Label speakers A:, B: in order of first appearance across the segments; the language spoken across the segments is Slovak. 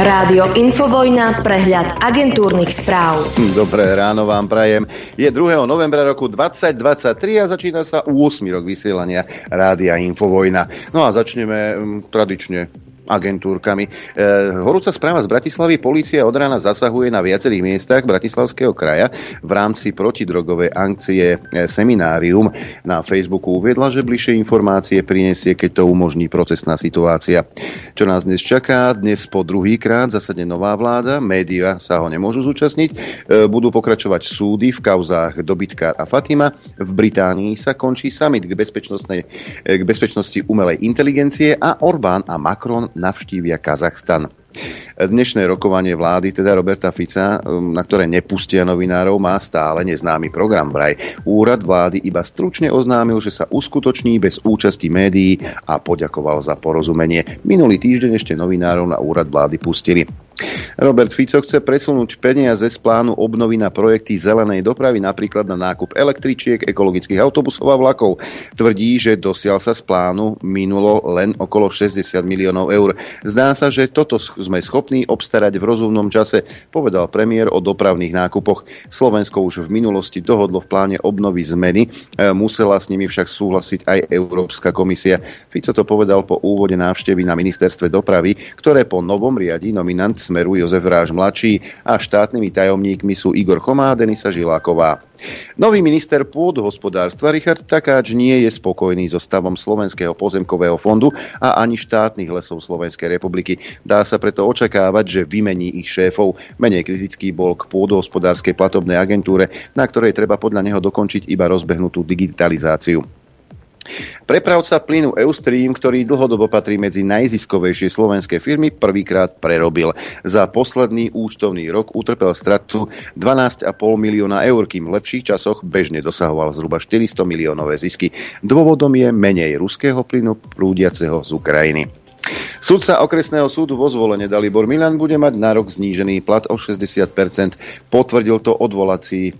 A: Rádio Infovojna, prehľad agentúrnych správ.
B: Dobré ráno vám prajem. Je 2. novembra roku 2023 a začína sa 8. rok vysielania Rádia Infovojna. No a začneme mm, tradične agentúrkami. E, horúca správa z Bratislavy. Polícia od rána zasahuje na viacerých miestach Bratislavského kraja v rámci protidrogovej akcie e, Seminárium. Na Facebooku uviedla, že bližšie informácie prinesie, keď to umožní procesná situácia. Čo nás dnes čaká? Dnes po druhýkrát zasade nová vláda. Média sa ho nemôžu zúčastniť. E, budú pokračovať súdy v kauzách Dobytkár a Fatima. V Británii sa končí summit k, bezpečnostnej, e, k bezpečnosti umelej inteligencie a Orbán a Macron navštívia Kazachstan. Dnešné rokovanie vlády, teda Roberta Fica, um, na ktoré nepustia novinárov, má stále neznámy program vraj. Úrad vlády iba stručne oznámil, že sa uskutoční bez účasti médií a poďakoval za porozumenie. Minulý týždeň ešte novinárov na úrad vlády pustili. Robert Fico chce presunúť peniaze z plánu obnovy na projekty zelenej dopravy, napríklad na nákup električiek, ekologických autobusov a vlakov. Tvrdí, že dosiaľ sa z plánu minulo len okolo 60 miliónov eur. Zdá sa, že toto sme schopní obstarať v rozumnom čase, povedal premiér o dopravných nákupoch. Slovensko už v minulosti dohodlo v pláne obnovy zmeny, e, musela s nimi však súhlasiť aj Európska komisia. Fico to povedal po úvode návštevy na ministerstve dopravy, ktoré po novom riadi nominant Smeru Jozef Ráž mladší a štátnymi tajomníkmi sú Igor Chomá a Denisa Žiláková. Nový minister pôdohospodárstva Richard Takáč nie je spokojný so stavom Slovenského pozemkového fondu a ani štátnych lesov Slovenskej republiky. Dá sa preto očakávať, že vymení ich šéfov. Menej kritický bol k pôdohospodárskej platobnej agentúre, na ktorej treba podľa neho dokončiť iba rozbehnutú digitalizáciu. Prepravca plynu Eustream, ktorý dlhodobo patrí medzi najziskovejšie slovenské firmy, prvýkrát prerobil. Za posledný účtovný rok utrpel stratu 12,5 milióna eur, kým v lepších časoch bežne dosahoval zhruba 400 miliónové zisky. Dôvodom je menej ruského plynu prúdiaceho z Ukrajiny. Sudca okresného súdu vo zvolenie Dalibor Milan bude mať na rok znížený plat o 60% Potvrdil to odvolací e,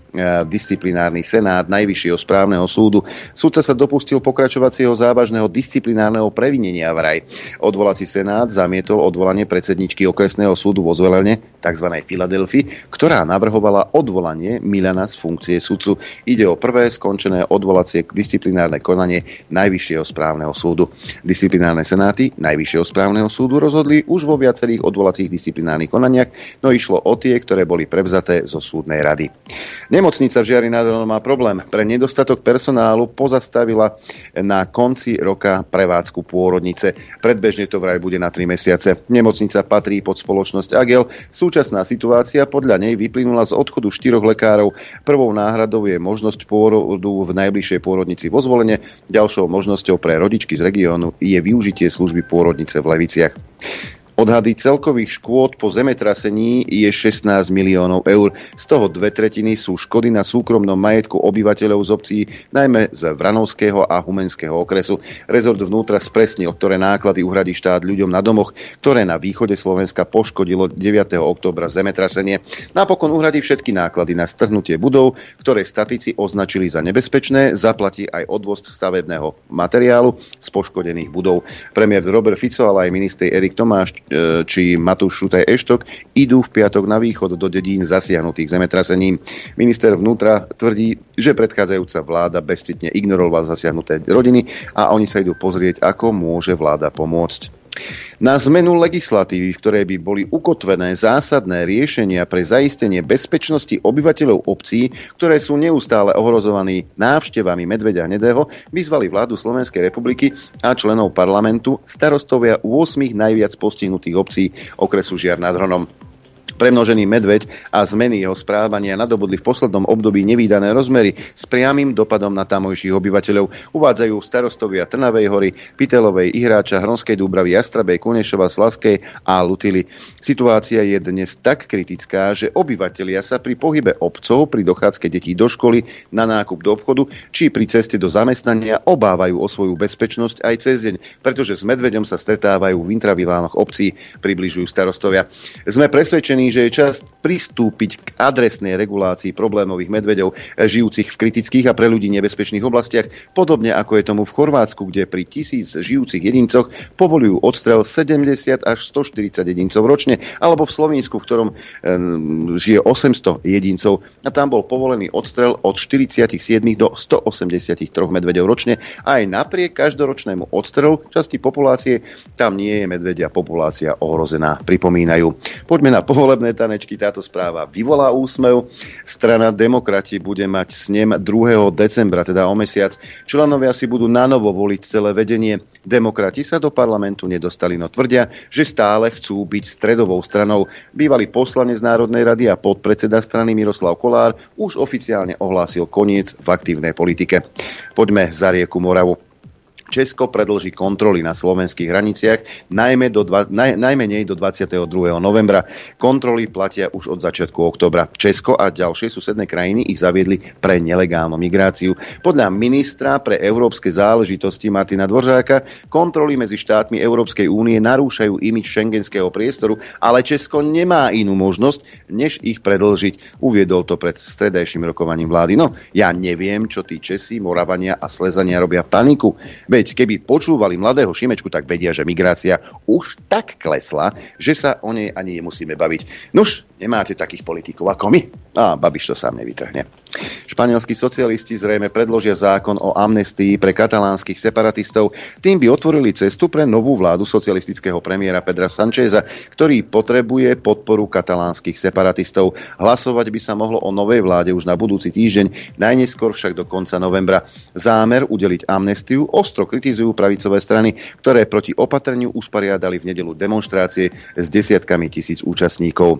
B: disciplinárny senát Najvyššieho správneho súdu. Sudca sa dopustil pokračovacieho závažného disciplinárneho previnenia vraj. Odvolací senát zamietol odvolanie predsedničky okresného súdu vo zvolenie tzv. Filadelfii, ktorá navrhovala odvolanie Milana z funkcie sudcu. Ide o prvé skončené odvolacie disciplinárne konanie Najvyššieho správneho súdu. Disciplinárne senáty Najvyššieho správneho správneho súdu rozhodli už vo viacerých odvolacích disciplinárnych konaniach, no išlo o tie, ktoré boli prevzaté zo súdnej rady. Nemocnica v Žiari nad má problém. Pre nedostatok personálu pozastavila na konci roka prevádzku pôrodnice. Predbežne to vraj bude na 3 mesiace. Nemocnica patrí pod spoločnosť Agel. Súčasná situácia podľa nej vyplynula z odchodu štyroch lekárov. Prvou náhradou je možnosť pôrodu v najbližšej pôrodnici vo zvolenie. Ďalšou možnosťou pre rodičky z regiónu je využitie služby pôrodnice v Levi Leviciach. Odhady celkových škôd po zemetrasení je 16 miliónov eur. Z toho dve tretiny sú škody na súkromnom majetku obyvateľov z obcí, najmä z Vranovského a Humenského okresu. Rezort vnútra spresnil, ktoré náklady uhradí štát ľuďom na domoch, ktoré na východe Slovenska poškodilo 9. oktobra zemetrasenie. Napokon uhradí všetky náklady na strhnutie budov, ktoré statici označili za nebezpečné, zaplatí aj odvoz stavebného materiálu z poškodených budov. Premiér Robert Fico, ale aj minister Erik Tomáš či Matúš Šutaj Eštok idú v piatok na východ do dedín zasiahnutých zemetrasením. Minister vnútra tvrdí, že predchádzajúca vláda bezcitne ignorovala zasiahnuté rodiny a oni sa idú pozrieť, ako môže vláda pomôcť. Na zmenu legislatívy, v ktorej by boli ukotvené zásadné riešenia pre zaistenie bezpečnosti obyvateľov obcí, ktoré sú neustále ohrozovaní návštevami medveďa hnedého, vyzvali vládu Slovenskej republiky a členov parlamentu starostovia 8 najviac postihnutých obcí okresu Žiar nad Hronom. Premnožený medveď a zmeny jeho správania nadobudli v poslednom období nevýdané rozmery s priamým dopadom na tamojších obyvateľov. Uvádzajú starostovia Trnavej hory, Pitelovej, Ihráča, Hronskej Dúbravy, Jastrabej, Kunešova, Slaskej a Lutily. Situácia je dnes tak kritická, že obyvatelia sa pri pohybe obcov, pri dochádzke detí do školy, na nákup do obchodu či pri ceste do zamestnania obávajú o svoju bezpečnosť aj cez deň, pretože s medveďom sa stretávajú v intravilánoch obcí, približujú starostovia. Sme presvedčení, že je čas pristúpiť k adresnej regulácii problémových medveďov žijúcich v kritických a pre ľudí nebezpečných oblastiach, podobne ako je tomu v Chorvátsku, kde pri tisíc žijúcich jedincoch povolujú odstrel 70 až 140 jedincov ročne, alebo v Slovensku, v ktorom žije 800 jedincov a tam bol povolený odstrel od 47 do 183 medveďov ročne. Aj napriek každoročnému odstrelu časti populácie tam nie je medvedia populácia ohrozená, pripomínajú. Poďme na povolebné tanečky, táto správa vyvolá úsmev. Strana demokrati bude mať snem 2. decembra, teda o mesiac. Členovia si budú na novo voliť celé vedenie. Demokrati sa do parlamentu nedostali, no tvrdia, že stále chcú byť stredovou stranou. Bývalý poslanec Národnej rady a podpredseda strany Miroslav Kolár už oficiálne ohlásil koniec v aktívnej politike. Poďme za rieku Moravu. Česko predlží kontroly na slovenských hraniciach najmä do dva, naj, najmenej do 22. novembra. Kontroly platia už od začiatku oktobra. Česko a ďalšie susedné krajiny ich zaviedli pre nelegálnu migráciu. Podľa ministra pre európske záležitosti Martina Dvoržáka kontroly medzi štátmi Európskej únie narúšajú imič šengenského priestoru, ale Česko nemá inú možnosť, než ich predlžiť. Uviedol to pred stredajším rokovaním vlády. No, ja neviem, čo tí Česi, Moravania a Slezania robia paniku. Veď Veď keby počúvali mladého Šimečku, tak vedia, že migrácia už tak klesla, že sa o nej ani nemusíme baviť. Nuž, nemáte takých politikov ako my. A Babiš to sám nevytrhne. Španielskí socialisti zrejme predložia zákon o amnestii pre katalánskych separatistov. Tým by otvorili cestu pre novú vládu socialistického premiéra Pedra Sancheza, ktorý potrebuje podporu katalánskych separatistov. Hlasovať by sa mohlo o novej vláde už na budúci týždeň, najneskôr však do konca novembra. Zámer udeliť amnestiu ostro kritizujú pravicové strany, ktoré proti opatreniu usporiadali v nedelu demonstrácie s desiatkami tisíc účastníkov.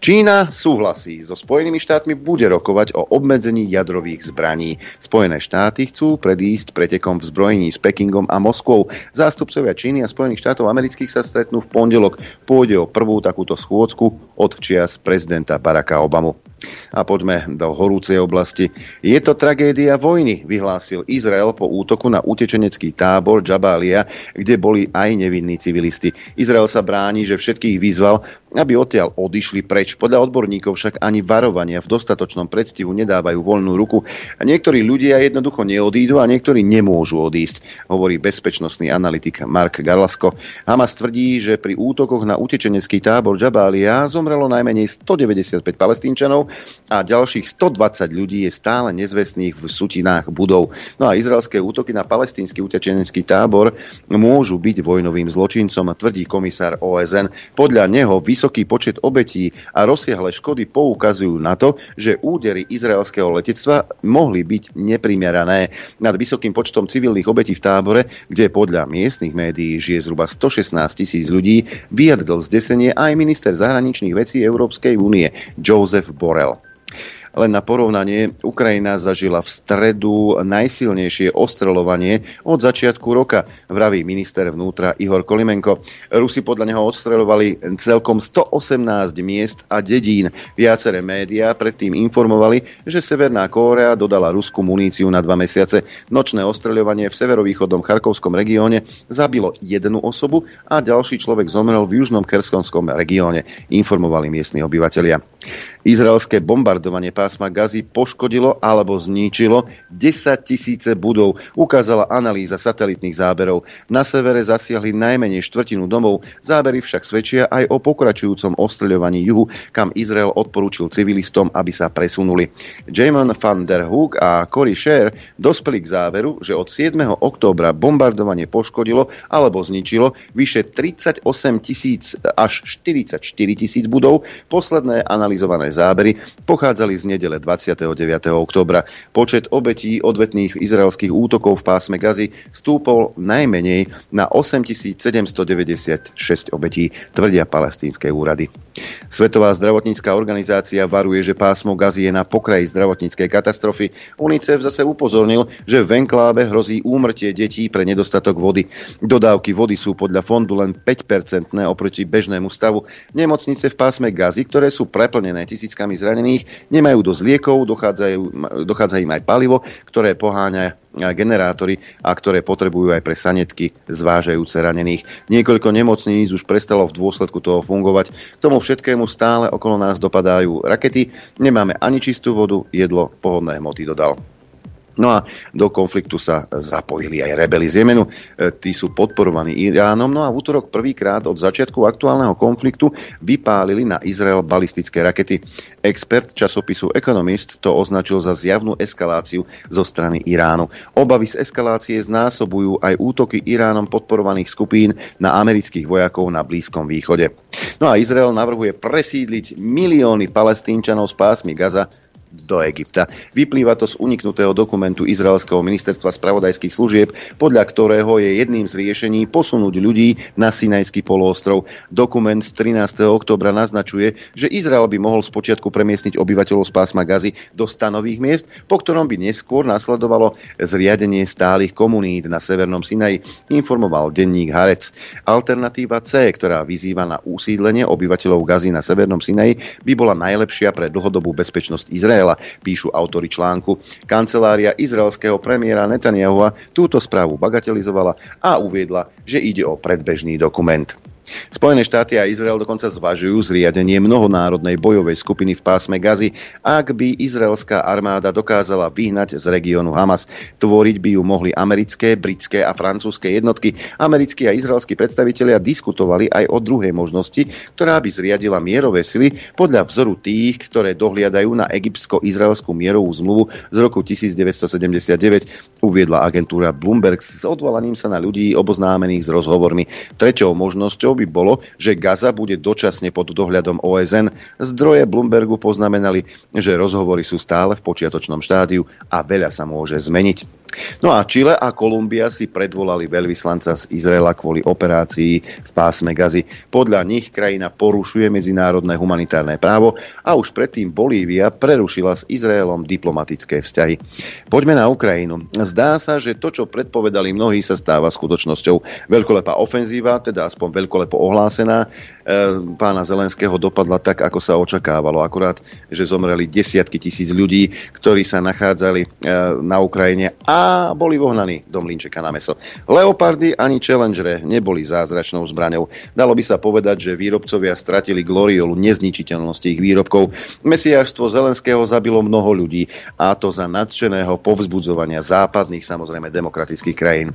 B: Čína súhlasí so Spojenými štátmi, bude rokovať o obmedzení jadrových zbraní. Spojené štáty chcú predísť pretekom v zbrojení s Pekingom a Moskvou. Zástupcovia Číny a Spojených štátov amerických sa stretnú v pondelok. Pôjde o prvú takúto schôdzku od čias prezidenta Baracka Obamu. A poďme do horúcej oblasti. Je to tragédia vojny, vyhlásil Izrael po útoku na utečenecký tábor Jabalia, kde boli aj nevinní civilisti. Izrael sa bráni, že všetkých vyzval, aby odtiaľ odišli preč. Podľa odborníkov však ani varovania v dostatočnom predstihu nedávajú voľnú ruku. A niektorí ľudia jednoducho neodídu a niektorí nemôžu odísť, hovorí bezpečnostný analytik Mark Garlasko. Hamas tvrdí, že pri útokoch na utečenecký tábor Jabalia zomrelo najmenej 195 palestínčanov a ďalších 120 ľudí je stále nezvestných v sutinách budov. No a izraelské útoky na palestínsky utečenecký tábor môžu byť vojnovým zločincom, tvrdí komisár OSN. Podľa neho vysoký počet obetí a rozsiahle škody poukazujú na to, že údery izraelského letectva mohli byť neprimerané. Nad vysokým počtom civilných obetí v tábore, kde podľa miestnych médií žije zhruba 116 tisíc ľudí, vyjadril zdesenie aj minister zahraničných vecí Európskej únie Joseph Borrell. Len na porovnanie, Ukrajina zažila v stredu najsilnejšie ostreľovanie od začiatku roka, vraví minister vnútra Ihor Kolimenko. Rusi podľa neho ostreľovali celkom 118 miest a dedín. Viaceré médiá predtým informovali, že Severná Kórea dodala Rusku muníciu na dva mesiace. Nočné ostreľovanie v severovýchodnom Charkovskom regióne zabilo jednu osobu a ďalší človek zomrel v južnom Kersonskom regióne, informovali miestni obyvatelia. Izraelské bombardovanie pásma Gazy poškodilo alebo zničilo 10 tisíce budov, ukázala analýza satelitných záberov. Na severe zasiahli najmenej štvrtinu domov, zábery však svedčia aj o pokračujúcom ostreľovaní juhu, kam Izrael odporúčil civilistom, aby sa presunuli. Jamon van der Hoek a Cory Sher dospeli k záveru, že od 7. októbra bombardovanie poškodilo alebo zničilo vyše 38 tisíc až 44 tisíc budov. Posledné analyzované zábery pochádzali z nedele 29. oktobra. Počet obetí odvetných izraelských útokov v pásme Gazy stúpol najmenej na 8796 obetí, tvrdia palestínske úrady. Svetová zdravotnícká organizácia varuje, že pásmo Gazy je na pokraji zdravotníckej katastrofy. UNICEF zase upozornil, že v enkláve hrozí úmrtie detí pre nedostatok vody. Dodávky vody sú podľa fondu len 5-percentné oproti bežnému stavu. Nemocnice v pásme Gazy, ktoré sú preplnené tisíckami zranených, nemajú Nemajú dosť liekov, dochádza im aj palivo, ktoré poháňa generátory a ktoré potrebujú aj pre sanetky zvážajúce ranených. Niekoľko nemocníc už prestalo v dôsledku toho fungovať. K tomu všetkému stále okolo nás dopadajú rakety. Nemáme ani čistú vodu, jedlo, pohodné hmoty dodal. No a do konfliktu sa zapojili aj rebeli z Jemenu. E, tí sú podporovaní Iránom. No a v útorok prvýkrát od začiatku aktuálneho konfliktu vypálili na Izrael balistické rakety. Expert časopisu Economist to označil za zjavnú eskaláciu zo strany Iránu. Obavy z eskalácie znásobujú aj útoky Iránom podporovaných skupín na amerických vojakov na Blízkom východe. No a Izrael navrhuje presídliť milióny palestínčanov z pásmy Gaza do Egypta. Vyplýva to z uniknutého dokumentu Izraelského ministerstva spravodajských služieb, podľa ktorého je jedným z riešení posunúť ľudí na Sinajský poloostrov. Dokument z 13. oktobra naznačuje, že Izrael by mohol spočiatku premiestniť obyvateľov z pásma Gazy do stanových miest, po ktorom by neskôr nasledovalo zriadenie stálych komunít na Severnom Sinaji, informoval denník Harec. Alternatíva C, ktorá vyzýva na usídlenie obyvateľov Gazy na Severnom Sinaji, by bola najlepšia pre dlhodobú bezpečnosť Izraela, píšu autory článku. Kancelária izraelského premiéra Netanyahua túto správu bagatelizovala a uviedla, že ide o predbežný dokument. Spojené štáty a Izrael dokonca zvažujú zriadenie mnohonárodnej bojovej skupiny v pásme Gazy, ak by izraelská armáda dokázala vyhnať z regiónu Hamas. Tvoriť by ju mohli americké, britské a francúzske jednotky. Americkí a izraelskí predstavitelia diskutovali aj o druhej možnosti, ktorá by zriadila mierové sily podľa vzoru tých, ktoré dohliadajú na egyptsko-izraelskú mierovú zmluvu z roku 1979, uviedla agentúra Bloomberg s odvolaním sa na ľudí oboznámených s rozhovormi. Treťou možnosťou by bolo, že Gaza bude dočasne pod dohľadom OSN. Zdroje Bloombergu poznamenali, že rozhovory sú stále v počiatočnom štádiu a veľa sa môže zmeniť. No a Čile a Kolumbia si predvolali veľvyslanca z Izraela kvôli operácii v pásme Gazy. Podľa nich krajina porušuje medzinárodné humanitárne právo a už predtým Bolívia prerušila s Izraelom diplomatické vzťahy. Poďme na Ukrajinu. Zdá sa, že to, čo predpovedali mnohí, sa stáva skutočnosťou. Veľkolepá ofenzíva, teda aspoň veľkolepo ohlásená, e, pána Zelenského dopadla tak, ako sa očakávalo. Akurát, že zomreli desiatky tisíc ľudí, ktorí sa nachádzali e, na Ukrajine a boli vohnaní do mlinčeka na meso. Leopardy ani Challengere neboli zázračnou zbraňou. Dalo by sa povedať, že výrobcovia stratili gloriolu nezničiteľnosti ich výrobkov. Mesiášstvo Zelenského zabilo mnoho ľudí a to za nadšeného povzbudzovania západných, samozrejme demokratických krajín.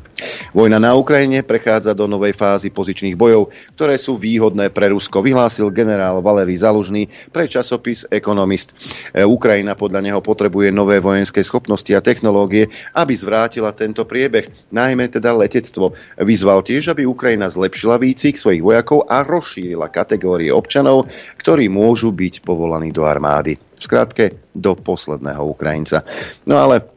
B: Vojna na Ukrajine prechádza do novej fázy pozičných bojov, ktoré sú výhodné pre Rusko, vyhlásil generál Valery Zalužný pre časopis Economist. E, Ukrajina podľa neho potrebuje nové vojenské schopnosti a technológie, aby zvrátila tento priebeh, najmä teda letectvo. Vyzval tiež, aby Ukrajina zlepšila výcvik svojich vojakov a rozšírila kategórie občanov, ktorí môžu byť povolaní do armády. V skratke, do posledného Ukrajinca. No ale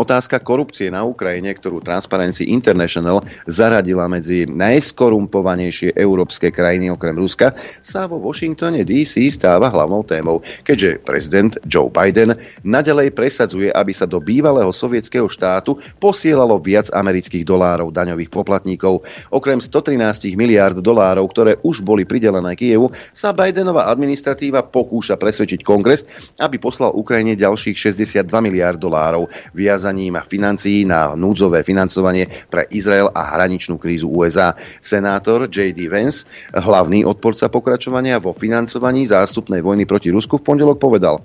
B: Otázka korupcie na Ukrajine, ktorú Transparency International zaradila medzi najskorumpovanejšie európske krajiny okrem Ruska, sa vo Washingtone DC stáva hlavnou témou, keďže prezident Joe Biden nadalej presadzuje, aby sa do bývalého sovietského štátu posielalo viac amerických dolárov daňových poplatníkov. Okrem 113 miliárd dolárov, ktoré už boli pridelené Kievu, sa Bidenová administratíva pokúša presvedčiť kongres, aby poslal Ukrajine ďalších 62 miliárd dolárov. Viazaní viazaním financií na núdzové financovanie pre Izrael a hraničnú krízu USA. Senátor J.D. Vance, hlavný odporca pokračovania vo financovaní zástupnej vojny proti Rusku, v pondelok povedal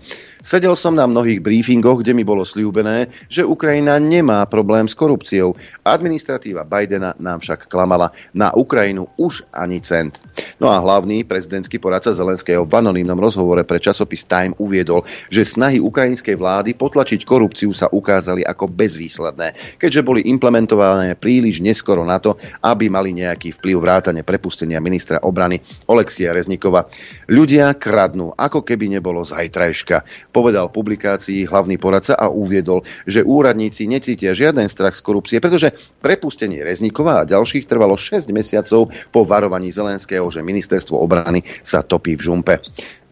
B: Sedel som na mnohých briefingoch, kde mi bolo slúbené, že Ukrajina nemá problém s korupciou. Administratíva Bidena nám však klamala. Na Ukrajinu už ani cent. No a hlavný prezidentský poradca Zelenského v anonimnom rozhovore pre časopis Time uviedol, že snahy ukrajinskej vlády potlačiť korupciu sa ukázali ako bezvýsledné, keďže boli implementované príliš neskoro na to, aby mali nejaký vplyv vrátane prepustenia ministra obrany Olexia Reznikova. Ľudia kradnú, ako keby nebolo zajtrajška povedal publikácii hlavný poradca a uviedol, že úradníci necítia žiaden strach z korupcie, pretože prepustenie Rezníkova a ďalších trvalo 6 mesiacov po varovaní Zelenského, že ministerstvo obrany sa topí v žumpe.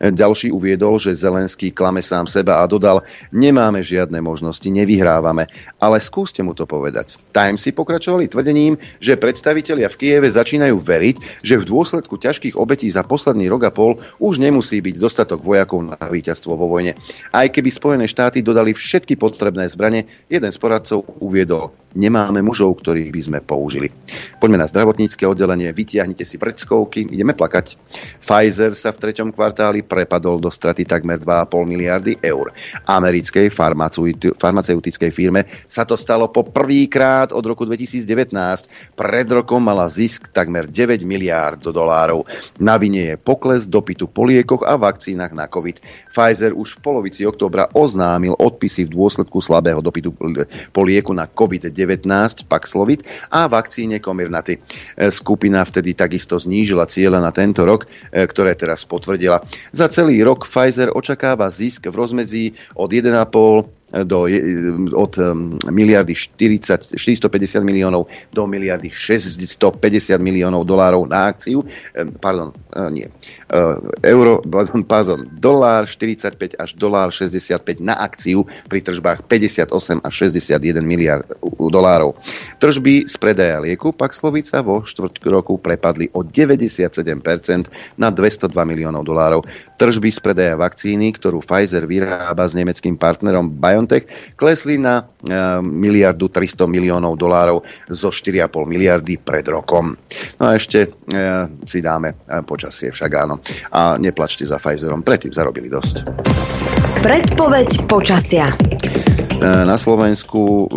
B: Ďalší uviedol, že Zelenský klame sám seba a dodal, nemáme žiadne možnosti, nevyhrávame, ale skúste mu to povedať. Times si pokračovali tvrdením, že predstavitelia v Kieve začínajú veriť, že v dôsledku ťažkých obetí za posledný rok a pol už nemusí byť dostatok vojakov na víťazstvo vo vojne. Aj keby Spojené štáty dodali všetky potrebné zbranie, jeden z poradcov uviedol, nemáme mužov, ktorých by sme použili. Poďme na zdravotnícke oddelenie, vytiahnite si predskovky, ideme plakať. Pfizer sa v treťom kvartáli prepadol do straty takmer 2,5 miliardy eur. Americkej farmaceutickej firme sa to stalo po prvýkrát od roku 2019. Pred rokom mala zisk takmer 9 miliárd dolárov. Na vine je pokles dopytu po liekoch a vakcínach na COVID. Pfizer už v polovici októbra oznámil odpisy v dôsledku slabého dopytu po lieku na COVID-19 Paxlovid a vakcíne Comirnaty. Skupina vtedy takisto znížila cieľa na tento rok, e, ktoré teraz potvrdila. Za celý rok Pfizer očakáva zisk v rozmedzi od 1,5 do, od miliardy 40, 450 miliónov do miliardy 650 miliónov dolárov na akciu. Pardon, e, nie. E, euro, pardon, dolár 45 až dolár 65 na akciu pri tržbách 58 až 61 miliard dolárov. Tržby z predaja lieku Paxlovica vo štvrť roku prepadli o 97% na 202 miliónov dolárov. Tržby z predaja vakcíny, ktorú Pfizer vyrába s nemeckým partnerom BioNTech, klesli na e, miliardu 300 miliónov dolárov zo 4,5 miliardy pred rokom. No a ešte e, si dáme počasie však áno. A neplačte za Pfizerom, predtým zarobili dosť.
A: Predpoveď počasia.
B: Na Slovensku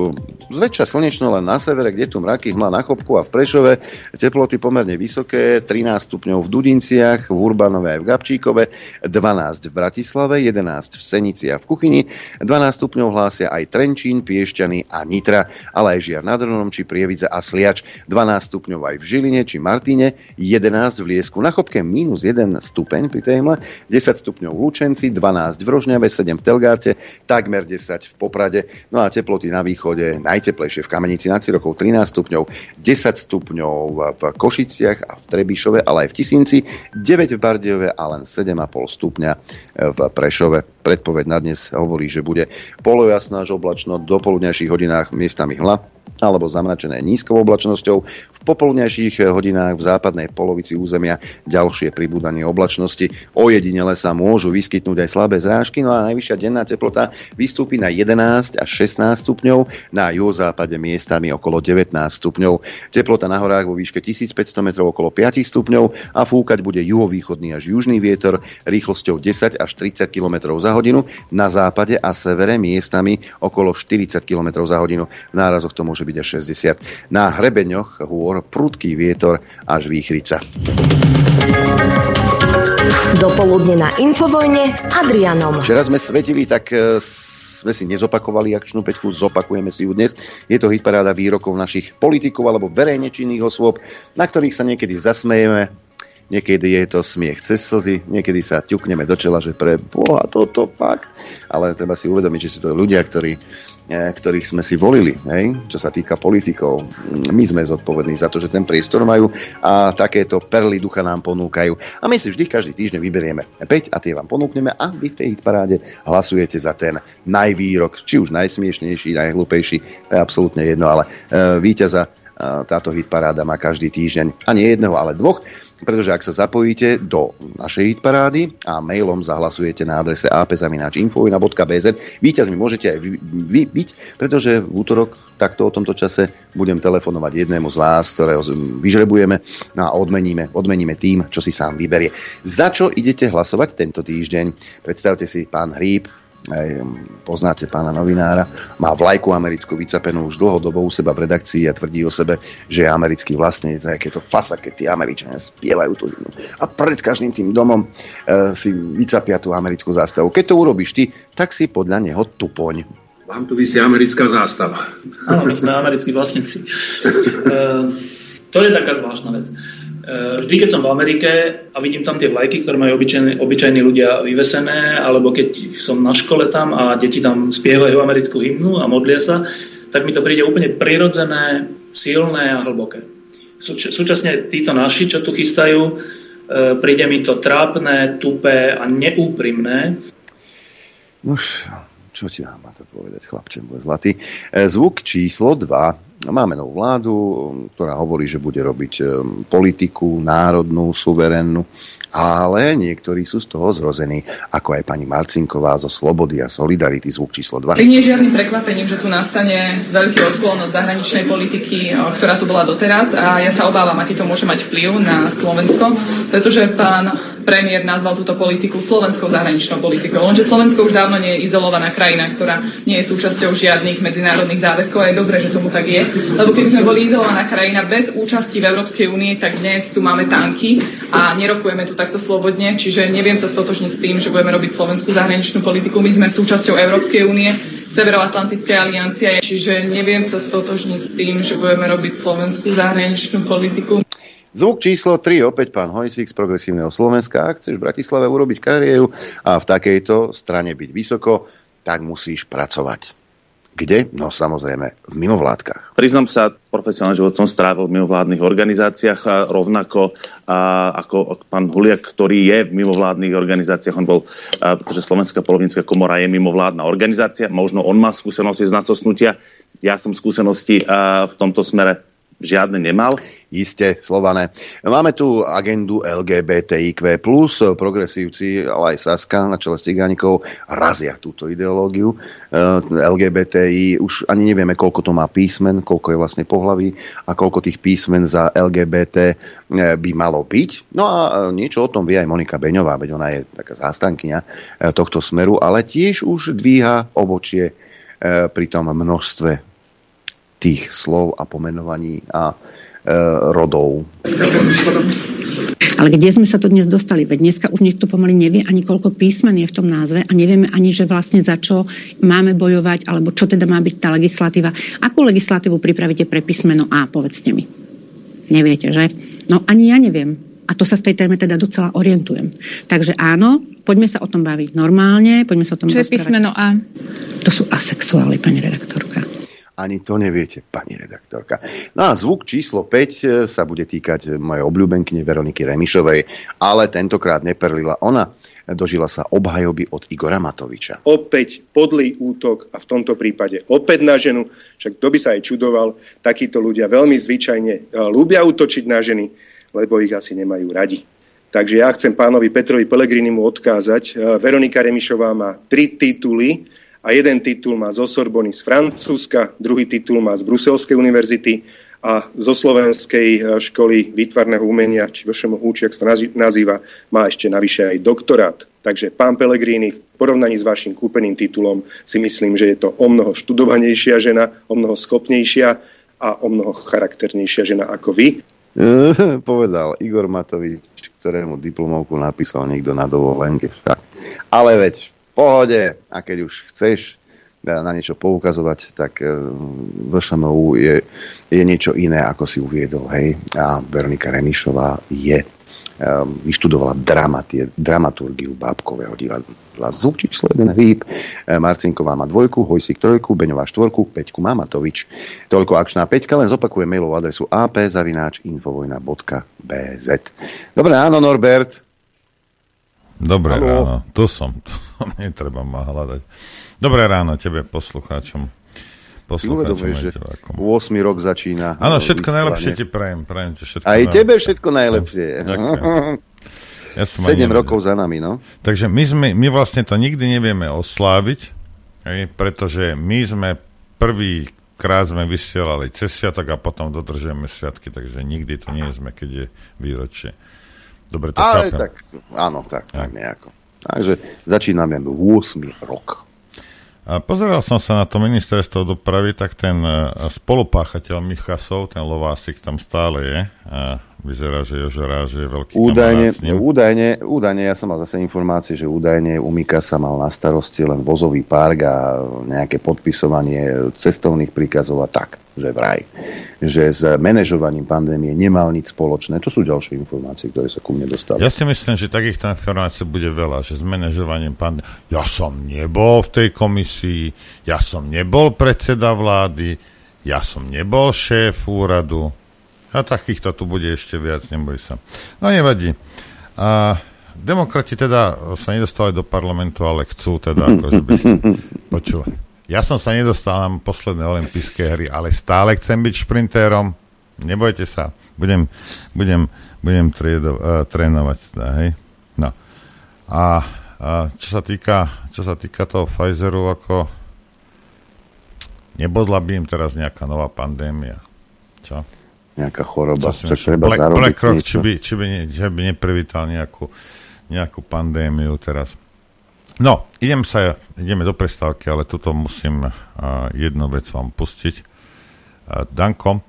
B: zväčša slnečno len na severe, kde tu mraky, hmla na Chopku a v Prešove. Teploty pomerne vysoké, 13 stupňov v Dudinciach, v Urbanove aj v Gabčíkove, 12 v Bratislave, 11 v Senici a v Kuchyni, 12 stupňov hlásia aj Trenčín, Piešťany a Nitra, ale aj Žiar nad Hronom či Prievidza a Sliač, 12 stupňov aj v Žiline či Martine, 11 v Liesku, na Chopke minus 1 stupeň pri témle, 10 stupňov v Lučenci, 12 v Rožňave, 7 v Telgárte, takmer 10 v Poprade, no a teploty na východe naj najteplejšie v Kamenici nad Cirokou 13 stupňov, 10 stupňov v Košiciach a v Trebišove, ale aj v Tisinci, 9 v Bardejove a len 7,5 stupňa v Prešove. Predpoveď na dnes hovorí, že bude polojasná až oblačno, do poludňajších hodinách miestami hla, alebo zamračené nízkou oblačnosťou. V popoludnejších hodinách v západnej polovici územia ďalšie pribúdanie oblačnosti. Ojedinele sa môžu vyskytnúť aj slabé zrážky, no a najvyššia denná teplota vystúpi na 11 až 16 stupňov, na juhozápade miestami okolo 19 stupňov. Teplota na horách vo výške 1500 metrov okolo 5 stupňov a fúkať bude juhovýchodný až južný vietor rýchlosťou 10 až 30 km za hodinu, na západe a severe miestami okolo 40 km za hodinu. V nárazoch to môže byť až 60. Na hrebeňoch hôr prudký vietor až výchrica.
A: Dopoludne na Infovojne s Adrianom.
B: Včera sme svetili, tak e, sme si nezopakovali akčnú peťku, zopakujeme si ju dnes. Je to hitparáda výrokov našich politikov alebo verejne činných osôb, na ktorých sa niekedy zasmejeme, niekedy je to smiech cez slzy, niekedy sa ťukneme do čela, že pre boha toto fakt. Ale treba si uvedomiť, že sú to ľudia, ktorí ktorých sme si volili, hej, čo sa týka politikov. My sme zodpovední za to, že ten priestor majú a takéto perly ducha nám ponúkajú. A my si vždy každý týždeň vyberieme 5 a tie vám ponúkneme a vy v tej hitparáde hlasujete za ten najvýrok, či už najsmiešnejší, najhlúpejší, je absolútne jedno, ale e, víťaza e, táto hitparáda má každý týždeň. A nie jedného, ale dvoch pretože ak sa zapojíte do našej parády a mailom zahlasujete na adrese apzaminačinfovina.bz, víťazmi môžete aj vy, vy byť, pretože v útorok takto o tomto čase budem telefonovať jednému z vás, ktorého vyžrebujeme a odmeníme, odmeníme tým, čo si sám vyberie. Za čo idete hlasovať tento týždeň? Predstavte si, pán Hríb, aj, poznáte pána novinára, má vlajku americkú vycapenú už dlhodobo u seba v redakcii a tvrdí o sebe, že je americký vlastne, aké to fasa, keď tí Američania spievajú tu. A pred každým tým domom e, si vycapia tú americkú zástavu. Keď to urobíš ty, tak si podľa neho tupoň.
C: Vám tu vysí americká zástava.
D: Áno, my sme americkí vlastníci. e, to je taká zvláštna vec. Eh, vždy, keď som v Amerike a vidím tam tie vlajky, ktoré majú obyčajní, obyčajní ľudia vyvesené, alebo keď som na škole tam a deti tam spievajú americkú hymnu a modlia sa, tak mi to príde úplne prirodzené, silné a hlboké. Súčasne títo naši, čo tu chystajú, príde mi to trápne, tupé a neúprimné.
B: Nož, čo ti mám to povedať, chlapče môj zlatý. E, zvuk číslo 2. Máme novú vládu, ktorá hovorí, že bude robiť e, politiku národnú, suverénnu ale niektorí sú z toho zrození, ako aj pani Marcinková zo Slobody a Solidarity zvuk číslo 2.
E: Nie je žiadnym prekvapením, že tu nastane veľký odklon od zahraničnej politiky, ktorá tu bola doteraz a ja sa obávam, aký to môže mať vplyv na Slovensko, pretože pán premiér nazval túto politiku slovenskou zahraničnou politikou. Lenže Slovensko už dávno nie je izolovaná krajina, ktorá nie je súčasťou žiadnych medzinárodných záväzkov a je dobré, že tomu tak je. Lebo keby sme boli izolovaná krajina bez účasti v Európskej únie, tak dnes tu máme tanky a nerokujeme tu takto slobodne, čiže neviem sa stotožniť s tým, že budeme robiť slovenskú zahraničnú politiku. My sme súčasťou Európskej únie, Severoatlantické aliancie, čiže neviem sa stotožniť s tým, že budeme robiť slovenskú zahraničnú politiku.
B: Zvuk číslo 3, opäť pán Hojsík z Progresívneho Slovenska. Ak chceš v Bratislave urobiť kariéru a v takejto strane byť vysoko, tak musíš pracovať. Kde? No samozrejme v mimovládkach.
F: Priznám sa, profesionálny život som strávil v mimovládnych organizáciách a rovnako a, ako pán Huliak, ktorý je v mimovládnych organizáciách. On bol, a, pretože Slovenská polovnícka komora je mimovládna organizácia, možno on má skúsenosti z nasosnutia. Ja som skúsenosti a, v tomto smere žiadne nemal.
B: Isté, Slované. Máme tu agendu LGBTIQ+, progresívci, ale aj Saska na čele s Cigánikov razia túto ideológiu. Eh, LGBTI, už ani nevieme, koľko to má písmen, koľko je vlastne pohlaví a koľko tých písmen za LGBT eh, by malo byť. No a eh, niečo o tom vie aj Monika Beňová, veď ona je taká zástankyňa tohto smeru, ale tiež už dvíha obočie pri tom množstve tých slov a pomenovaní a e, rodov.
G: Ale kde sme sa to dnes dostali? Veď dneska už niekto pomaly nevie ani koľko písmen je v tom názve a nevieme ani, že vlastne za čo máme bojovať, alebo čo teda má byť tá legislatíva. Akú legislatívu pripravíte pre písmeno A, povedzte mi. Neviete, že? No ani ja neviem. A to sa v tej téme teda docela orientujem. Takže áno, poďme sa o tom baviť normálne, poďme sa o tom
E: Čo je písmeno A?
G: To sú asexuály, pani redaktorka.
B: Ani to neviete, pani redaktorka. No a zvuk číslo 5 e, sa bude týkať mojej obľúbenkyne Veroniky Remišovej, ale tentokrát neperlila ona. Dožila sa obhajoby od Igora Matoviča.
H: Opäť podlý útok a v tomto prípade opäť na ženu, však kto by sa aj čudoval, takíto ľudia veľmi zvyčajne e, ľúbia útočiť na ženy, lebo ich asi nemajú radi. Takže ja chcem pánovi Petrovi Pelegrinimu odkázať. E, Veronika Remišová má tri tituly, a jeden titul má zo Sorbony z Francúzska, druhý titul má z Bruselskej univerzity a zo Slovenskej e, školy výtvarného umenia, či VŠMU, či ak sa nazýva, má ešte navyše aj doktorát. Takže pán Pellegrini v porovnaní s vašim kúpeným titulom si myslím, že je to o mnoho študovanejšia žena, o mnoho schopnejšia a o mnoho charakternejšia žena ako vy.
B: Povedal Igor Matovič, ktorému diplomovku napísal niekto na dovolenke však. Ale veď pohode a keď už chceš na niečo poukazovať, tak e, VŠMU je, je niečo iné, ako si uviedol. Hej? A Veronika Remišová je e, vyštudovala dramatie, dramaturgiu bábkového divadla. Zvuk číslo 1 hýb. E, Marcinková má dvojku, Hojsik trojku, Beňová štvorku, peťku má Matovič. Toľko akčná peťka, len zopakujem mailovú adresu ap.infovojna.bz Dobre, áno, Norbert.
I: Dobré Halo. ráno, tu som, tu netreba ma hľadať. Dobré ráno tebe, poslucháčom.
B: Poslucháčom že 8 rok začína.
I: Áno, všetko najlepšie ti prajem. prajem ti všetko
B: Aj najlepšie. tebe všetko najlepšie. Ja som 7 rokov za nami, no.
I: Takže my, sme, my vlastne to nikdy nevieme osláviť, hej, pretože my sme prvý krát sme vysielali cez sviatok a potom dodržujeme sviatky, takže nikdy to nie sme, keď je výročie. Dobre to
B: Ale chápem. tak, áno, tak, tak nejako. Takže začíname 8 rok.
I: A pozeral som sa na to ministerstvo dopravy, tak ten e, spolupáchateľ Michasov, ten Lovásik tam stále je. A vyzerá, že Jožo že je veľký
B: údajne, údajne, údajne, ja som mal zase informácie, že údajne u Mikasa mal na starosti len vozový park a nejaké podpisovanie cestovných príkazov a tak že vraj, že s manažovaním pandémie nemal nič spoločné. To sú ďalšie informácie, ktoré sa ku mne dostali.
I: Ja si myslím, že takýchto informácií bude veľa, že s manažovaním pandémie... Ja som nebol v tej komisii, ja som nebol predseda vlády, ja som nebol šéf úradu. A takýchto tu bude ešte viac, neboj sa. No nevadí. A demokrati teda sa nedostali do parlamentu, ale chcú teda akože byť... Počúva. Ja som sa nedostal na posledné olympijské hry, ale stále chcem byť šprintérom. Nebojte sa. Budem, budem, budem triedo, uh, trénovať. Teda, hej? No. A, a čo sa týka, čo sa týka toho Pfizeru, ako nebodla by im teraz nejaká nová pandémia. Čo?
B: Nejaká choroba,
I: čo treba Black, zarobiť BlackRock, či by, či by, ne, či by neprivítal nejakú, nejakú pandémiu teraz. No, idem sa, ideme do prestávky, ale tuto musím uh, jednu vec vám pustiť. Uh, Danko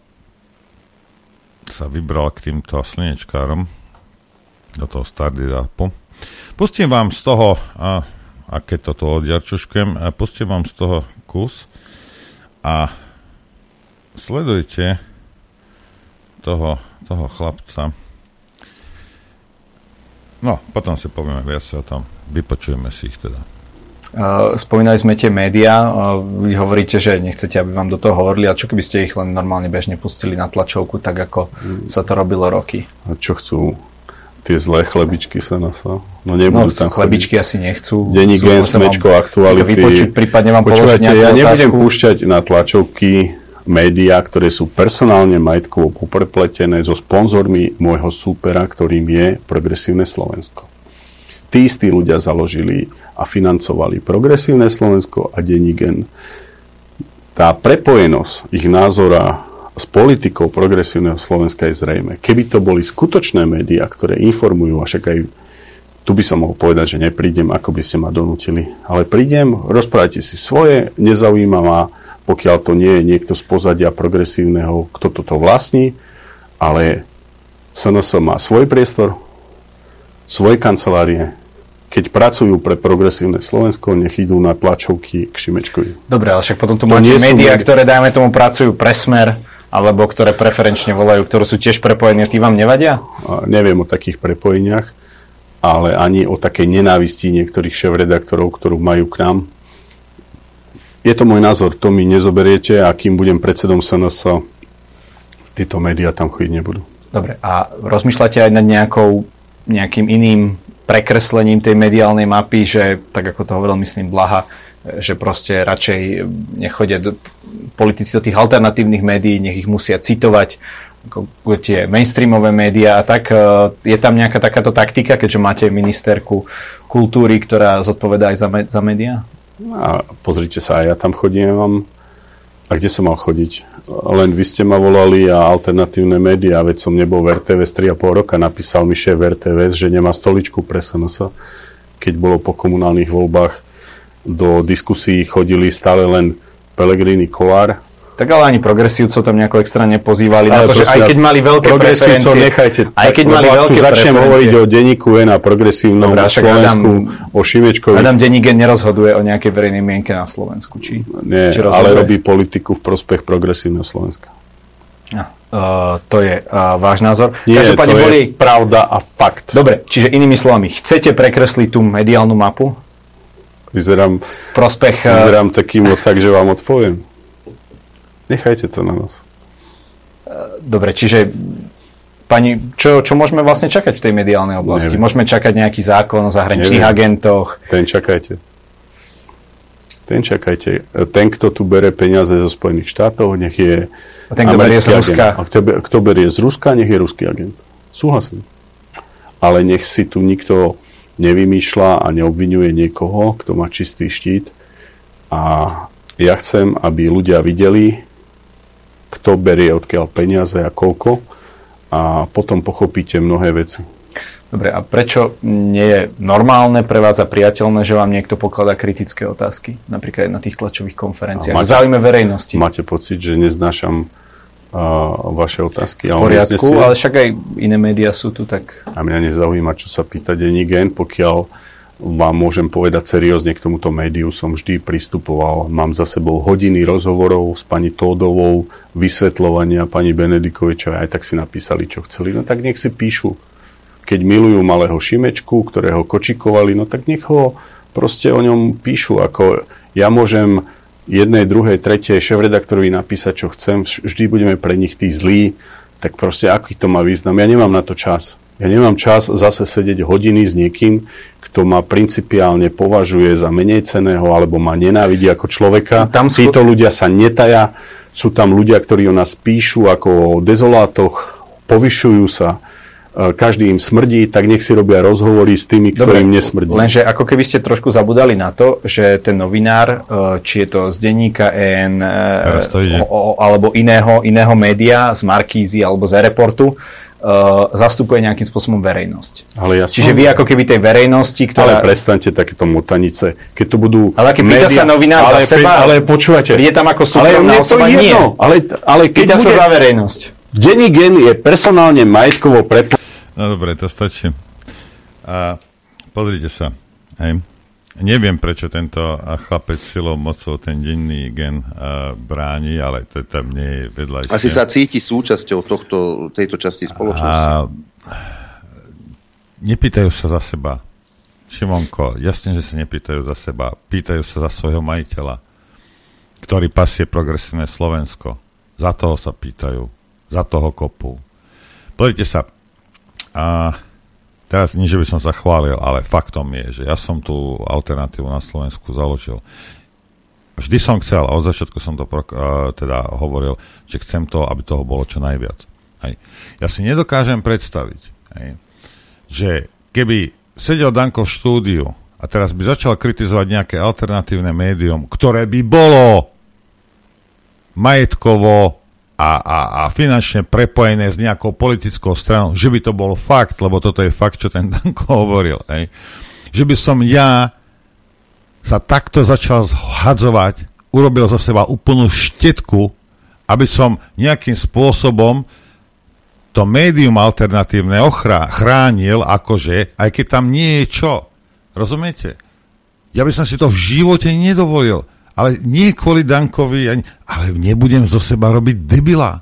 I: sa vybral k týmto slnečkárom do toho Stardidapu. Pustím vám z toho, uh, a keď toto odjarčuškujem, uh, pustím vám z toho kus a sledujte toho, toho chlapca. No, potom si povieme viac o tom. Vypočujeme si ich teda.
J: Spomínali sme tie médiá, vy hovoríte, že nechcete, aby vám do toho hovorili, a čo keby ste ich len normálne bežne pustili na tlačovku, tak ako mm. sa to robilo roky?
K: A čo chcú? Tie zlé chlebičky sa nasa. No nebudú no,
J: tam chlebičky chodiť. asi nechcú.
K: Denní gen, smečko, aktuality.
J: Vypočuť, prípadne vám položiť
K: ja nebudem otázku. púšťať na tlačovky médiá, ktoré sú personálne majetkovo poprepletené so sponzormi môjho súpera, ktorým je Progresívne Slovensko. Tí istí ľudia založili a financovali Progresívne Slovensko a Denigen. Tá prepojenosť ich názora s politikou Progresívneho Slovenska je zrejme. Keby to boli skutočné médiá, ktoré informujú, a však aj tu by som mohol povedať, že neprídem, ako by ste ma donútili. Ale prídem, rozprávajte si svoje, nezaujíma ma, pokiaľ to nie je niekto z pozadia progresívneho, kto toto vlastní, ale SNS má svoj priestor, svoje kancelárie, keď pracujú pre progresívne Slovensko, nech idú na tlačovky k Šimečkovi.
J: Dobre, ale však potom tu to máte médiá, médi- ktoré, dajme tomu, pracujú pre smer, alebo ktoré preferenčne volajú, ktoré sú tiež prepojené, tí vám nevadia?
K: A neviem o takých prepojeniach, ale ani o takej nenávisti niektorých šéf-redaktorov, ktorú majú k nám. Je to môj názor, to mi nezoberiete a kým budem predsedom SNS, tieto médiá tam chodiť nebudú.
J: Dobre, a rozmýšľate aj nad nejakou, nejakým iným prekreslením tej mediálnej mapy, že tak ako to hovoril, myslím, Blaha, že proste radšej nechodia do, politici do tých alternatívnych médií, nech ich musia citovať ako tie mainstreamové médiá a tak. E, je tam nejaká takáto taktika, keďže máte ministerku kultúry, ktorá zodpovedá aj za, za médiá?
K: A pozrite sa, ja tam chodím. A kde som mal chodiť? Len vy ste ma volali a alternatívne médiá, veď som nebol v RTVS 3,5 roka, napísal mi šéf RTVS, že nemá stoličku pre SNS, keď bolo po komunálnych voľbách. Do diskusí chodili stále len Pelegrini Kolár,
J: tak ale ani progresívcov tam nejako extra nepozývali ale na to, že aj keď mali veľké preferencie,
K: nechajte,
J: aj keď mali veľké
K: začnem hovoriť o denníku N a progresívnom Dobre, Slovensku, Adam, o Šimečkovi.
J: Adam denník nerozhoduje o nejakej verejnej mienke na Slovensku, či?
K: Nie, či ale robí politiku v prospech progresívneho Slovenska.
J: No, uh, to je uh, váš názor.
K: Nie, to boli... je pravda a fakt.
J: Dobre, čiže inými slovami, chcete prekresliť tú mediálnu mapu?
K: Vyzerám,
J: v prospech,
K: uh... vyzerám takým tak, že vám odpoviem. Nechajte to na nás.
J: Dobre, čiže pani, čo, čo môžeme vlastne čakať v tej mediálnej oblasti? Neviem. Môžeme čakať nejaký zákon o zahraničných Neviem. agentoch?
K: Ten čakajte. Ten čakajte. Ten, kto tu bere peniaze zo Spojených štátov, nech je
J: a ten, kto berie z Ruska?
K: A kto, kto berie z Ruska, nech je ruský agent. Súhlasím. Ale nech si tu nikto nevymýšľa a neobvinuje niekoho, kto má čistý štít. A ja chcem, aby ľudia videli, kto berie odkiaľ peniaze a koľko a potom pochopíte mnohé veci.
J: Dobre, a prečo nie je normálne pre vás a priateľné, že vám niekto pokladá kritické otázky? Napríklad na tých tlačových konferenciách. Máte, v záujme verejnosti.
K: Máte pocit, že neznášam uh, vaše otázky.
J: V poriadku, ale však aj iné médiá sú tu, tak...
K: A mňa nezaujíma, čo sa pýta denní gen, pokiaľ vám môžem povedať seriózne k tomuto médiu som vždy pristupoval. Mám za sebou hodiny rozhovorov s pani Tódovou, vysvetľovania pani Benedikovičovej, aj tak si napísali, čo chceli. No tak nech si píšu. Keď milujú malého Šimečku, ktorého kočikovali, no tak nech ho proste o ňom píšu. Ako ja môžem jednej, druhej, tretej šéf-redaktorovi napísať, čo chcem. Vždy budeme pre nich tí zlí, tak proste aký to má význam? Ja nemám na to čas. Ja nemám čas zase sedieť hodiny s niekým, kto ma principiálne považuje za menej ceného alebo ma nenávidí ako človeka. Tam skôr... Títo ľudia sa netaja. Sú tam ľudia, ktorí o nás píšu ako o dezolátoch, povyšujú sa E, každý im smrdí, tak nech si robia rozhovory s tými, ktorým nesmrdí.
J: Lenže ako keby ste trošku zabudali na to, že ten novinár, e, či je to z denníka EN e, alebo iného, iného média, z Markízy alebo z Reportu, Uh, zastupuje nejakým spôsobom verejnosť. Ale ja Čiže vy ako keby tej verejnosti, ktorá...
K: Ale prestaňte takéto mutanice. Keď to budú
J: Ale keď média... pýta sa novinár ale, za seba,
K: ale počúvate.
J: Je tam ako súkromná osoba, nie.
K: Ale, ale keď
J: pýta bude... sa za verejnosť.
K: Denní gen je personálne majetkovo prepo-
I: No dobre, to stačí. A pozrite sa. Hej. Neviem, prečo tento chlapec silou mocou ten denný gen uh, bráni, ale to tam nie je vedľajšie.
B: Asi sa cíti súčasťou tohto, tejto časti spoločnosti. A
I: nepýtajú sa za seba. Šimonko, jasne, že sa nepýtajú za seba. Pýtajú sa za svojho majiteľa, ktorý pasie progresívne Slovensko. Za toho sa pýtajú. Za toho kopu. Pozrite sa, a teraz nie, by som sa chválil, ale faktom je, že ja som tú alternatívu na Slovensku založil. Vždy som chcel, a od začiatku som to uh, teda hovoril, že chcem to, aby toho bolo čo najviac. Hej. Ja si nedokážem predstaviť, hej, že keby sedel Danko v štúdiu a teraz by začal kritizovať nejaké alternatívne médium, ktoré by bolo majetkovo a, a, a finančne prepojené s nejakou politickou stranou, že by to bol fakt, lebo toto je fakt, čo ten Danko hovoril, hej, že by som ja sa takto začal zhadzovať, urobil zo seba úplnú štetku, aby som nejakým spôsobom to médium alternatívne ochrá, chránil, akože, aj keď tam nie je čo. Rozumiete? Ja by som si to v živote nedovolil ale nie kvôli Dankovi, ani, ale nebudem zo seba robiť debila.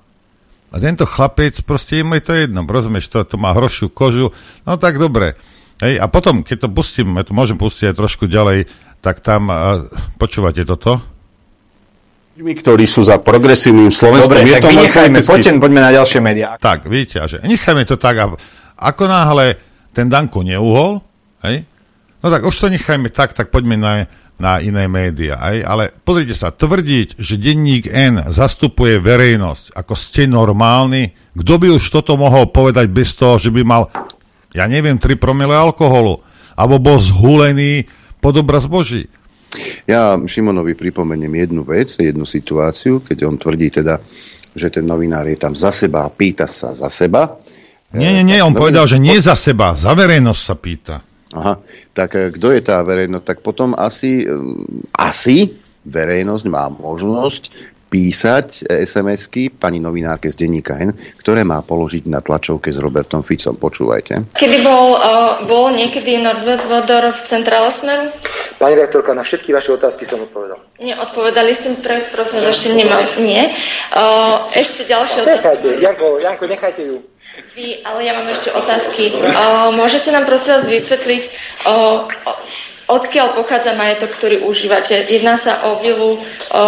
I: A tento chlapec, proste je to jedno, rozumieš, to, to má hrošiu kožu, no tak dobre. Hej, a potom, keď to pustím, ja to môžem pustiť aj trošku ďalej, tak tam, uh, počúvate toto?
K: ktorí sú za progresívnym Slovenskom.
J: Dobre, je tak to vynechajme, poďme, poďme na ďalšie médiá.
I: Tak, vidíte, že nechajme to tak, a ako náhle ten Danko neuhol, hej, no tak už to nechajme tak, tak poďme na na iné médiá. Aj? Ale pozrite sa, tvrdiť, že denník N zastupuje verejnosť, ako ste normálni, kto by už toto mohol povedať bez toho, že by mal, ja neviem, 3 promile alkoholu, alebo bol zhulený pod obraz Boží.
B: Ja Šimonovi pripomeniem jednu vec, jednu situáciu, keď on tvrdí teda, že ten novinár je tam za seba a pýta sa za seba.
I: Nie, nie, nie, on novinár... povedal, že nie za seba, za verejnosť sa pýta.
B: Aha, tak eh, kto je tá verejnosť? Tak potom asi, eh, asi verejnosť má možnosť písať eh, SMS-ky pani novinárke z denníka N, ktoré má položiť na tlačovke s Robertom Ficom. Počúvajte.
L: Kedy bol, uh, bol niekedy Norbert Vodor v centrále Smeru?
M: Pani rektorka, na všetky vaše otázky som odpovedal.
L: Nie, odpovedali ste, pre, prosím, ešte nemám. Nie. Uh, ešte ďalšie
M: otázky. Nechajte, Janko, Janko, nechajte ju.
L: Vy, ale ja mám ešte otázky. O, môžete nám prosím vás vysvetliť, o, o, odkiaľ pochádza majetok, ktorý užívate? Jedná sa o vilu, o,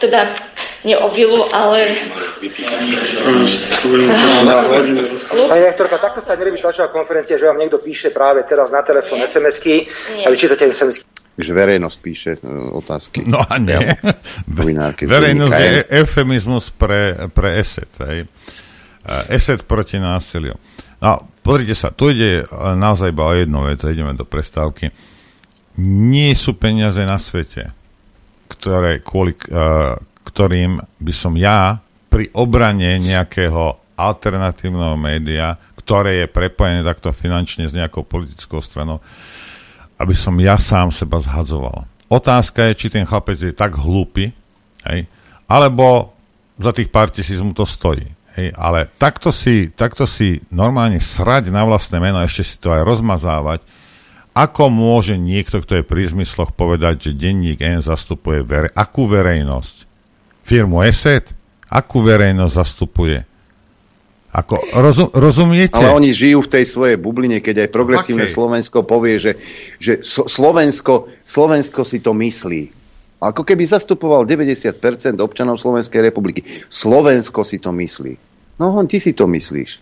L: teda nie o vilu, ale...
M: Pani rektorka, takto sa nerobí tlačová konferencia, že vám niekto píše práve teraz na telefón SMS-ky a vy čítate SMS-ky.
B: Že verejnosť píše uh, otázky.
I: No a nie. Verejnosť je eufemizmus pre, pre eset. Hej. Eh, eset proti násiliu. No, pozrite sa, tu ide naozaj iba o jednu vec, ideme do prestávky. Nie sú peniaze na svete, ktoré, kvôli uh, ktorým by som ja pri obrane nejakého alternatívneho média, ktoré je prepojené takto finančne s nejakou politickou stranou, aby som ja sám seba zhadzoval. Otázka je, či ten chlapec je tak hlúpy, hej, alebo za tých pár tisíc mu to stojí. Hej, ale takto si, takto si normálne srať na vlastné meno, ešte si to aj rozmazávať, ako môže niekto, kto je pri zmysloch, povedať, že denník N zastupuje vere- akú verejnosť? Firmu ESET? Akú verejnosť zastupuje? Ako, rozum, rozumiete?
B: Ale oni žijú v tej svojej bubline, keď aj progresívne okay. Slovensko povie, že, že Slovensko, Slovensko si to myslí. Ako keby zastupoval 90% občanov Slovenskej republiky. Slovensko si to myslí. No, hon, ty si to myslíš.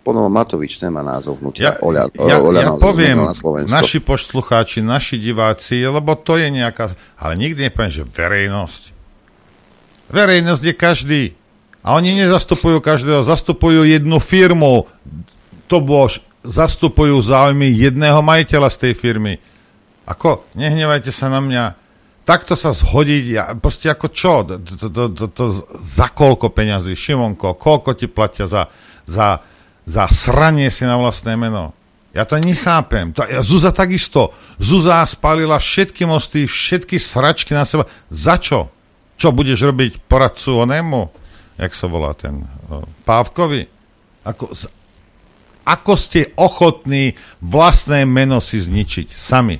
B: Ponovo Matovič nemá názov hnutia.
I: Ja,
B: Oľa,
I: ja,
B: Oľa,
I: ja poviem,
B: na Slovensko.
I: naši poslucháči, naši diváci, lebo to je nejaká... Ale nikdy nepoviem, že verejnosť. Verejnosť je každý. A oni nezastupujú každého, zastupujú jednu firmu. To bož, zastupujú záujmy jedného majiteľa z tej firmy. Ako, nehnevajte sa na mňa. Takto sa zhodiť, ja, proste ako čo? To, to, to, to, za koľko peňazí? Šimonko, koľko ti platia za, za, za sranie si na vlastné meno? Ja to nechápem. To, ja, Zuza takisto. Zuza spálila všetky mosty, všetky sračky na seba. Za čo? Čo budeš robiť poradcu onému? Jak sa volá ten? Pávkovi? Ako, z, ako ste ochotní vlastné meno si zničiť sami?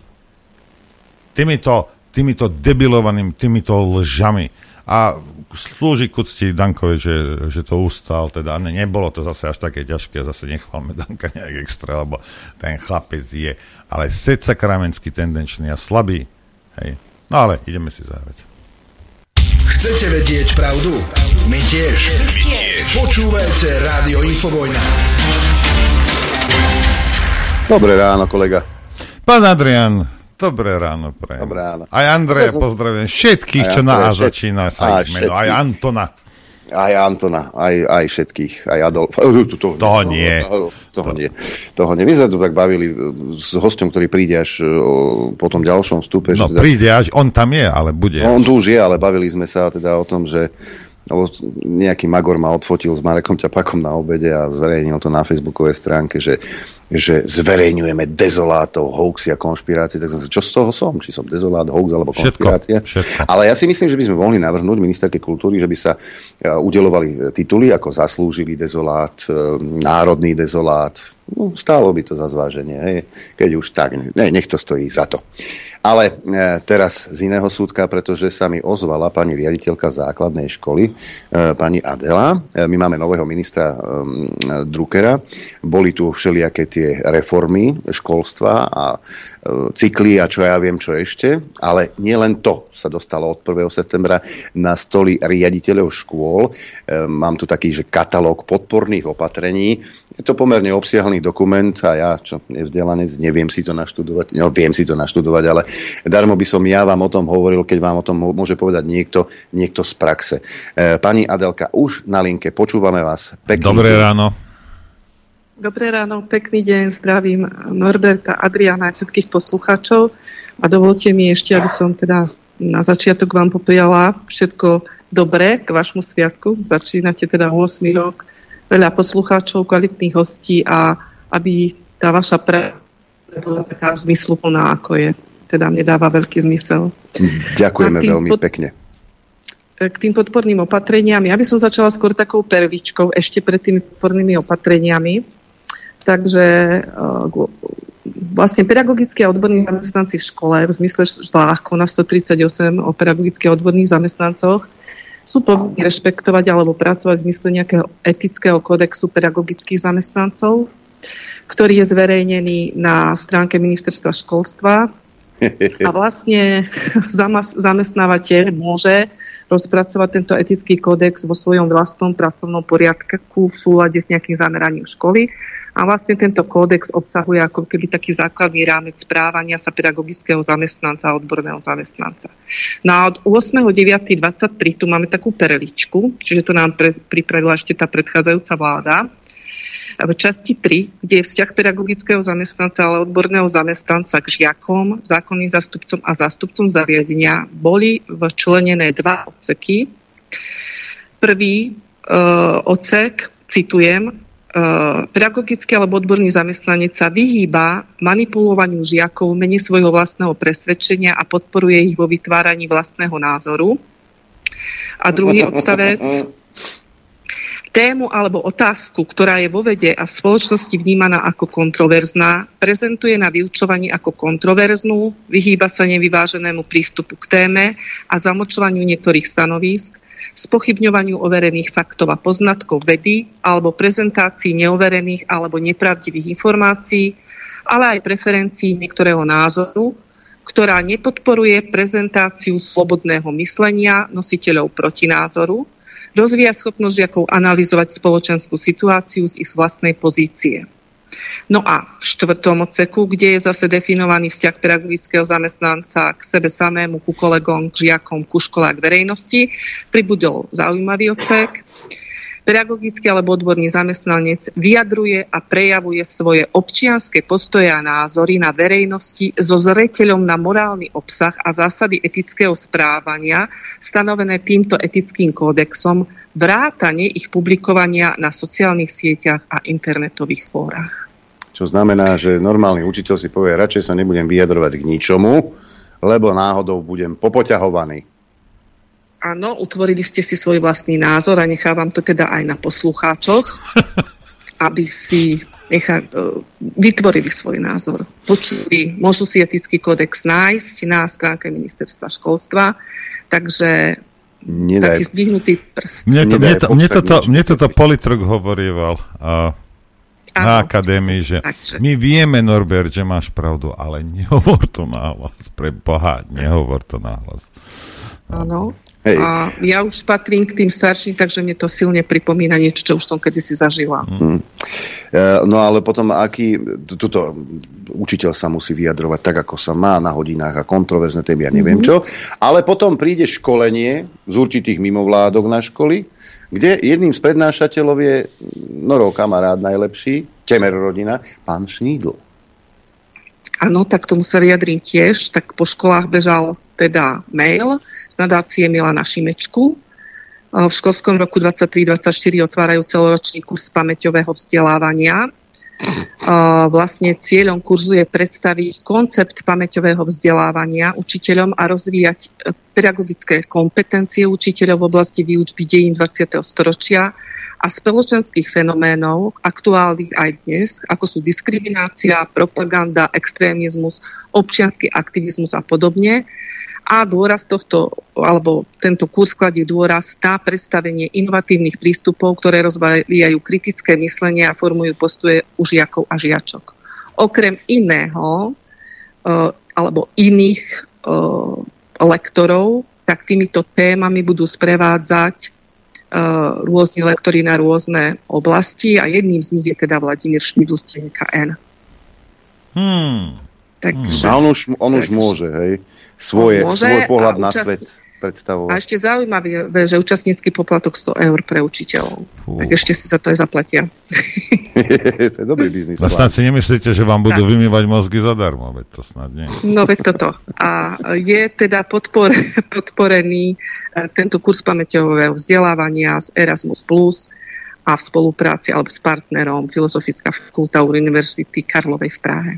I: Týmito, týmito debilovaným, týmito lžami. A slúži k úcti Dankovi, že, že to ustal, teda ne, nebolo to zase až také ťažké, zase nechvalme Danka nejak extra, lebo ten chlapec je, ale seď sakramentsky tendenčný a slabý. Hej. No ale ideme si zahrať.
N: Chcete vedieť pravdu? My tiež. My tiež. Počúvajte Rádio Infovojna.
B: Dobré ráno, kolega.
I: Pán Adrian, dobré ráno prajem.
B: Dobré ráno.
I: Aj Andreja pozdravujem, všetkých, čo na A začína sa ich meno, aj Antona.
B: Aj Antona, aj, aj všetkých, aj Adolf. To,
I: toho nie.
B: Toho nie. Toho nie. My sa tu tak bavili s hostom, ktorý príde až o, po tom ďalšom vstupe.
I: No
B: teda,
I: príde až, on tam je, ale bude.
B: No, on tu už je, ale bavili sme sa teda o tom, že lebo nejaký Magor ma odfotil s Marekom Ťapakom na obede a zverejnil to na facebookovej stránke, že, že zverejňujeme dezolátov, hoaxy a konšpirácie. Tak som sa, čo z toho som? Či som dezolát, hoax alebo konšpirácia?
I: Všetko, všetko.
B: Ale ja si myslím, že by sme mohli navrhnúť ministerke kultúry, že by sa e, udelovali tituly ako zaslúžilý dezolát, e, národný dezolát. No, stálo by to za zváženie. Hej. Keď už tak, ne, nech to stojí za to. Ale e, teraz z iného súdka, pretože sa mi ozvala pani riaditeľka základnej školy, e, pani Adela. E, my máme nového ministra e, Druckera. Boli tu všelijaké tie reformy školstva a e, cykly a čo ja viem, čo ešte. Ale nie len to sa dostalo od 1. septembra na stoly riaditeľov škôl. E, mám tu taký, že katalóg podporných opatrení. Je to pomerne obsiahlný dokument a ja, čo nevzdelanec, neviem si to naštudovať. No, viem si to naštudovať, ale darmo by som ja vám o tom hovoril, keď vám o tom môže povedať niekto, niekto z praxe. E, pani Adelka, už na linke, počúvame vás.
I: Pekný Dobré deň. ráno.
O: Dobré ráno, pekný deň, zdravím Norberta, Adriana a všetkých poslucháčov a dovolte mi ešte, aby som teda na začiatok vám popriala všetko dobré k vašmu sviatku. Začínate teda 8. rok, veľa poslucháčov, kvalitných hostí a aby tá vaša pre bola taká zmysluplná, ako je. Teda mne dáva veľký zmysel.
B: Ďakujeme
O: A tým
B: veľmi
O: pod-
B: pekne.
O: K tým podporným opatreniam, ja by som začala skôr takou pervičkou ešte pred tými podpornými opatreniami. Takže gu- vlastne pedagogickí a odborní zamestnanci v škole v zmysle zákona 138 o pedagogických a odborných zamestnancoch sú povinní rešpektovať alebo pracovať v zmysle nejakého etického kódexu pedagogických zamestnancov, ktorý je zverejnený na stránke ministerstva školstva a vlastne zamestnávateľ môže rozpracovať tento etický kódex vo svojom vlastnom pracovnom poriadku v súlade s nejakým zameraním školy. A vlastne tento kódex obsahuje ako keby taký základný rámec správania sa pedagogického zamestnanca a odborného zamestnanca. No a od 8.9.23 tu máme takú perličku, čiže to nám pre, pripravila ešte tá predchádzajúca vláda v časti 3, kde je vzťah pedagogického zamestnanca, ale odborného zamestnanca k žiakom, zákonným zástupcom a zástupcom zariadenia, boli včlenené dva odseky. Prvý e, odsek, citujem, pedagogický alebo odborný zamestnanec sa vyhýba manipulovaniu žiakov v mene svojho vlastného presvedčenia a podporuje ich vo vytváraní vlastného názoru. A druhý odstavec, tému alebo otázku, ktorá je vo vede a v spoločnosti vnímaná ako kontroverzná, prezentuje na vyučovaní ako kontroverznú, vyhýba sa nevyváženému prístupu k téme a zamočovaniu niektorých stanovísk, spochybňovaniu overených faktov a poznatkov vedy alebo prezentácii neoverených alebo nepravdivých informácií, ale aj preferencií niektorého názoru, ktorá nepodporuje prezentáciu slobodného myslenia nositeľov protinázoru, rozvíjať schopnosť žiakov analyzovať spoločenskú situáciu z ich vlastnej pozície. No a v štvrtom odseku, kde je zase definovaný vzťah pedagogického zamestnanca k sebe samému, ku kolegom, k žiakom, ku škole a k verejnosti, pribudol zaujímavý odsek. Pedagogický alebo odborný zamestnanec vyjadruje a prejavuje svoje občianské postoje a názory na verejnosti so zreteľom na morálny obsah a zásady etického správania stanovené týmto etickým kódexom, vrátane ich publikovania na sociálnych sieťach a internetových fórach.
B: Čo znamená, že normálny učiteľ si povie, radšej sa nebudem vyjadrovať k ničomu, lebo náhodou budem popoťahovaný.
O: Áno, utvorili ste si svoj vlastný názor a nechávam to teda aj na poslucháčoch, aby si nechá, e, vytvorili svoj názor. Počuli, môžu si etický kódex nájsť na stránke ministerstva školstva, takže
B: Nedaj.
O: taký zdvihnutý prst.
I: Mne, to, mne, to, mne, toto, mne toto politruk hovorieval a, na akadémii, že my vieme, Norbert, že máš pravdu, ale nehovor to nahlas. Pre Boha, nehovor to nahlas.
O: Áno. Hej. A ja už patrím k tým starším, takže mne to silne pripomína niečo, čo už som kedysi zažila.
B: Mm. No ale potom, aký tuto učiteľ sa musí vyjadrovať tak, ako sa má na hodinách a kontroverzne témy, ja neviem mm-hmm. čo. Ale potom príde školenie z určitých mimovládok na školy, kde jedným z prednášateľov je Norov kamarát najlepší, Temer rodina, pán Šnídl.
O: Áno, tak tomu sa vyjadrím tiež. Tak po školách bežal teda mail, nadácie Milana Šimečku. V školskom roku 23-24 otvárajú celoročný kurz pamäťového vzdelávania. Vlastne cieľom kurzu je predstaviť koncept pamäťového vzdelávania učiteľom a rozvíjať e, pedagogické kompetencie učiteľov v oblasti výučby dejín 20. storočia a spoločenských fenoménov, aktuálnych aj dnes, ako sú diskriminácia, propaganda, extrémizmus, občianský aktivizmus a podobne, a dôraz tohto, alebo tento kurz kladie dôraz na predstavenie inovatívnych prístupov, ktoré rozvíjajú kritické myslenie a formujú postoje u žiakov a žiačok. Okrem iného, uh, alebo iných uh, lektorov, tak týmito témami budú sprevádzať uh, rôzni lektory na rôzne oblasti a jedným z nich je teda Vladimír Šmidl z N.
I: Hmm.
O: Takže,
B: a on už, on už môže, hej? svoje, môže svoj pohľad na účast... svet predstavovať.
O: A ešte zaujímavé, že účastnícky poplatok 100 eur pre učiteľov. Fú. Tak ešte si za to aj zaplatia.
B: to je dobrý biznis.
I: A snad si nemyslíte, že vám budú tak. vymývať mozgy zadarmo, veď to snad nie.
O: No veď toto. A je teda podpor, podporený e, tento kurz pamäťového vzdelávania z Erasmus+, Plus a v spolupráci alebo s partnerom Filozofická fakulta Univerzity Karlovej v Prahe.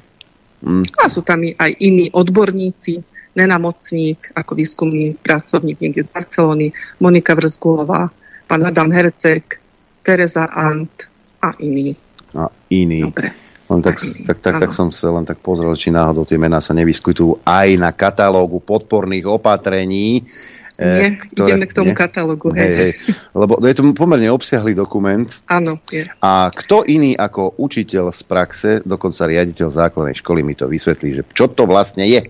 O: Mm. A sú tam aj iní odborníci, Nena Mocník ako výskumný pracovník niekde z Barcelony, Monika Vrzgulová, pán Adam Hercek, Teresa Ant a iní.
B: A iní.
O: Dobre.
B: Len tak, tak, tak, tak som sa len tak pozrel, či náhodou tie mená sa nevyskytujú aj na katalógu podporných opatrení.
O: Nie, ktoré, ideme k tomu nie? katalógu. Hej. Hej, hej.
B: Lebo je to pomerne obsiahlý dokument.
O: Áno, je.
B: A kto iný ako učiteľ z praxe, dokonca riaditeľ základnej školy mi to vysvetlí, že čo to vlastne je?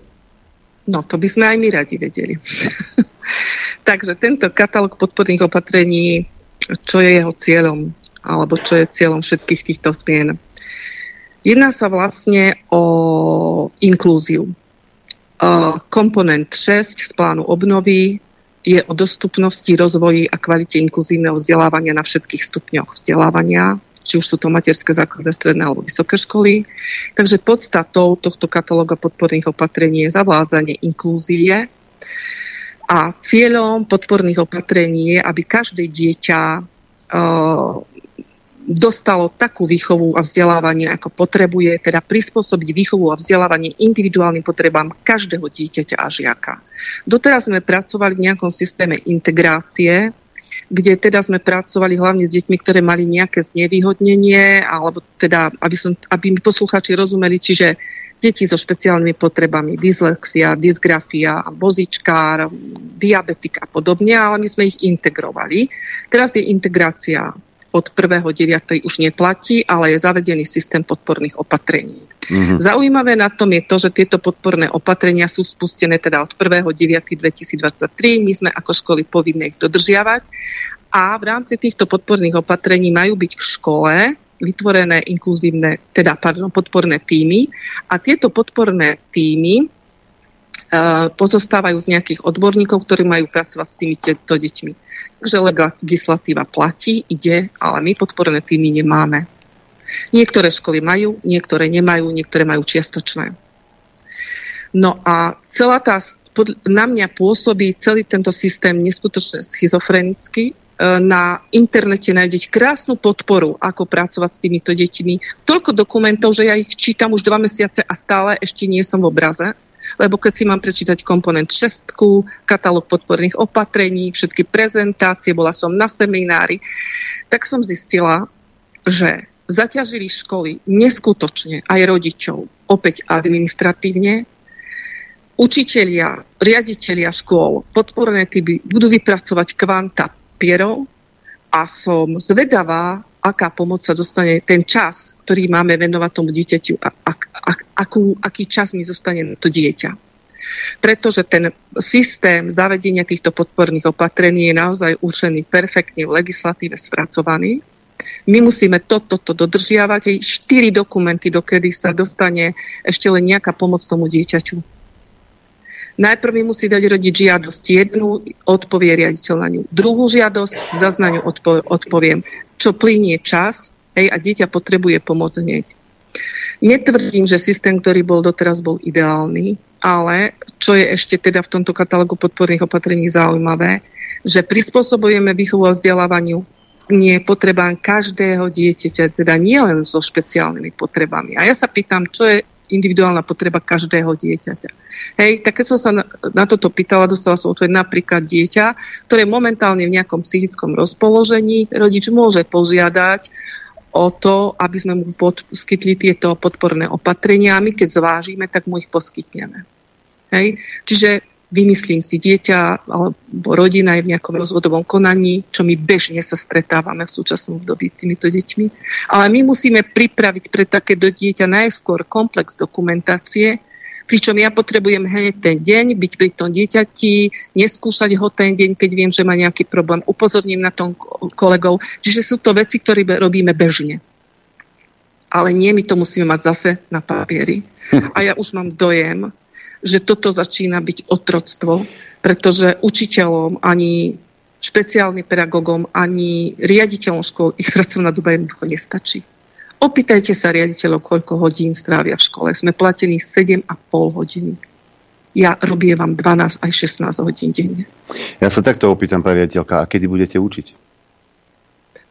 O: No, to by sme aj my radi vedeli. Takže tento katalóg podporných opatrení, čo je jeho cieľom, alebo čo je cieľom všetkých týchto zmien. Jedná sa vlastne o inklúziu. Komponent 6 z plánu obnovy je o dostupnosti, rozvoji a kvalite inkluzívneho vzdelávania na všetkých stupňoch vzdelávania, či už sú to materské, základné, stredné alebo vysoké školy. Takže podstatou tohto katalóga podporných opatrení je zavládzanie inklúzie a cieľom podporných opatrení je, aby každé dieťa uh, dostalo takú výchovu a vzdelávanie, ako potrebuje, teda prispôsobiť výchovu a vzdelávanie individuálnym potrebám každého dieťaťa a žiaka. Doteraz sme pracovali v nejakom systéme integrácie, kde teda sme pracovali hlavne s deťmi, ktoré mali nejaké znevýhodnenie, alebo teda, aby, som, aby mi posluchači rozumeli, čiže deti so špeciálnymi potrebami, dyslexia, dysgrafia, vozičkár, diabetik a podobne, ale my sme ich integrovali. Teraz je integrácia od 1.9. už neplatí, ale je zavedený systém podporných opatrení. Mm-hmm. Zaujímavé na tom je to, že tieto podporné opatrenia sú spustené teda od 1.9.2023. My sme ako školy povinné ich dodržiavať A v rámci týchto podporných opatrení majú byť v škole vytvorené inkluzívne, teda pardon, podporné týmy a tieto podporné týmy pozostávajú z nejakých odborníkov, ktorí majú pracovať s týmito deťmi. Takže legislatíva platí, ide, ale my podporné týmy nemáme. Niektoré školy majú, niektoré nemajú, niektoré majú čiastočné. No a celá tá, na mňa pôsobí celý tento systém neskutočne schizofrenicky. E, na internete nájdete krásnu podporu, ako pracovať s týmito deťmi. Toľko dokumentov, že ja ich čítam už dva mesiace a stále ešte nie som v obraze lebo keď si mám prečítať komponent šestku, katalóg podporných opatrení, všetky prezentácie, bola som na seminári, tak som zistila, že zaťažili školy neskutočne aj rodičov, opäť administratívne, učitelia, riaditeľia škôl, podporné typy budú vypracovať kvanta pierov a som zvedavá, aká pomoc sa dostane, ten čas, ktorý máme venovať tomu dieťaťu, a, a, akú, aký čas mi zostane to dieťa. Pretože ten systém zavedenia týchto podporných opatrení je naozaj určený perfektne v legislatíve spracovaný. My musíme toto to, to dodržiavať, aj štyri dokumenty, dokedy sa dostane ešte len nejaká pomoc tomu dieťaťu. Najprv mi musí dať rodiť žiadosť. Jednu odpovie riaditeľ na ňu. Druhú žiadosť za ňu odpo- odpoviem čo plinie čas hej, a dieťa potrebuje pomoc hneď. Netvrdím, že systém, ktorý bol doteraz, bol ideálny, ale čo je ešte teda v tomto katalógu podporných opatrení zaujímavé, že prispôsobujeme výchovu a vzdelávaniu nie potrebám každého dieťaťa, teda nie len so špeciálnymi potrebami. A ja sa pýtam, čo je individuálna potreba každého dieťaťa. Hej, tak keď som sa na, na toto pýtala, dostala som odpoveď napríklad dieťa, ktoré momentálne v nejakom psychickom rozpoložení, rodič môže požiadať o to, aby sme mu poskytli tieto podporné opatrenia my keď zvážime, tak mu ich poskytneme. Hej? Čiže vymyslím si, dieťa alebo rodina je v nejakom rozvodovom konaní, čo my bežne sa stretávame v súčasnom období s týmito deťmi. Ale my musíme pripraviť pre také do dieťa najskôr komplex dokumentácie, pričom ja potrebujem hneď ten deň byť pri tom dieťati, neskúšať ho ten deň, keď viem, že má nejaký problém. Upozorním na tom kolegov. Čiže sú to veci, ktoré robíme bežne. Ale nie, my to musíme mať zase na papieri. A ja už mám dojem, že toto začína byť otroctvo, pretože učiteľom ani špeciálnym pedagógom, ani riaditeľom škôl ich pracovná doba jednoducho nestačí. Opýtajte sa riaditeľov, koľko hodín strávia v škole. Sme platení 7,5 hodiny. Ja robím vám 12 aj 16 hodín denne.
B: Ja sa takto opýtam, pani riaditeľka, a kedy budete učiť?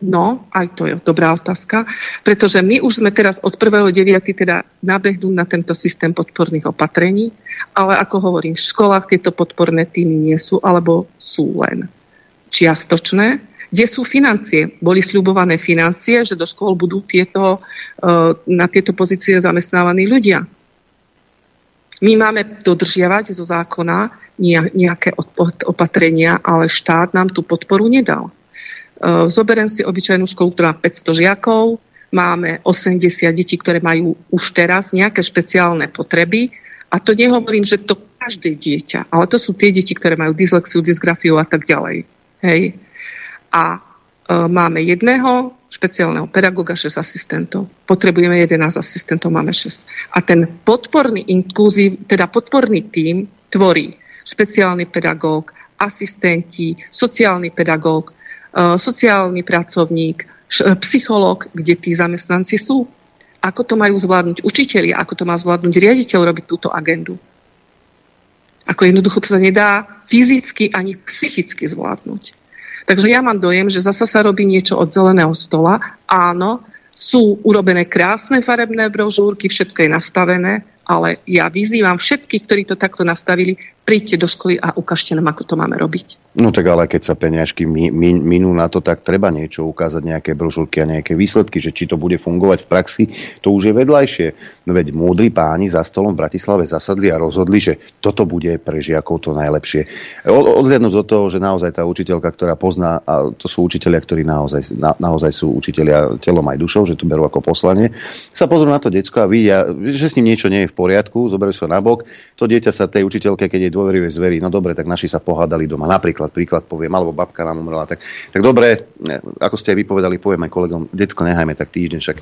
O: No, aj to je dobrá otázka, pretože my už sme teraz od 1.9. teda nabehnú na tento systém podporných opatrení, ale ako hovorím, v školách tieto podporné týmy nie sú, alebo sú len čiastočné. Kde sú financie? Boli sľubované financie, že do škôl budú tieto, eh, na tieto pozície zamestnávaní ľudia. My máme dodržiavať zo zákona nejaké opatrenia, ale štát nám tú podporu nedal. Eh, zoberiem si obyčajnú školu, ktorá má 500 žiakov, máme 80 detí, ktoré majú už teraz nejaké špeciálne potreby a to nehovorím, že to každé dieťa, ale to sú tie deti, ktoré majú dyslexiu, dysgrafiu a tak ďalej. Hej. A e, máme jedného špeciálneho pedagóga, 6 asistentov. Potrebujeme 11 asistentov, máme 6. A ten podporný inkluzív, teda podporný tím tvorí špeciálny pedagóg, asistenti, sociálny pedagóg, Eh, sociálny pracovník, eh, psychológ, kde tí zamestnanci sú. Ako to majú zvládnuť učiteľi, ako to má zvládnuť riaditeľ robiť túto agendu. Ako jednoducho to sa nedá fyzicky ani psychicky zvládnuť. Takže ja mám dojem, že zasa sa robí niečo od zeleného stola. Áno, sú urobené krásne farebné brožúrky, všetko je nastavené, ale ja vyzývam všetkých, ktorí to takto nastavili, príďte do školy a ukážte nám, ako to máme robiť.
B: No tak ale keď sa peniažky mi, mi, minú na to, tak treba niečo ukázať, nejaké brožúrky a nejaké výsledky, že či to bude fungovať v praxi, to už je vedľajšie. No veď múdri páni za stolom v Bratislave zasadli a rozhodli, že toto bude pre žiakov to najlepšie. Odhľadnúť do toho, že naozaj tá učiteľka, ktorá pozná, a to sú učiteľia, ktorí naozaj, na, naozaj sú učiteľia telom aj dušou, že to berú ako poslanie, sa pozrú na to decko a vidia, že s ním niečo nie je v poriadku, zoberú sa nabok, to dieťa sa tej učiteľke, keď jej dôveruje zverí, no dobre, tak naši sa pohádali doma. Napríklad, príklad poviem, alebo babka nám umrela. Tak, tak dobre, ako ste aj vypovedali, poviem aj kolegom, detko, nehajme tak týždeň, však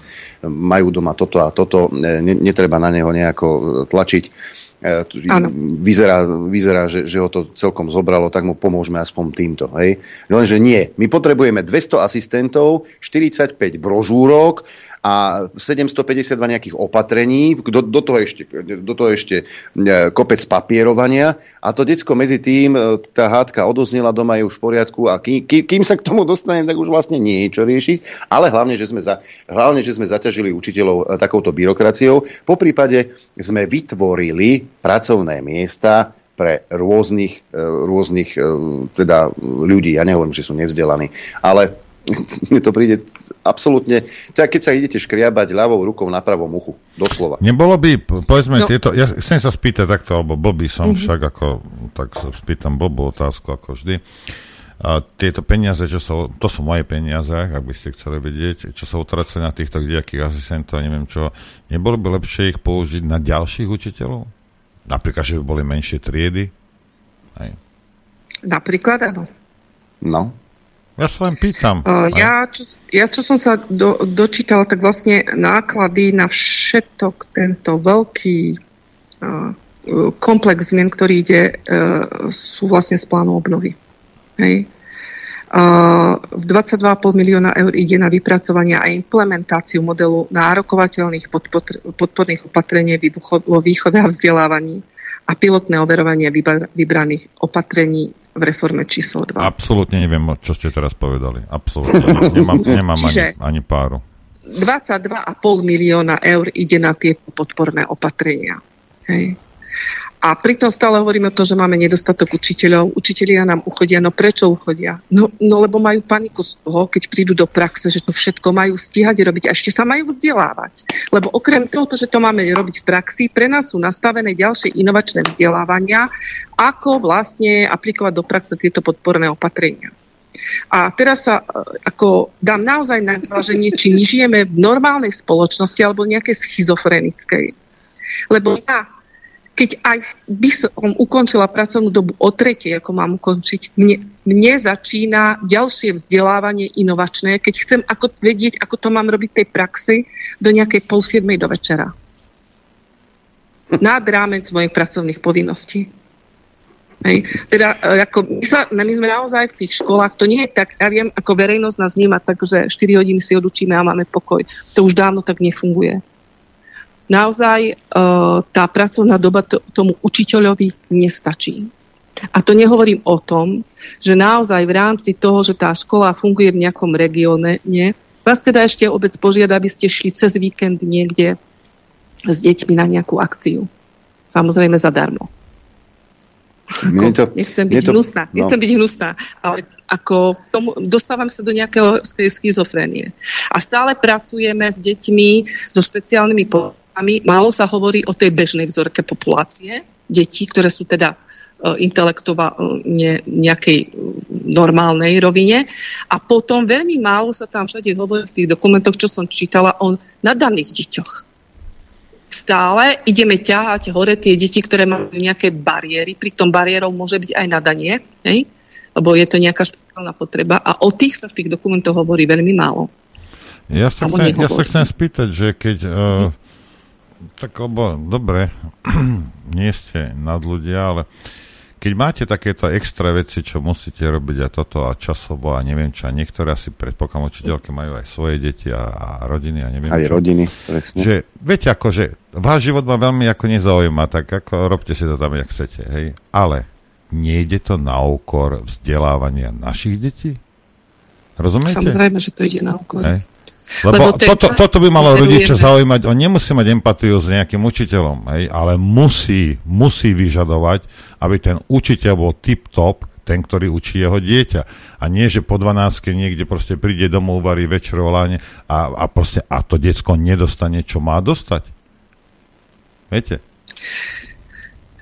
B: majú doma toto a toto, netreba na neho nejako tlačiť Ano. vyzerá, vyzerá že, že ho to celkom zobralo, tak mu pomôžeme aspoň týmto. Hej? Lenže nie. My potrebujeme 200 asistentov, 45 brožúrok, a 752 nejakých opatrení, do, do, toho ešte, do toho ešte e, kopec papierovania a to decko medzi tým, e, tá hádka odoznela doma, je už v poriadku a kým, kým sa k tomu dostane, tak už vlastne nie je čo riešiť, ale hlavne, že sme, za, hlavne, že sme zaťažili učiteľov e, takouto byrokraciou. Po prípade sme vytvorili pracovné miesta pre rôznych, rôznych teda ľudí. Ja nehovorím, že sú nevzdelaní, ale mne to príde absolútne, to keď sa idete škriabať ľavou rukou na pravom uchu, doslova.
I: Nebolo by, povedzme, no. tieto, ja chcem sa spýtať takto, alebo blbý som mm-hmm. však, ako, tak sa spýtam blbú otázku, ako vždy. A tieto peniaze, čo sú, to sú moje peniaze, ak by ste chceli vedieť, čo sa utracajú na týchto kdejakých asistentov, neviem čo, nebolo by lepšie ich použiť na ďalších učiteľov? Napríklad, že by boli menšie triedy? Hej.
O: Napríklad, áno.
B: No.
I: Ja sa len pýtam.
O: Ja, čo, ja, čo som sa do, dočítala, tak vlastne náklady na všetok tento veľký uh, komplex zmien, ktorý ide, uh, sú vlastne z plánu obnovy. Hej. Uh, v 22,5 milióna eur ide na vypracovanie a implementáciu modelu nárokovateľných podporných opatrení vo výchove a vzdelávaní a pilotné overovanie vybraných opatrení v reforme číslo 2.
I: Absolútne neviem, čo ste teraz povedali. Absolútne. Nemám, nemám ani, ani páru.
O: 22,5 milióna eur ide na tie podporné opatrenia. Hej. A pritom stále hovoríme o to, že máme nedostatok učiteľov. Učitelia nám uchodia. No prečo uchodia? No, no lebo majú paniku z toho, keď prídu do praxe, že to všetko majú stíhať robiť a ešte sa majú vzdelávať. Lebo okrem toho, že to máme robiť v praxi, pre nás sú nastavené ďalšie inovačné vzdelávania, ako vlastne aplikovať do praxe tieto podporné opatrenia. A teraz sa e, ako dám naozaj na zváženie, či my žijeme v normálnej spoločnosti alebo nejakej schizofrenickej. Lebo ja keď aj by som ukončila pracovnú dobu o tretej, ako mám ukončiť, mne, mne začína ďalšie vzdelávanie inovačné, keď chcem ako, vedieť, ako to mám robiť tej praxi do nejakej pol siedmej do večera. Nad rámec mojich pracovných povinností. Hej. Teda, e, ako my, sa, my sme naozaj v tých školách, to nie je tak, ja viem, ako verejnosť nás vníma tak, že 4 hodiny si odučíme a máme pokoj. To už dávno tak nefunguje naozaj e, tá pracovná doba tomu učiteľovi nestačí. A to nehovorím o tom, že naozaj v rámci toho, že tá škola funguje v nejakom regióne, nie, vás teda ešte obec požiada, aby ste šli cez víkend niekde s deťmi na nejakú akciu. Samozrejme zadarmo. Ako, to, nechcem byť to, hnusná, no. nechcem byť hnusná, ale ako tomu, dostávam sa do nejakého schizofrénie. A stále pracujeme s deťmi so špeciálnymi problémami. Málo sa hovorí o tej bežnej vzorke populácie detí, ktoré sú teda e, intelektoválne nejakej e, normálnej rovine. A potom veľmi málo sa tam všade hovorí v tých dokumentoch, čo som čítala, o nadaných deťoch. Stále ideme ťahať hore tie deti, ktoré majú nejaké bariéry, pritom bariérou môže byť aj nadanie, hej? lebo je to nejaká špeciálna potreba a o tých sa v tých dokumentoch hovorí veľmi málo.
I: Ja sa, chcem, ja sa chcem spýtať, že keď uh, tak lebo, dobre, nie ste nad ľudia, ale keď máte takéto extra veci, čo musíte robiť a toto a časovo a neviem čo, a niektoré asi predpokladám učiteľky majú aj svoje deti a, a rodiny a neviem
B: aj
I: čo.
B: rodiny, presne.
I: Že, viete, ako, že váš život ma veľmi ako nezaujíma, tak ako robte si to tam, jak chcete, hej. Ale nejde to na úkor vzdelávania našich detí? Rozumiete?
O: Samozrejme, že to ide na úkor. Hej.
I: Lebo, Lebo toto, toto by malo rodiča zaujímať. On nemusí mať empatiu s nejakým učiteľom, hej, ale musí, musí vyžadovať, aby ten učiteľ bol tip-top, ten, ktorý učí jeho dieťa. A nie, že po 12 niekde proste príde domov, uvarí večer a, a, proste, a to decko nedostane, čo má dostať. Viete?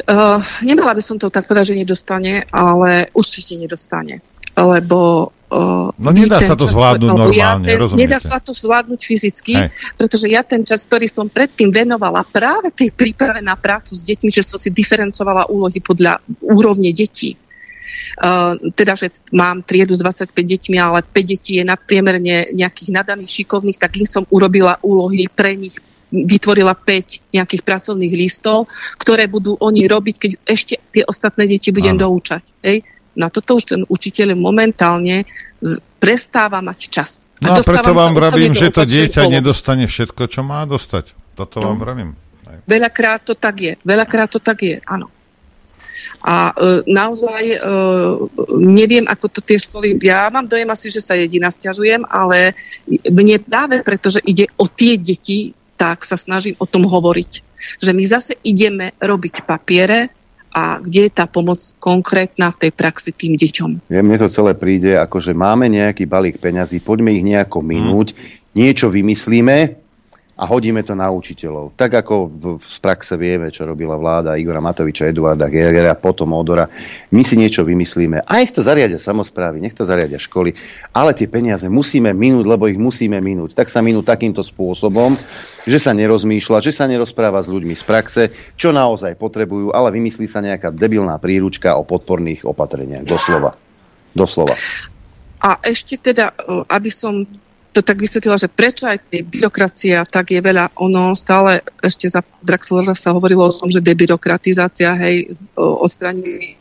O: Uh, nemala by som to tak povedať, že nedostane, ale určite nedostane. Lebo Uh,
I: no nedá sa to čas, zvládnuť normálne,
O: ja
I: ten,
O: Nedá sa to zvládnuť fyzicky, Hej. pretože ja ten čas, ktorý som predtým venovala práve tej príprave na prácu s deťmi, že som si diferencovala úlohy podľa úrovne detí. Uh, teda, že mám triedu s 25 deťmi, ale 5 detí je nadpriemerne nejakých nadaných šikovných, tak im som urobila úlohy pre nich vytvorila 5 nejakých pracovných listov, ktoré budú oni robiť, keď ešte tie ostatné deti budem Áno. doučať. Hej? Na toto už ten učiteľ momentálne prestáva mať čas.
I: No a, a preto vám vravím, že to dieťa polo. nedostane všetko, čo má dostať. Toto no. vám vravím.
O: Veľakrát to tak je. Veľakrát to tak je, áno. A e, naozaj e, neviem, ako to tie školy... Ja mám dojem asi, že sa jediná stiažujem, ale mne práve preto, že ide o tie deti, tak sa snažím o tom hovoriť. Že my zase ideme robiť papiere, a kde je tá pomoc konkrétna v tej praxi tým deťom.
B: Ja, mne to celé príde, ako že máme nejaký balík peňazí, poďme ich nejako minúť, hmm. niečo vymyslíme a hodíme to na učiteľov. Tak ako v, v praxe vieme, čo robila vláda Igora Matoviča, Eduarda Gergera, potom Odora. My si niečo vymyslíme. A nech to zariadia samozprávy, nech to zariadia školy, ale tie peniaze musíme minúť, lebo ich musíme minúť. Tak sa minú takýmto spôsobom, že sa nerozmýšľa, že sa nerozpráva s ľuďmi z praxe, čo naozaj potrebujú, ale vymyslí sa nejaká debilná príručka o podporných opatreniach. Doslova. Doslova.
O: A ešte teda, aby som to tak vysvetlila, že prečo aj tej byrokracia tak je veľa, ono stále ešte za Draxlera sa hovorilo o tom, že debyrokratizácia, hej, odstranili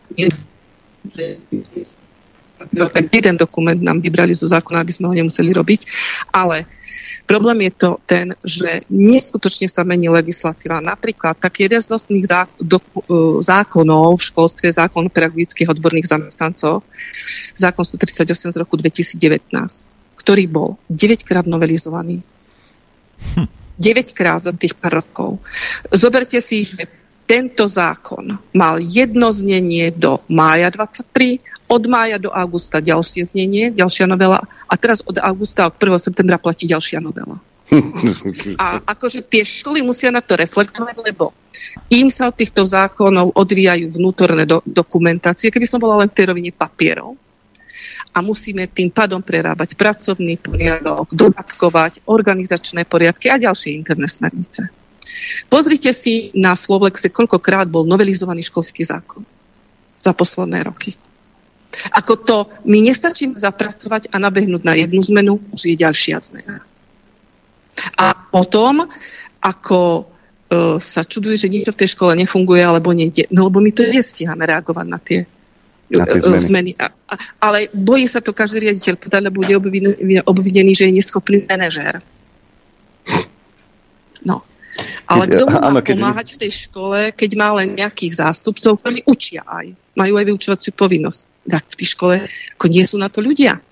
O: jeden dokument nám vybrali zo zákona, aby sme ho nemuseli robiť, ale problém je to ten, že neskutočne sa mení legislatíva. Napríklad tak jeden z nosných e, zákonov v školstve, zákon pedagogických odborných zamestnancov, zákon 138 z roku 2019 ktorý bol 9 krát novelizovaný. Hm. 9 krát za tých pár rokov. Zoberte si, že tento zákon mal jedno znenie do mája 23, od mája do augusta ďalšie znenie, ďalšia novela a teraz od augusta, od 1. septembra platí ďalšia novela. A akože tie školy musia na to reflektovať, lebo im sa od týchto zákonov odvíjajú vnútorné do, dokumentácie. Keby som bola len v tej rovine papierov, a musíme tým pádom prerábať pracovný poriadok, dodatkovať organizačné poriadky a ďalšie interné smernice. Pozrite si na Slovlexe, koľkokrát bol novelizovaný školský zákon za posledné roky. Ako to my nestačíme zapracovať a nabehnúť na jednu zmenu, už je ďalšia zmena. A potom, ako e, sa čuduje, že niečo v tej škole nefunguje alebo nejde, no lebo my to nestíhame reagovať na tie zmeny. zmeny. A, a, ale bojí sa to každý riaditeľ lebo bude obvinený, že je neschopný manažér. No. Ale kto má áno, keď... pomáhať v tej škole, keď má len nejakých zástupcov, ktorí učia aj. Majú aj vyučovaciu povinnosť. Tak v tej škole ako nie sú na to ľudia.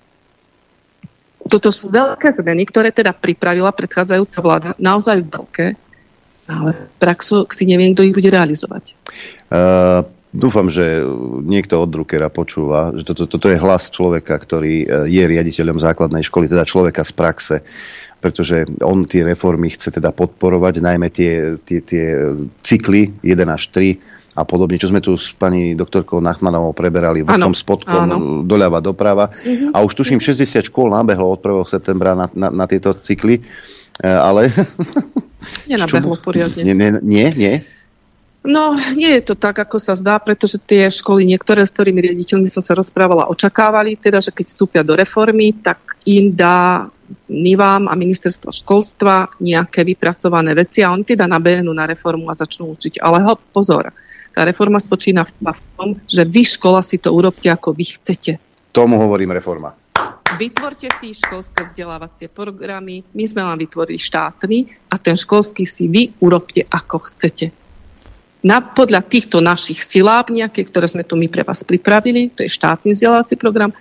O: Toto sú veľké zmeny, ktoré teda pripravila predchádzajúca vláda. Naozaj veľké. Ale praxu si neviem, kto ich bude realizovať.
B: Uh, Dúfam, že niekto od Druckera počúva, že toto, toto je hlas človeka, ktorý e, je riaditeľom základnej školy, teda človeka z praxe, pretože on tie reformy chce teda podporovať, najmä tie, tie, tie cykly 1 až 3 a podobne, čo sme tu s pani doktorkou Nachmanovou preberali vrchom spodkom, áno. doľava doprava. Uh-huh. A už tuším 60 škôl nabehlo od 1. septembra na, na, na tieto cykly, e, ale...
O: Nenabehlo poriadne.
B: Nie, nie, nie.
O: No, nie je to tak, ako sa zdá, pretože tie školy, niektoré, s ktorými riaditeľmi som sa rozprávala, očakávali, teda, že keď vstúpia do reformy, tak im dá NIVAM a ministerstvo školstva nejaké vypracované veci a oni teda nabehnú na reformu a začnú učiť. Ale ho, pozor, tá reforma spočína v, v tom, že vy škola si to urobte, ako vy chcete.
B: Tomu hovorím reforma.
O: Vytvorte si školské vzdelávacie programy, my sme vám vytvorili štátny a ten školský si vy urobte, ako chcete na, podľa týchto našich siláb nejaké, ktoré sme tu my pre vás pripravili, to je štátny vzdelávací program.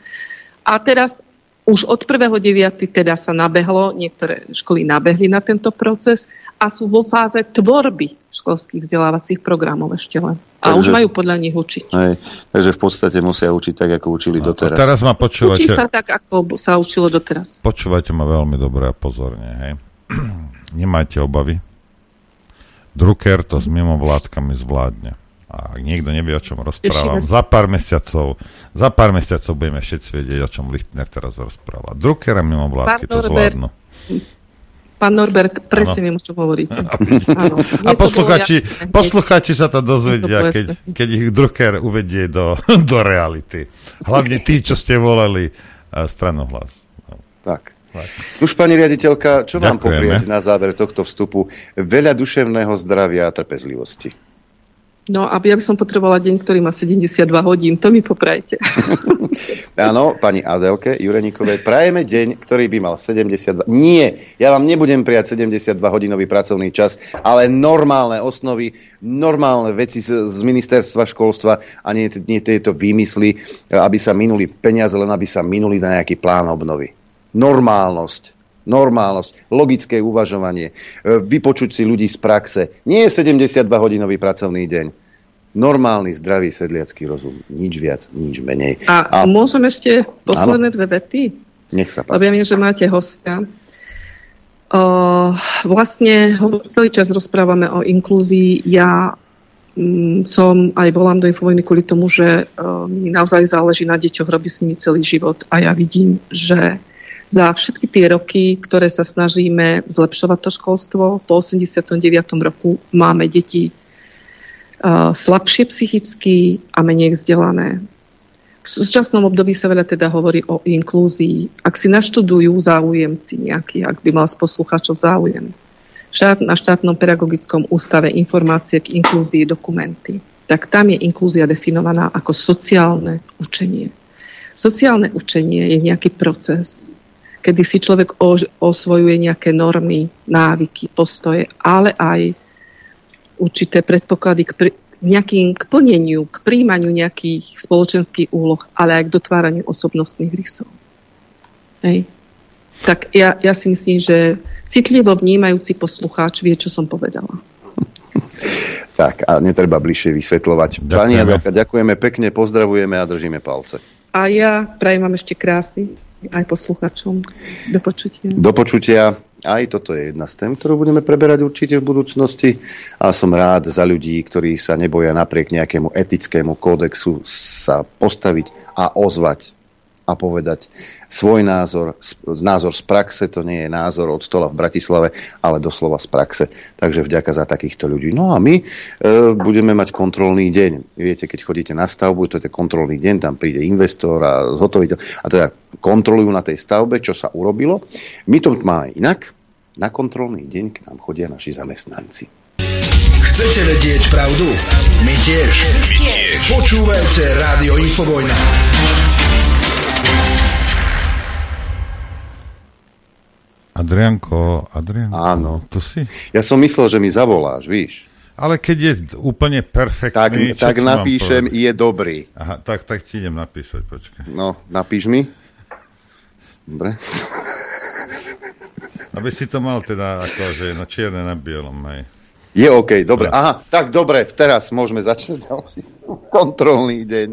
O: A teraz už od 1.9. teda sa nabehlo, niektoré školy nabehli na tento proces a sú vo fáze tvorby školských vzdelávacích programov ešte len. A takže, už majú podľa nich učiť.
B: Hej, takže v podstate musia učiť tak, ako učili no, doteraz.
I: Teraz ma počúvate.
O: Učí sa tak, ako sa učilo doteraz.
I: Počúvajte ma veľmi dobre a pozorne. Hej. Nemajte obavy Drucker to s mimovládkami zvládne. A A ak niekto nevie, o čom rozprávam, za pár mesiacov, za pár mesiacov budeme všetci vedieť, o čom Lichtner teraz rozpráva. Drucker a mimovládky to zvládnu.
O: Pán Norbert, presne viem, o čom hovoríte.
I: Áno. A posluchači, posluchači sa to dozvedia, keď, keď ich Drucker uvedie do, do reality. Hlavne tí, čo ste volali uh, stranu hlas. No.
B: Tak. Už pani riaditeľka, čo vám poprieť na záver tohto vstupu? Veľa duševného zdravia a trpezlivosti.
O: No, aby ja by som potrebovala deň, ktorý má 72 hodín, to mi poprajte.
B: Áno, pani Adelke Jurenikovej, prajeme deň, ktorý by mal 72... Nie, ja vám nebudem prijať 72 hodinový pracovný čas, ale normálne osnovy, normálne veci z, z ministerstva školstva a nie, nie tieto výmysly, aby sa minuli peniaze, len aby sa minuli na nejaký plán obnovy. Normálnosť normálnosť, logické uvažovanie, e, vypočuť si ľudí z praxe. Nie je 72-hodinový pracovný deň. Normálny, zdravý sedliacký rozum. Nič viac, nič menej.
O: A, a... môžem ešte posledné dve vety?
B: Nech sa páči.
O: Lebo ja viem, že máte hostia. O, vlastne celý čas rozprávame o inklúzii. Ja mm, som aj volám do Infovojny kvôli tomu, že uh, mi naozaj záleží na deťoch, robí s nimi celý život a ja vidím, že za všetky tie roky, ktoré sa snažíme zlepšovať to školstvo, po 89. roku máme deti uh, slabšie psychicky a menej vzdelané. V súčasnom období sa veľa teda hovorí o inklúzii. Ak si naštudujú záujemci nejaký, ak by mal z poslucháčov záujem, na štátnom pedagogickom ústave informácie k inklúzii dokumenty, tak tam je inklúzia definovaná ako sociálne učenie. Sociálne učenie je nejaký proces, kedy si človek osvojuje nejaké normy, návyky, postoje, ale aj určité predpoklady k, pri, nejakým, k plneniu, k príjmaniu nejakých spoločenských úloh, ale aj k dotváraniu osobnostných rysov. Hej. Tak ja, ja si myslím, že citlivo vnímajúci poslucháč vie, čo som povedala.
B: Tak a netreba bližšie vysvetľovať. Ďakujeme. Pani Adelka, ďakujeme pekne, pozdravujeme a držíme palce.
O: A ja prajem vám ešte krásny aj posluchačom. Do počutia.
B: Do počutia. Aj toto je jedna z tém, ktorú budeme preberať určite v budúcnosti. A som rád za ľudí, ktorí sa neboja napriek nejakému etickému kódexu sa postaviť a ozvať a povedať svoj názor, názor z praxe, to nie je názor od stola v Bratislave, ale doslova z praxe. Takže vďaka za takýchto ľudí. No a my e, budeme mať kontrolný deň. Viete, keď chodíte na stavbu, to je kontrolný deň, tam príde investor a zhotoviteľ a teda kontrolujú na tej stavbe, čo sa urobilo. My to máme inak. Na kontrolný deň k nám chodia naši zamestnanci.
N: Chcete vedieť pravdu? My tiež. My tiež. Počúvajte Rádio Infovojna.
I: Adrianko, Adrianko,
B: Áno.
I: tu si?
B: Ja som myslel, že mi zavoláš, víš.
I: Ale keď je úplne perfektný...
B: Tak, tak napíšem, je dobrý.
I: Aha, tak, tak ti idem napísať, počkaj.
B: No, napíš mi. Dobre.
I: Aby si to mal teda akože na čierne na bielom, aj.
B: Je OK, dobre. Aha, tak dobre, teraz môžeme začať ďalší kontrolný deň.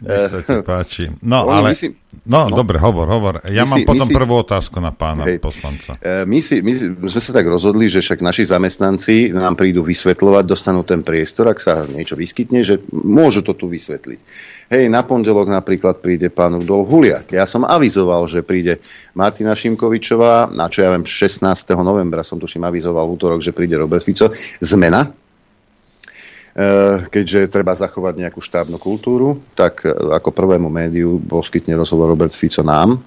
I: Nech sa ti páči. No, ale... Myslím, no, no, dobre, hovor, hovor. Ja mám si, potom si, prvú otázku na pána hej, poslanca.
B: E, my, si, my sme sa tak rozhodli, že však naši zamestnanci nám prídu vysvetľovať, dostanú ten priestor, ak sa niečo vyskytne, že môžu to tu vysvetliť. Hej, na pondelok napríklad príde pán Udol Huliak. Ja som avizoval, že príde Martina Šimkovičová, na čo ja viem, 16. novembra som tuším avizoval v útorok, že príde Robert Fico. Zmena, Eh, keďže treba zachovať nejakú štábnu kultúru, tak eh, ako prvému médiu poskytne rozhovor Robert Fico nám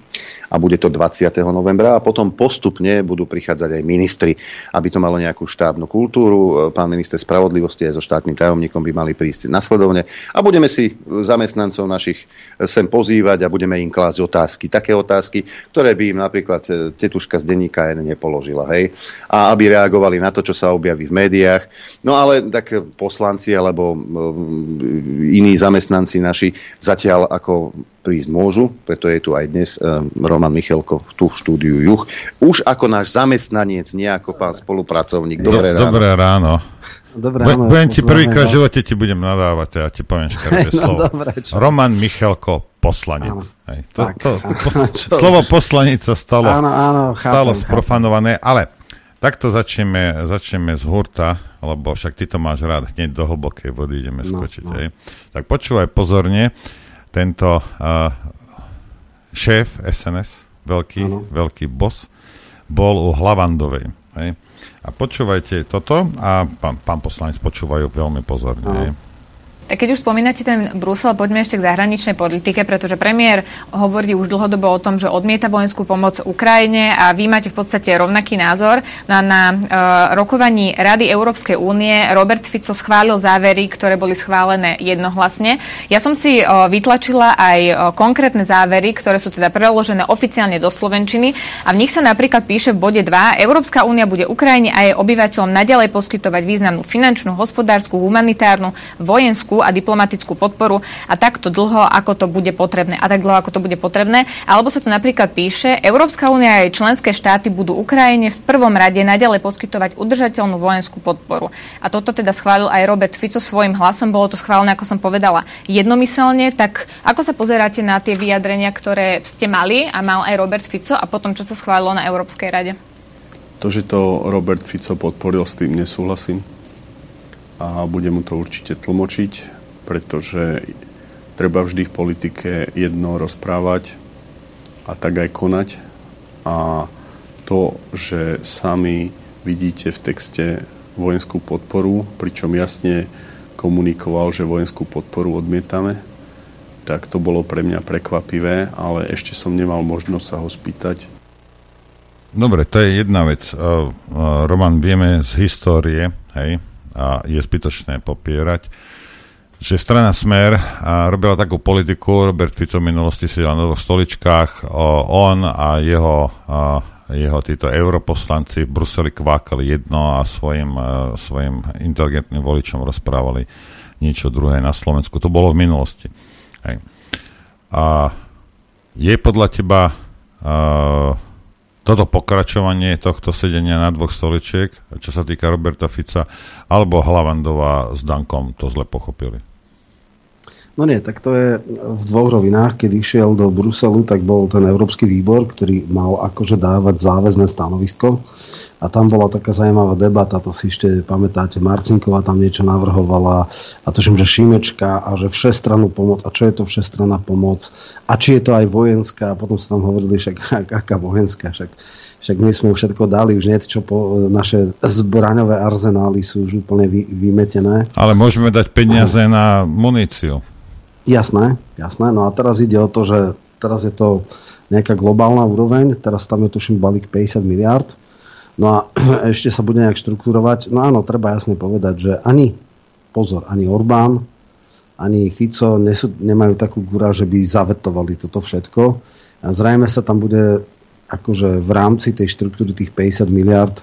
B: a bude to 20. novembra a potom postupne budú prichádzať aj ministri, aby to malo nejakú štábnu kultúru. Eh, pán minister spravodlivosti aj so štátnym tajomníkom by mali prísť nasledovne a budeme si zamestnancov našich sem pozývať a budeme im klásť otázky. Také otázky, ktoré by im napríklad tetuška z denníka N nepoložila. Hej? A aby reagovali na to, čo sa objaví v médiách. No ale tak poslanci poslanci alebo iní zamestnanci naši zatiaľ ako prísť môžu, preto je tu aj dnes Roman Michelko tu v štúdiu Juch. Už ako náš zamestnanec, nie ako pán spolupracovník. Dobré
I: ráno. Dobré ráno. Dobré ráno. Budem ti prvýkrát v živote ti budem nadávať, ja ti poviem škaredé no, slovo. Dobré, Roman Michelko, poslanec. Hej, to, tak, to, to, slovo poslanec sa stalo, áno, áno, stalo sprofanované, ale takto začneme, začneme z hurta lebo však ty to máš rád, hneď do hlbokej vody ideme no, skočiť. No. Hej. Tak počúvaj pozorne, tento uh, šéf SNS, veľký, ano. veľký boss, bol u Hlavandovej. Hej. A počúvajte toto a pán, pán poslanec počúvajú veľmi pozorne. Hej.
P: Tak keď už spomínate ten Brusel, poďme ešte k zahraničnej politike, pretože premiér hovorí už dlhodobo o tom, že odmieta vojenskú pomoc Ukrajine a vy máte v podstate rovnaký názor. No a na uh, rokovaní Rady Európskej únie Robert Fico schválil závery, ktoré boli schválené jednohlasne. Ja som si uh, vytlačila aj uh, konkrétne závery, ktoré sú teda preložené oficiálne do Slovenčiny a v nich sa napríklad píše v bode 2, Európska únia bude Ukrajine a jej obyvateľom nadalej poskytovať významnú finančnú, hospodárskú, humanitárnu, vojenskú politickú a diplomatickú podporu a takto dlho, ako to bude potrebné. A tak dlho, ako to bude potrebné. Alebo sa tu napríklad píše, Európska únia a jej členské štáty budú Ukrajine v prvom rade naďalej poskytovať udržateľnú vojenskú podporu. A toto teda schválil aj Robert Fico svojim hlasom. Bolo to schválené, ako som povedala, jednomyselne. Tak ako sa pozeráte na tie vyjadrenia, ktoré ste mali a mal aj Robert Fico a potom, čo sa schválilo na Európskej rade?
K: To, že to Robert Fico podporil, s tým nesúhlasím a bude mu to určite tlmočiť, pretože treba vždy v politike jedno rozprávať a tak aj konať. A to, že sami vidíte v texte vojenskú podporu, pričom jasne komunikoval, že vojenskú podporu odmietame, tak to bolo pre mňa prekvapivé, ale ešte som nemal možnosť sa ho spýtať.
I: Dobre, to je jedna vec. Uh, uh, Roman, vieme z histórie, hej, a je zbytočné popierať, že strana Smer robila takú politiku, Robert Fico v minulosti si na dvoch stoličkách, on a jeho, jeho títo europoslanci v Bruseli kvákali jedno a svojim, svojim inteligentným voličom rozprávali niečo druhé na Slovensku. To bolo v minulosti. Hej. A je podľa teba uh, toto pokračovanie tohto sedenia na dvoch stoličiek, čo sa týka Roberta Fica, alebo Hlavandová s Dankom to zle pochopili?
Q: No nie, tak to je v dvoch rovinách. Keď išiel do Bruselu, tak bol ten Európsky výbor, ktorý mal akože dávať záväzné stanovisko. A tam bola taká zaujímavá debata, to si ešte pamätáte, Marcinková tam niečo navrhovala a tuším, že Šimečka a že všestrannú pomoc. A čo je to všestranná pomoc? A či je to aj vojenská? A potom sa tam hovorili, však aká vojenská, však však my sme všetko dali, už nie čo po, naše zbraňové arzenály sú už úplne vy, vymetené.
I: Ale môžeme dať peniaze na muníciu.
Q: Jasné, jasné. No a teraz ide o to, že teraz je to nejaká globálna úroveň, teraz tam je tuším balík 50 miliard. No a ešte sa bude nejak štruktúrovať. No áno, treba jasne povedať, že ani, pozor, ani Orbán, ani Fico nesú, nemajú takú gura, že by zavetovali toto všetko. A zrejme sa tam bude akože v rámci tej štruktúry tých 50 miliard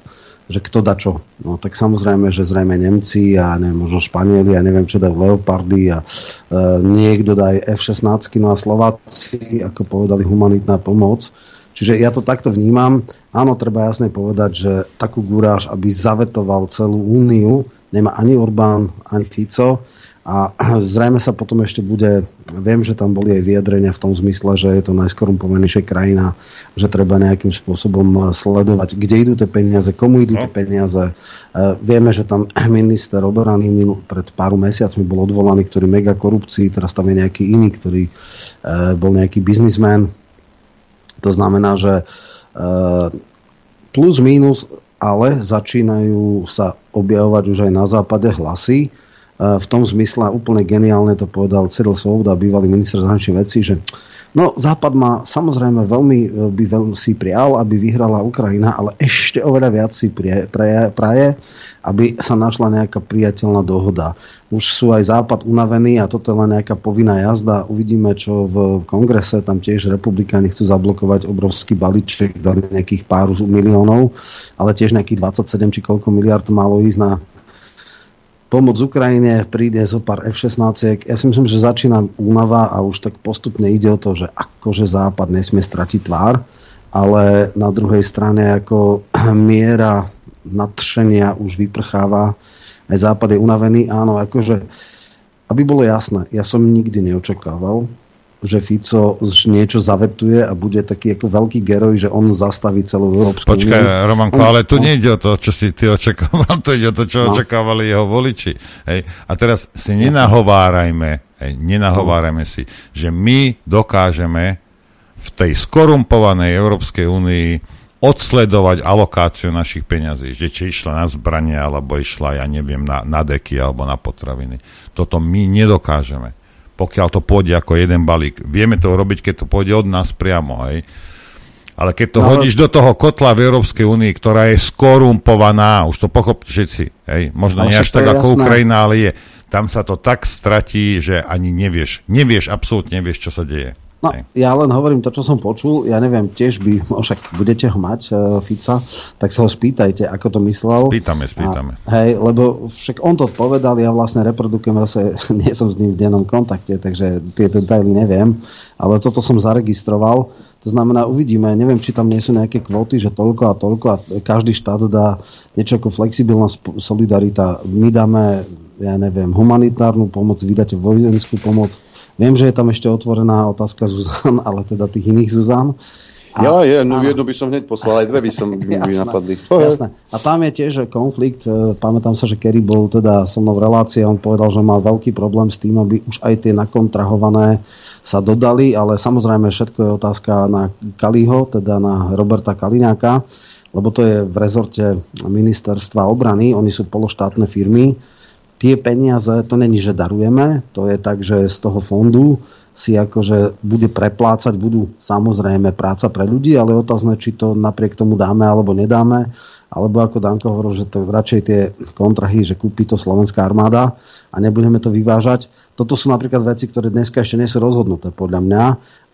Q: že kto dá čo. No tak samozrejme, že zrejme Nemci a neviem, možno Španieli a neviem čo dá Leopardy a e, niekto dá aj F-16 no a Slováci, ako povedali, humanitná pomoc. Čiže ja to takto vnímam. Áno, treba jasne povedať, že takú gúráž, aby zavetoval celú úniu, nemá ani Orbán, ani Fico. A zrejme sa potom ešte bude, viem, že tam boli aj vyjadrenia v tom zmysle, že je to najskorumpovanejšia krajina, že treba nejakým spôsobom sledovať, kde idú tie peniaze, komu idú tie no. peniaze. E, vieme, že tam minister obrany pred pár mesiacmi bol odvolaný, ktorý mega korupcií, teraz tam je nejaký iný, ktorý e, bol nejaký biznismen. To znamená, že plus minus, ale začínajú sa objavovať už aj na západe hlasy, v tom zmysle úplne geniálne to povedal Cyril Svoboda, bývalý minister zahraničných vecí, že No, Západ má samozrejme veľmi by veľmi si prial, aby vyhrala Ukrajina, ale ešte oveľa viac si praje, praje, aby sa našla nejaká priateľná dohoda. Už sú aj Západ unavení a toto je len nejaká povinná jazda. Uvidíme, čo v kongrese, tam tiež republikáni chcú zablokovať obrovský balíček, dali nejakých pár miliónov, ale tiež nejakých 27 či koľko miliard malo ísť na pomoc Ukrajine, príde zo pár F-16. Ja si myslím, že začína únava a už tak postupne ide o to, že akože Západ nesmie stratiť tvár, ale na druhej strane ako miera nadšenia už vyprcháva, aj Západ je unavený. Áno, akože, aby bolo jasné, ja som nikdy neočakával, že Fico niečo zavetuje a bude taký ako veľký geroj, že on zastaví celú Európsku
I: Počkaj, uniu. Romanko, ale tu nejde o to, čo si ty očakával, to ide o to, čo no. očakávali jeho voliči. Hej. A teraz si nenahovárajme, hej, nenahovárajme si, že my dokážeme v tej skorumpovanej Európskej únii odsledovať alokáciu našich peňazí, že či išla na zbranie, alebo išla, ja neviem, na, na deky alebo na potraviny. Toto my nedokážeme, pokiaľ to pôjde ako jeden balík. Vieme to robiť, keď to pôjde od nás priamo, hej. Ale keď to no, hodíš do toho kotla v Európskej únii, ktorá je skorumpovaná, už to pochopte všetci, hej, možno nie až tak ako jasné. Ukrajina, ale je, tam sa to tak stratí, že ani nevieš, nevieš, absolútne nevieš, čo sa deje.
Q: No, ja len hovorím to, čo som počul. Ja neviem, tiež by, však budete ho mať, uh, Fica, tak sa ho spýtajte, ako to myslel.
I: Spýtame, spýtame.
Q: A, hej, lebo však on to povedal, ja vlastne reprodukujem, zase nie som s ním v dennom kontakte, takže tie detaily neviem, ale toto som zaregistroval. To znamená, uvidíme, neviem, či tam nie sú nejaké kvóty, že toľko a toľko a každý štát dá niečo ako flexibilná solidarita. My dáme, ja neviem, humanitárnu pomoc, vydáte vojenskú pomoc, Viem, že je tam ešte otvorená otázka Zuzan, ale teda tých iných Zuzan.
B: A, ja, je, no jednu by som hneď poslal, aj dve by som by, napadli.
Q: Jasné. A tam je tiež konflikt, e, pamätám sa, že Kerry bol teda so mnou v relácii a on povedal, že mal veľký problém s tým, aby už aj tie nakontrahované sa dodali, ale samozrejme všetko je otázka na Kaliho, teda na Roberta Kaliňáka, lebo to je v rezorte ministerstva obrany, oni sú pološtátne firmy, tie peniaze, to není, že darujeme, to je tak, že z toho fondu si akože bude preplácať, budú samozrejme práca pre ľudí, ale otázne, či to napriek tomu dáme alebo nedáme, alebo ako Danko hovoril, že to radšej tie kontrahy, že kúpi to slovenská armáda a nebudeme to vyvážať. Toto sú napríklad veci, ktoré dneska ešte nie sú rozhodnuté podľa mňa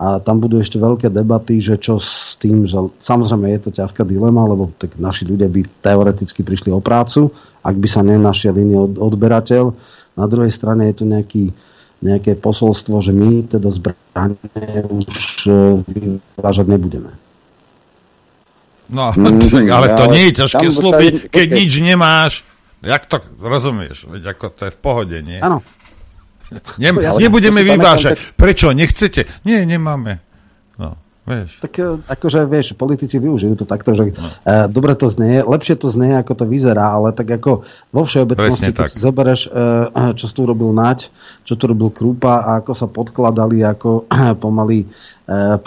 Q: a tam budú ešte veľké debaty, že čo s tým, že samozrejme je to ťažká dilema, lebo tak naši ľudia by teoreticky prišli o prácu, ak by sa nenašiel iný od, odberateľ. Na druhej strane je tu nejaký, nejaké posolstvo, že my teda zbranie už e, vyvážať nebudeme.
I: No, mm, ale to nie je ťažké slúbiť, keď nič nemáš. Jak to rozumieš? Veď ako to je v pohode, nie?
Q: Áno.
I: Ne, nebudeme vyvážať. Prečo? Nechcete? Nie, nemáme. No. Vieš.
Q: Tak e, akože, vieš, politici využijú to takto, že no. uh, dobre to znie, lepšie to znie, ako to vyzerá, ale tak ako vo všeobecnosti, keď si zoberieš, uh, čo tu robil Nať, čo tu robil Krúpa a ako sa podkladali, ako pomaly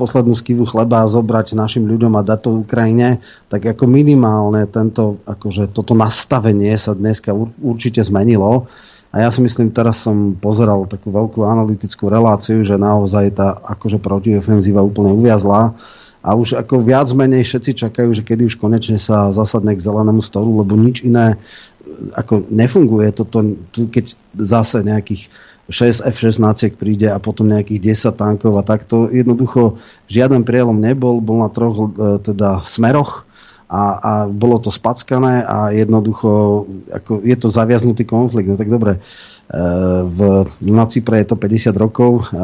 Q: poslednú skivu chleba zobrať našim ľuďom a dať to Ukrajine, tak ako minimálne tento, akože toto nastavenie sa dneska ur, určite zmenilo. A ja si myslím, teraz som pozeral takú veľkú analytickú reláciu, že naozaj tá akože protiofenzíva úplne uviazla a už ako viac menej všetci čakajú, že kedy už konečne sa zasadne k zelenému stolu, lebo nič iné ako nefunguje. Toto, keď zase nejakých 6 F-16 príde a potom nejakých 10 tankov a takto. Jednoducho žiaden prielom nebol, bol na troch e, teda smeroch a, a bolo to spackané a jednoducho ako je to zaviaznutý konflikt. No tak dobre, e, v, na Cypre je to 50 rokov, e,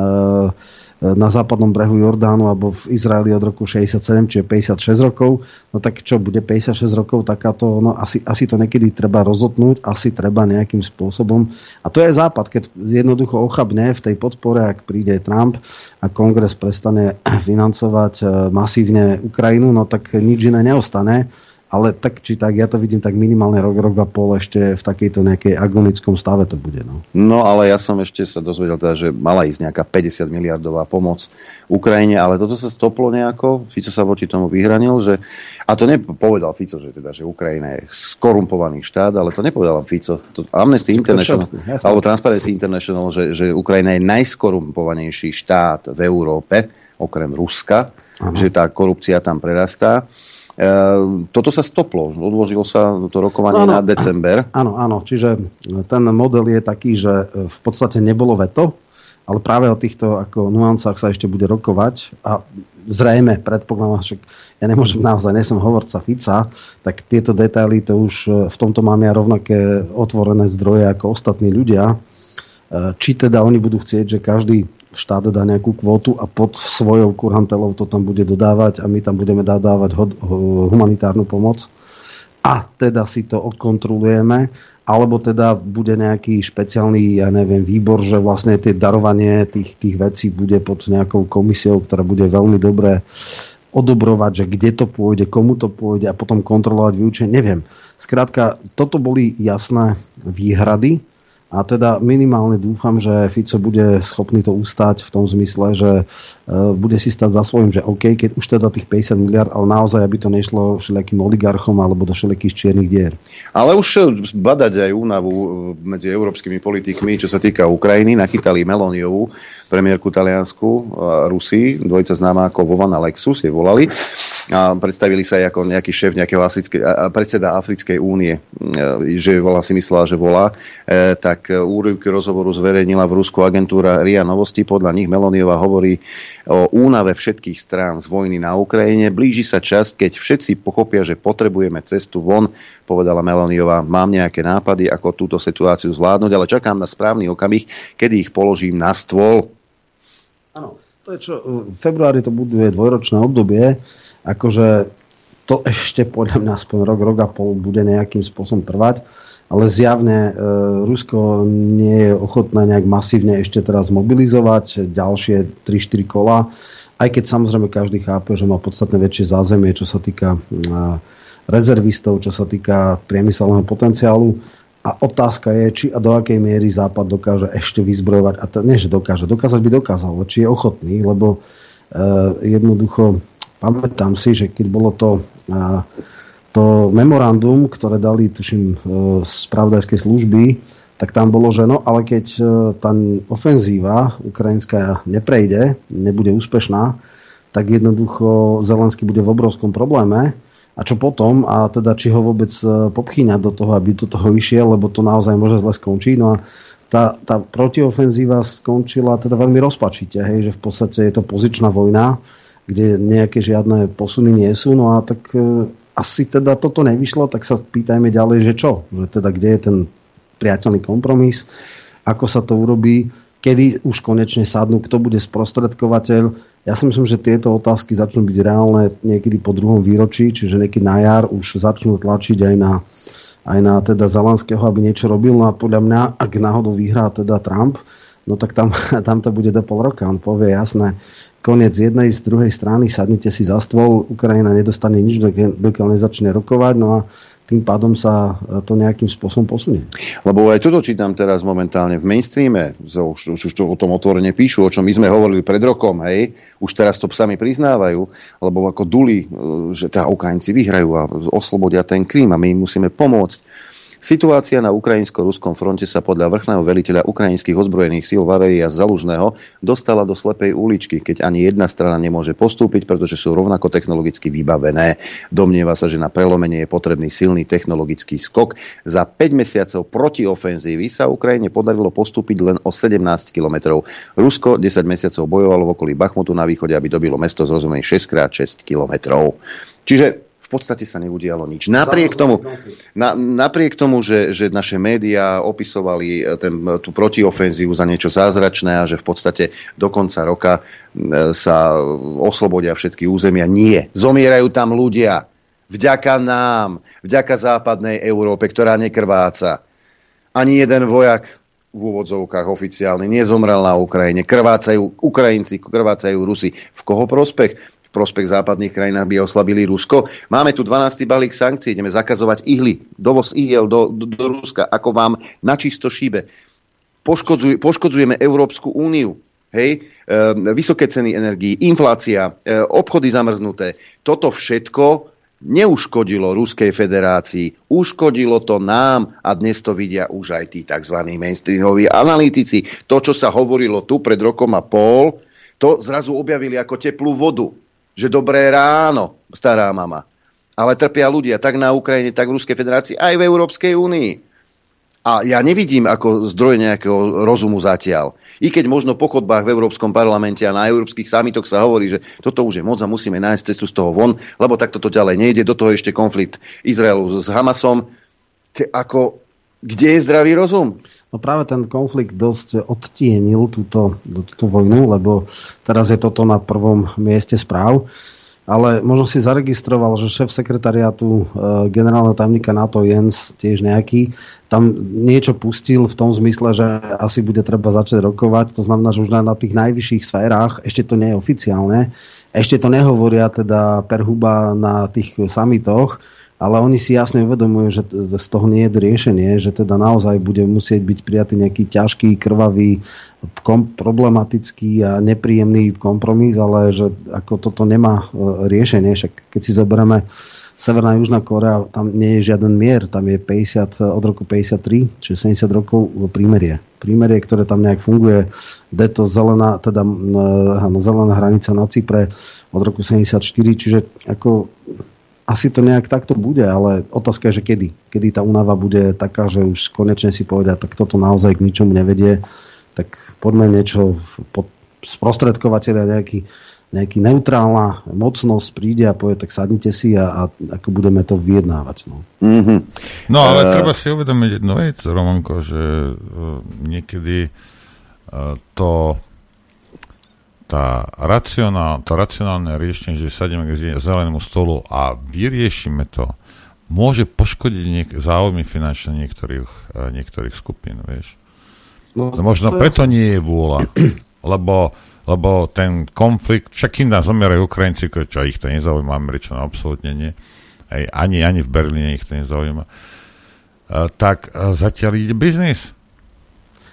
Q: na západnom brehu Jordánu alebo v Izraeli od roku 67, čiže 56 rokov. No tak čo, bude 56 rokov takáto, no asi, asi to niekedy treba rozhodnúť, asi treba nejakým spôsobom. A to je západ, keď jednoducho ochabne v tej podpore, ak príde Trump a kongres prestane financovať eh, masívne Ukrajinu, no tak nič iné neostane ale tak či tak, ja to vidím tak minimálne rok, rok a pol ešte v takejto nejakej agonickom stave to bude. No.
B: no ale ja som ešte sa dozvedel teda, že mala ísť nejaká 50 miliardová pomoc Ukrajine, ale toto sa stoplo nejako, Fico sa voči tomu vyhranil, že, a to nepovedal Fico, že, teda, že Ukrajina je skorumpovaný štát, ale to nepovedal Fico. To Amnesty International, všetko, alebo Transparency International, že, že Ukrajina je najskorumpovanejší štát v Európe, okrem Ruska, Aha. že tá korupcia tam prerastá. Ehm, toto sa stoplo, odložilo sa to rokovanie no, na december.
Q: Áno, áno, čiže ten model je taký, že e, v podstate nebolo veto, ale práve o týchto ako nuancách sa ešte bude rokovať a zrejme, predpokladám, že ja nemôžem naozaj, nesom hovorca Fica, tak tieto detaily to už e, v tomto mám ja rovnaké otvorené zdroje ako ostatní ľudia. E, či teda oni budú chcieť, že každý štát dá nejakú kvotu a pod svojou kurantelou to tam bude dodávať a my tam budeme dodávať humanitárnu pomoc a teda si to odkontrolujeme alebo teda bude nejaký špeciálny, ja neviem, výbor, že vlastne tie darovanie tých, tých vecí bude pod nejakou komisiou, ktorá bude veľmi dobre odobrovať, že kde to pôjde, komu to pôjde a potom kontrolovať vyučenie, neviem. Skrátka, toto boli jasné výhrady, a teda minimálne dúfam, že Fico bude schopný to ustať v tom zmysle, že e, bude si stať za svojím, že OK, keď už teda tých 50 miliard, ale naozaj, aby to nešlo všelijakým oligarchom alebo do všelijakých čiernych dier.
B: Ale už badať aj únavu e, medzi európskymi politikmi, čo sa týka Ukrajiny, nachytali Meloniovú, premiérku Taliansku, Rusy, dvojica známa ako Vovan Alexus, je volali a predstavili sa aj ako nejaký šéf nejakého africké, predseda Africkej únie, e, že volá si myslela, že volá, tak tak e, úryvky rozhovoru zverejnila v Rusku agentúra RIA Novosti. Podľa nich Meloniova hovorí o únave všetkých strán z vojny na Ukrajine. Blíži sa čas, keď všetci pochopia, že potrebujeme cestu von, povedala Meloniova. Mám nejaké nápady, ako túto situáciu zvládnuť, ale čakám na správny okamih, kedy ich položím na stôl.
Q: Áno, to je čo, v februári to buduje dvojročné obdobie, akože to ešte podľa mňa aspoň rok, rok a pol bude nejakým spôsobom trvať ale zjavne e, Rusko nie je ochotné nejak masívne ešte teraz mobilizovať ďalšie 3-4 kola, aj keď samozrejme každý chápe, že má podstatne väčšie zázemie, čo sa týka e, rezervistov, čo sa týka priemyselného potenciálu. A otázka je, či a do akej miery Západ dokáže ešte vyzbrojovať, a to nie, že dokáže, dokázať by dokázal, či je ochotný, lebo e, jednoducho pamätám si, že keď bolo to e, to memorandum, ktoré dali, tuším, e, z pravdajskej služby, tak tam bolo, že no, ale keď e, tá ofenzíva ukrajinská neprejde, nebude úspešná, tak jednoducho Zelensky bude v obrovskom probléme. A čo potom? A teda či ho vôbec e, popchýňať do toho, aby do toho išiel, lebo to naozaj môže zle skončiť. No a tá, tá protiofenzíva skončila teda veľmi rozpačite, hej, že v podstate je to pozičná vojna, kde nejaké žiadne posuny nie sú. No a tak asi teda toto nevyšlo, tak sa pýtajme ďalej, že čo? Že teda kde je ten priateľný kompromis, ako sa to urobí, kedy už konečne sadnú, kto bude sprostredkovateľ. Ja si myslím, že tieto otázky začnú byť reálne niekedy po druhom výročí, čiže niekedy na jar už začnú tlačiť aj na, aj na teda Zalanského, aby niečo robil. No a podľa mňa, ak náhodou vyhrá teda Trump, no tak tam, tam to bude do pol roka. On povie jasné, koniec jednej z druhej strany, sadnite si za stôl, Ukrajina nedostane nič, dokiaľ nezačne rokovať, no a tým pádom sa to nejakým spôsobom posunie.
B: Lebo aj toto čítam teraz momentálne v mainstreame, už, už to o tom otvorene píšu, o čom my sme hovorili pred rokom, hej, už teraz to sami priznávajú, lebo ako duli, že tá Ukrajinci vyhrajú a oslobodia ten Krím a my im musíme pomôcť Situácia na ukrajinsko-ruskom fronte sa podľa vrchného veliteľa ukrajinských ozbrojených síl Vaveria Zalužného dostala do slepej uličky, keď ani jedna strana nemôže postúpiť, pretože sú rovnako technologicky vybavené. Domnieva sa, že na prelomenie je potrebný silný technologický skok. Za 5 mesiacov proti ofenzívy sa Ukrajine podarilo postúpiť len o 17 kilometrov. Rusko 10 mesiacov bojovalo v okolí Bachmutu na východe, aby dobilo mesto z rozumej 6x6 kilometrov. Čiže v podstate sa neudialo nič. Napriek tomu, na, napriek tomu že, že naše médiá opisovali eh, ten, tú protiofenzívu za niečo zázračné a že v podstate do konca roka eh, sa oslobodia všetky územia. Nie. Zomierajú tam ľudia. Vďaka nám, vďaka západnej Európe, ktorá nekrváca. Ani jeden vojak v úvodzovkách oficiálny nezomrel na Ukrajine. Krvácajú Ukrajinci, krvácajú Rusi. V koho prospech? Prospech západných krajinách by oslabili Rusko. Máme tu 12. balík sankcií, ideme zakazovať ihly, dovoz ihiel do, do, do Ruska, ako vám na čisto šíbe. Poškodzuj, poškodzujeme Európsku úniu. Hej, e, vysoké ceny energií, inflácia, e, obchody zamrznuté. Toto všetko neuškodilo Ruskej federácii, uškodilo to nám a dnes to vidia už aj tí tzv. mainstreamoví analytici. To, čo sa hovorilo tu pred rokom a pol, to zrazu objavili ako teplú vodu že dobré ráno, stará mama. Ale trpia ľudia tak na Ukrajine, tak v Ruskej federácii, aj v Európskej únii. A ja nevidím ako zdroj nejakého rozumu zatiaľ. I keď možno po chodbách v Európskom parlamente a na európskych samitoch sa hovorí, že toto už je moc a musíme nájsť cestu z toho von, lebo takto to ďalej nejde. Do toho ešte konflikt Izraelu s Hamasom. Ako, kde je zdravý rozum?
Q: No práve ten konflikt dosť odtienil túto, túto vojnu, lebo teraz je toto na prvom mieste správ. ale možno si zaregistroval, že šéf sekretariátu e, generálneho tajomníka NATO Jens, tiež nejaký, tam niečo pustil v tom zmysle, že asi bude treba začať rokovať. To znamená, že už na, na tých najvyšších sférach, ešte to nie je oficiálne, ešte to nehovoria teda perhuba na tých samitoch, ale oni si jasne uvedomujú, že z toho nie je riešenie, že teda naozaj bude musieť byť prijatý nejaký ťažký, krvavý, kom, problematický a nepríjemný kompromis, ale že ako toto nemá e, riešenie. Však keď si zoberieme Severná Južná Korea, tam nie je žiaden mier, tam je 50, od roku 53, čiže 70 rokov prímerie. Prímerie, ktoré tam nejak funguje, je to zelená, teda, áno, zelená hranica na Cypre od roku 74, čiže ako asi to nejak takto bude, ale otázka je, že kedy. Kedy tá únava bude taká, že už konečne si povedia, tak toto naozaj k ničomu nevedie, tak poďme niečo pod sprostredkovateľa nejaký, nejaký neutrálna mocnosť príde a povie, tak sadnite si a, a ako budeme to vyjednávať. No,
I: mm-hmm. no ale uh... treba si uvedomiť jednu vec, Romanko, že uh, niekedy uh, to tá racionál, to racionálne riešenie, že sadíme k zelenému stolu a vyriešime to, môže poškodiť niek- záujmy finančné niektorých, uh, niektorých skupín, vieš. No, to možno to preto je... nie je vôľa, lebo, lebo ten konflikt, však im nás zomierajú Ukrajinci, čo ich to nezaujíma, Američanov absolútne nie, Ej, ani, ani v Berlíne ich to nezaujíma, uh, tak uh, zatiaľ ide biznis.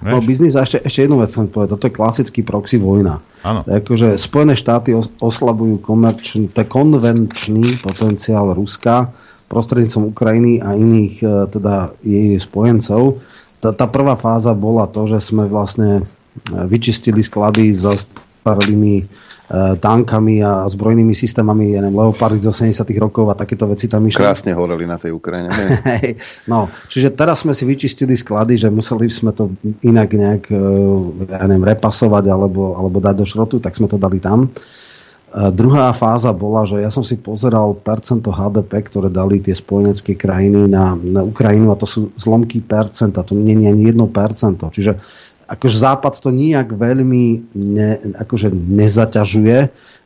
Q: No biznis a ešte, ešte jednu vec som povedať, toto je klasický proxy vojna. Áno. Akože Spojené štáty oslabujú komerčný, to konvenčný potenciál Ruska prostredníctvom Ukrajiny a iných e, teda jej spojencov. Tá, tá prvá fáza bola to, že sme vlastne e, vyčistili sklady za starými tankami a zbrojnými systémami, ja neviem, Leopardy z 80 rokov a takéto veci tam išli.
B: Krásne horeli na tej Ukrajine.
Q: no, čiže teraz sme si vyčistili sklady, že museli sme to inak nejak e, ja neviem, repasovať alebo, alebo dať do šrotu, tak sme to dali tam. A e, druhá fáza bola, že ja som si pozeral percento HDP, ktoré dali tie spojenecké krajiny na, na Ukrajinu a to sú zlomky percenta, to nie je ani jedno percento. Čiže akože Západ to nijak veľmi ne, akože nezaťažuje,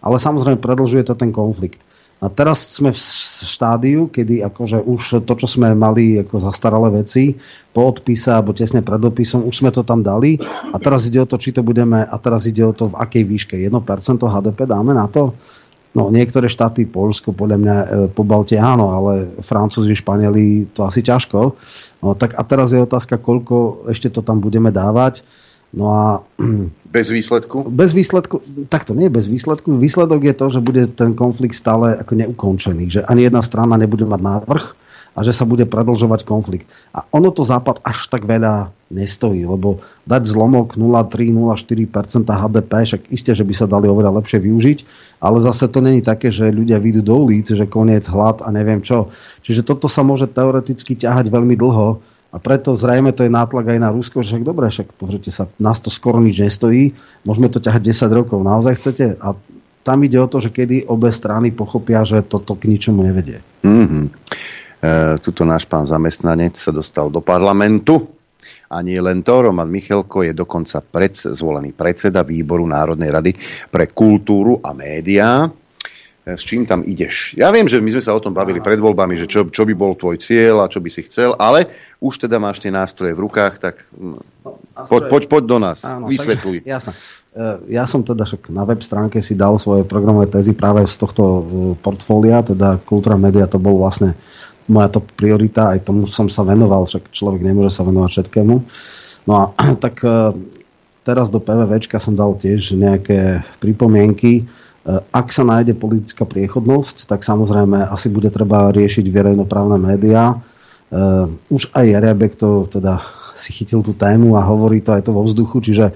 Q: ale samozrejme predlžuje to ten konflikt. A teraz sme v štádiu, kedy akože už to, čo sme mali ako zastaralé veci, po odpise alebo tesne pred dopisom, už sme to tam dali a teraz ide o to, či to budeme, a teraz ide o to, v akej výške. 1% HDP dáme na to? No, niektoré štáty, Polsko, podľa mňa e, po Balte áno, ale Francúzi, Španieli to asi ťažko. No, tak a teraz je otázka, koľko ešte to tam budeme dávať. No a...
B: Bez výsledku?
Q: Bez výsledku, takto nie bez výsledku. Výsledok je to, že bude ten konflikt stále ako neukončený. Že ani jedna strana nebude mať návrh a že sa bude predlžovať konflikt. A ono to Západ až tak veľa nestojí, lebo dať zlomok 0,3-0,4% HDP, však isté, že by sa dali oveľa lepšie využiť, ale zase to není také, že ľudia vyjdú do ulic, že koniec hlad a neviem čo. Čiže toto sa môže teoreticky ťahať veľmi dlho a preto zrejme to je nátlak aj na Rusko, že však dobre, však pozrite sa, nás to skoro nič nestojí, môžeme to ťahať 10 rokov, naozaj chcete? A tam ide o to, že kedy obe strany pochopia, že toto k ničomu nevedie.
B: Mm-hmm. E, tuto náš pán zamestnanec sa dostal do parlamentu a nie len to, Roman Michelko je dokonca pred, zvolený predseda výboru Národnej rady pre kultúru a médiá s čím tam ideš. Ja viem, že my sme sa o tom bavili pred voľbami, že čo, čo by bol tvoj cieľ a čo by si chcel, ale už teda máš tie nástroje v rukách, tak no, poď, poď, poď do nás, Áno, vysvetľuj.
Q: Jasné. Ja som teda však na web stránke si dal svoje programové tézy práve z tohto e, portfólia, teda kultúra média to bol vlastne moja top priorita, aj tomu som sa venoval, však človek nemôže sa venovať všetkému. No a tak e, teraz do PVVčka som dal tiež nejaké pripomienky, Eh, ak sa nájde politická priechodnosť, tak samozrejme asi bude treba riešiť verejnoprávne médiá. Eh, už aj Jarebek to teda si chytil tú tému a hovorí to aj to vo vzduchu, čiže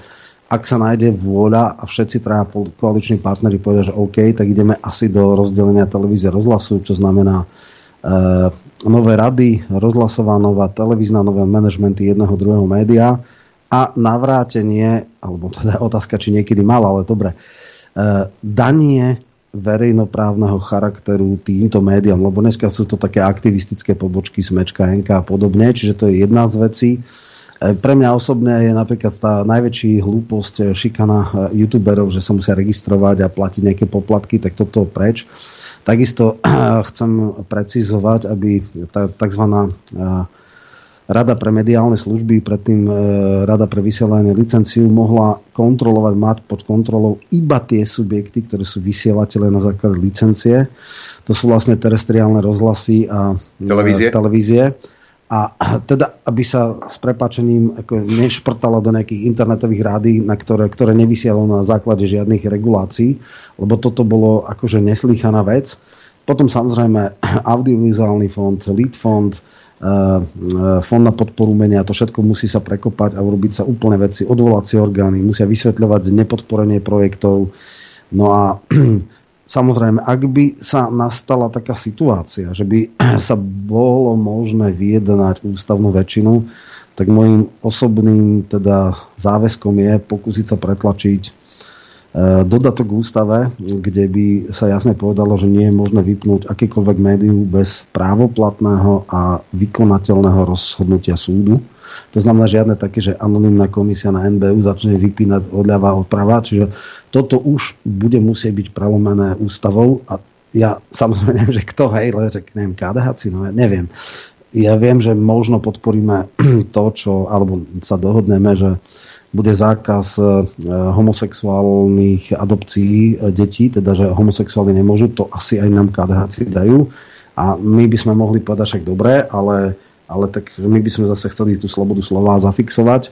Q: ak sa nájde vôľa a všetci traja koaliční partnery povedia, že OK, tak ideme asi do rozdelenia televízie rozhlasu, čo znamená e, nové rady, rozhlasová nová televízna, nové manažmenty jedného druhého média a navrátenie, alebo teda otázka, či niekedy mal, ale dobre, Eh, danie verejnoprávneho charakteru týmto médiám, lebo dneska sú to také aktivistické pobočky Smečka, NK a podobne, čiže to je jedna z vecí. Pre mňa osobne je napríklad tá najväčší hlúposť šikana youtuberov, že sa musia registrovať a platiť nejaké poplatky, tak toto preč. Takisto chcem precizovať, aby tá tzv. Rada pre mediálne služby, predtým e, Rada pre vysielanie licenciu mohla kontrolovať, mať pod kontrolou iba tie subjekty, ktoré sú vysielateľe na základe licencie. To sú vlastne terestriálne rozhlasy a
B: e, televízie.
Q: televízie. A teda, aby sa s prepačením ako nešprtalo do nejakých internetových rády, na ktoré, ktoré nevysielalo na základe žiadnych regulácií, lebo toto bolo akože neslýchaná vec. Potom samozrejme audiovizuálny fond, lead fond, Eh, eh, fond na podporu umenia, to všetko musí sa prekopať a urobiť sa úplné veci, odvolacie orgány, musia vysvetľovať nepodporenie projektov. No a samozrejme, ak by sa nastala taká situácia, že by sa bolo možné vyjednať ústavnú väčšinu, tak môjim osobným teda záväzkom je pokúsiť sa pretlačiť dodatok k ústave, kde by sa jasne povedalo, že nie je možné vypnúť akýkoľvek médiu bez právoplatného a vykonateľného rozhodnutia súdu. To znamená žiadne také, že anonimná komisia na NBU začne vypínať odľava od prava, čiže toto už bude musieť byť prelomené ústavou a ja samozrejme neviem, že kto, hej, ale že neviem, KDH, no ja neviem. Ja viem, že možno podporíme to, čo, alebo sa dohodneme, že bude zákaz e, homosexuálnych adopcií e, detí, teda že homosexuáli nemôžu, to asi aj nám KDH dajú. A my by sme mohli povedať však dobre, ale, ale tak my by sme zase chceli tú slobodu slova zafixovať.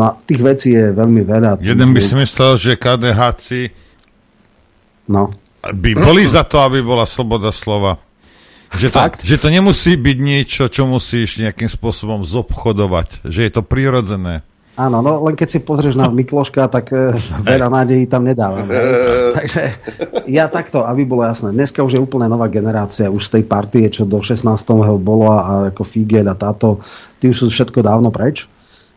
Q: No a tých vecí je veľmi veľa.
I: Jeden by si myslel, že KDH
Q: no.
I: by boli za to, aby bola sloboda slova. Že to, že to nemusí byť niečo, čo musíš nejakým spôsobom zobchodovať. Že je to prirodzené.
Q: Áno, no len keď si pozrieš na Mikloška, tak uh, veľa nádejí tam nedávam. Takže ja takto, aby bolo jasné. Dneska už je úplne nová generácia, už z tej partie, čo do 16. bolo a ako Figel a táto, tí už sú všetko dávno preč.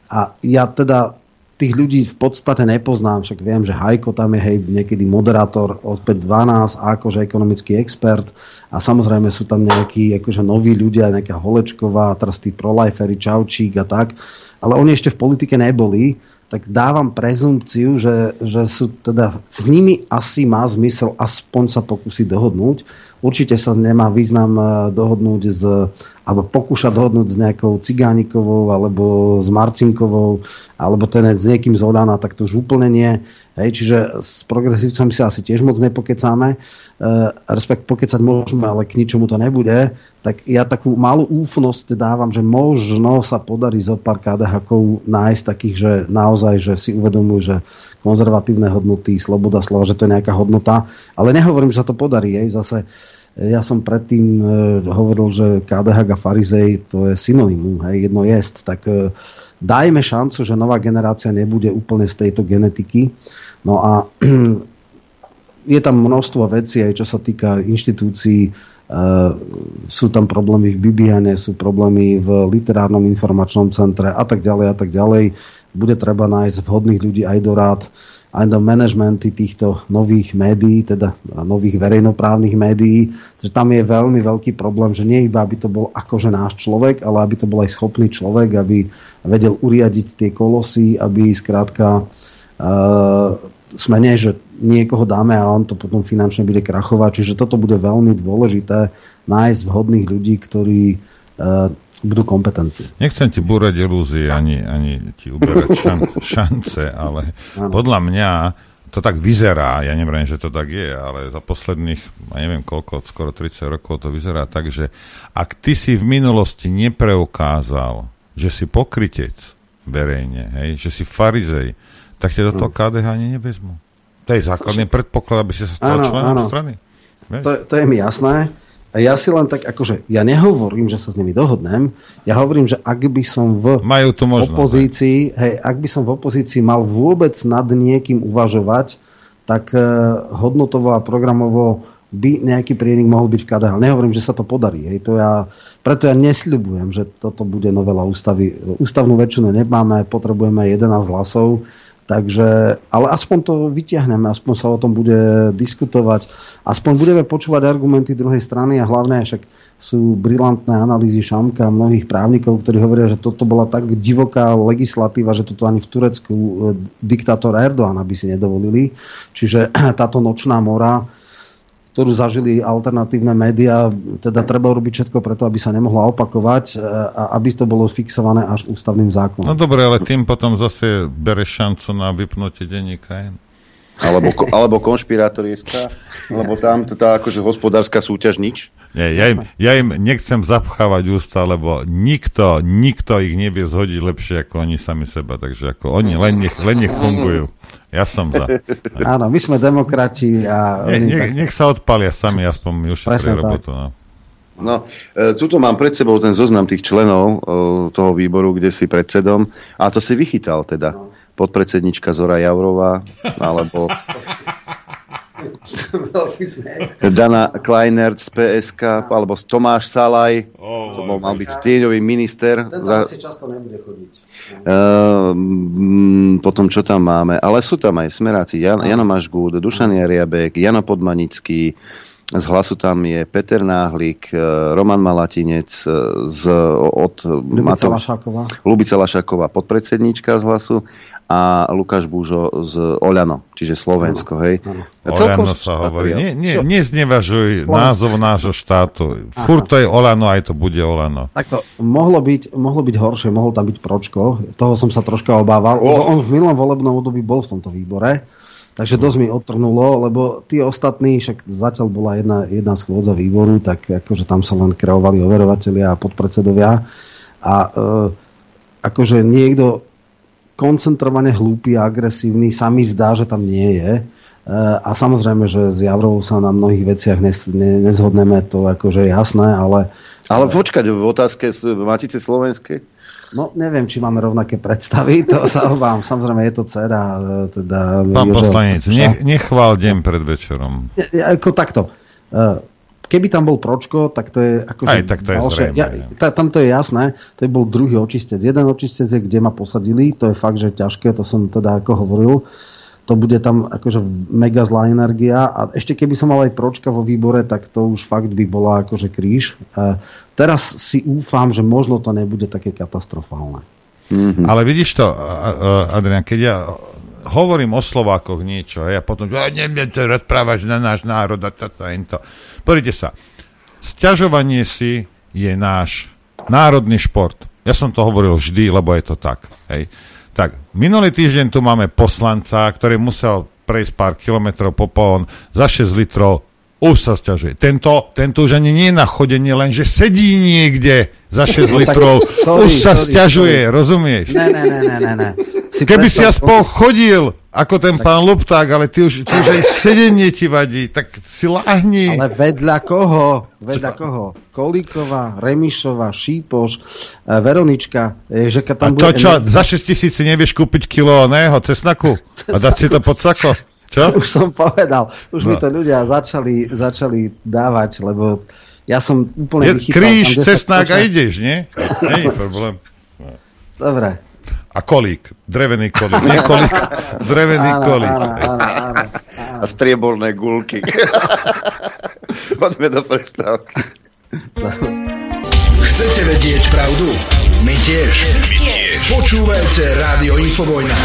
Q: A ja teda tých ľudí v podstate nepoznám, však viem, že Hajko tam je hej, niekedy moderátor, opäť 12 a akože ekonomický expert a samozrejme sú tam nejakí akože noví ľudia, nejaká Holečková, teraz tí prolajfery, Čaučík a tak ale oni ešte v politike neboli, tak dávam prezumpciu, že, že sú teda, s nimi asi má zmysel aspoň sa pokúsiť dohodnúť. Určite sa nemá význam eh, dohodnúť s, alebo pokúšať dohodnúť s nejakou Cigánikovou, alebo s Marcinkovou, alebo ten s niekým z Olana, tak to už úplne nie. Hej, čiže s progresívcami sa asi tiež moc nepokecáme. Eh, respekt pokecať môžeme, ale k ničomu to nebude, tak ja takú malú úfnosť dávam, že možno sa podarí zo pár kdh nájsť takých, že naozaj, že si uvedomujú, že konzervatívne hodnoty, sloboda slova, že to je nejaká hodnota, ale nehovorím, že sa to podarí. Jej. Zase eh, ja som predtým e, hovoril, že KDH a farizej to je synonymum, hej, jedno jest, tak dajme šancu, že nová generácia nebude úplne z tejto genetiky. No a je tam množstvo vecí, aj čo sa týka inštitúcií, uh, sú tam problémy v Bibiane, sú problémy v literárnom informačnom centre a tak ďalej a tak ďalej. Bude treba nájsť vhodných ľudí aj do rád, aj do manažmenty týchto nových médií, teda nových verejnoprávnych médií. Takže tam je veľmi veľký problém, že nie iba, aby to bol akože náš človek, ale aby to bol aj schopný človek, aby vedel uriadiť tie kolosy, aby skrátka uh, sme nie, že niekoho dáme a on to potom finančne bude krachovať. Čiže toto bude veľmi dôležité nájsť vhodných ľudí, ktorí uh, budú kompetentní.
I: Nechcem ti búrať ilúzie ani, ani ti uberať šan, šance, ale ano. podľa mňa to tak vyzerá, ja neviem, že to tak je, ale za posledných, ja neviem koľko, skoro 30 rokov to vyzerá tak, že ak ty si v minulosti nepreukázal, že si pokrytec verejne, hej, že si farizej, tak ťa do toho KDH ani nevezmu. To je základný predpoklad, aby si sa stal členom strany.
Q: To, to je mi jasné. Ja si len tak, akože, ja nehovorím, že sa s nimi dohodnem, ja hovorím, že ak by som v
I: Majú tu možnosť,
Q: opozícii, hej, ak by som v opozícii mal vôbec nad niekým uvažovať, tak uh, hodnotovo a programovo by nejaký prienik mohol byť v KDH. Nehovorím, že sa to podarí. Hej. To ja, preto ja nesľubujem, že toto bude novela ústavy. Ústavnú väčšinu nemáme, potrebujeme 11 hlasov Takže, ale aspoň to vytiahneme, aspoň sa o tom bude diskutovať, aspoň budeme počúvať argumenty druhej strany a hlavne však sú brilantné analýzy Šamka a mnohých právnikov, ktorí hovoria, že toto bola tak divoká legislatíva, že toto ani v Turecku e, diktátor Erdoğan by si nedovolili. Čiže táto nočná mora ktorú zažili alternatívne médiá, teda treba urobiť všetko preto, aby sa nemohla opakovať e, a aby to bolo fixované až ústavným zákonom.
I: No dobre, ale tým potom zase bere šancu na vypnutie denníka.
B: Alebo, alebo konšpirátorieska, lebo tam tá akože hospodárska súťaž nič.
I: Nie, ja, im, ja im nechcem zapchávať ústa, lebo nikto, nikto ich nevie zhodiť lepšie ako oni sami seba, takže ako oni len nech, len nech fungujú. Ja som za.
Q: Áno, my sme demokrati a...
I: Ne, nech, nech sa odpalia sami, aspoň mi ušetria robotu. No.
B: No, e, tuto mám pred sebou ten zoznam tých členov e, toho výboru, kde si predsedom. A to si vychytal teda. Podpredsednička Zora Javrová, alebo Dana Kleinert z PSK, alebo Tomáš Salaj, oh, to bol mal byť tieňový minister.
Q: Ten za... asi často nebude chodiť.
B: Uh, potom čo tam máme? Ale sú tam aj smeráci. Jan, Jano Mašgúd, Dušan Jariabek, Jano Podmanický, z hlasu tam je Peter Náhlik, e, Roman Malatinec e, z, od
Q: Lubica Lašáková.
B: Lubica Lašáková, podpredsedníčka z hlasu a Lukáš Búžo z Oľano, čiže Slovensko, hej.
I: Oľano sa hovorí. Nie, nie, neznevažuj názov nášho štátu. Furt to je Oľano, aj to bude Oľano.
Q: Takto, mohlo byť, mohlo byť horšie, mohol tam byť Pročko, toho som sa troška obával. Oh. On v minulom volebnom období bol v tomto výbore, takže dosť mi odtrhnulo, lebo tí ostatní, však zatiaľ bola jedna, jedna schôdza výboru, tak akože tam sa len kreovali overovatelia a podpredsedovia. A e, akože niekto koncentrovane hlúpy a agresívny sa mi zdá, že tam nie je. E, a samozrejme, že s Javrovou sa na mnohých veciach nes, ne, nezhodneme, to akože je jasné, ale...
B: Ale počkať, v otázke Matice Slovenskej?
Q: No, neviem, či máme rovnaké predstavy, to sa obávam. Samozrejme, je to dcera. E, teda
I: Pán poslanec, nech, nechvál deň pred večerom.
Q: Ja, ako takto. Keby tam bol Pročko, tak to je... Ako,
I: Aj, tak to je zrejme. Ja,
Q: ta, tam to je jasné, to je bol druhý očistec. Jeden očistec je, kde ma posadili, to je fakt, že ťažké, to som teda ako hovoril. To bude tam akože mega zlá energia a ešte keby som mal aj Pročka vo výbore, tak to už fakt by bola akože kríž. E, teraz si úfam, že možno to nebude také katastrofálne.
I: Mm-hmm. Ale vidíš to, Adrian, keď ja hovorím o Slovákoch niečo a ja potom, ja neviem to rozprávať na náš národ a toto a to. Pozrite sa, sťažovanie si je náš národný šport. Ja som to hovoril vždy, lebo je to tak. Hej. Tak, minulý týždeň tu máme poslanca, ktorý musel prejsť pár kilometrov po pohon za 6 litrov, už sa sťažuje. Tento, tento už ani nie je na chodenie, len že sedí niekde za 6 litrov, sorry, už sa sorry, sťažuje, sorry. rozumieš?
Q: Ne, ne, ne, ne, ne.
I: Si Keby si aspoň chodil, ako ten tak... pán Lupták, ale ty už, ty už aj sedenie ti vadí, tak si láhni.
Q: Ale vedľa koho? Vedľa Čo? koho? Kolíková, Remišová, Šípoš, e, Veronička.
I: E, že tam A to bude... čo, za 6 tisíc si nevieš kúpiť kilo neho, cesnaku? A dať si to pod sako? Čo?
Q: Už som povedal. Už no. mi to ľudia začali, začali dávať, lebo ja som úplne
I: Je, Kríž, cesnák a ideš, nie? Je problém.
Q: Dobre,
I: a kolík, drevený kolík, nie kolík, drevený áno, kolík. Áno, áno,
B: áno, áno. A strieborné gulky. Poďme do prestávky.
N: Chcete vedieť pravdu? My tiež. My tiež. Počúvajte Rádio Infovojna.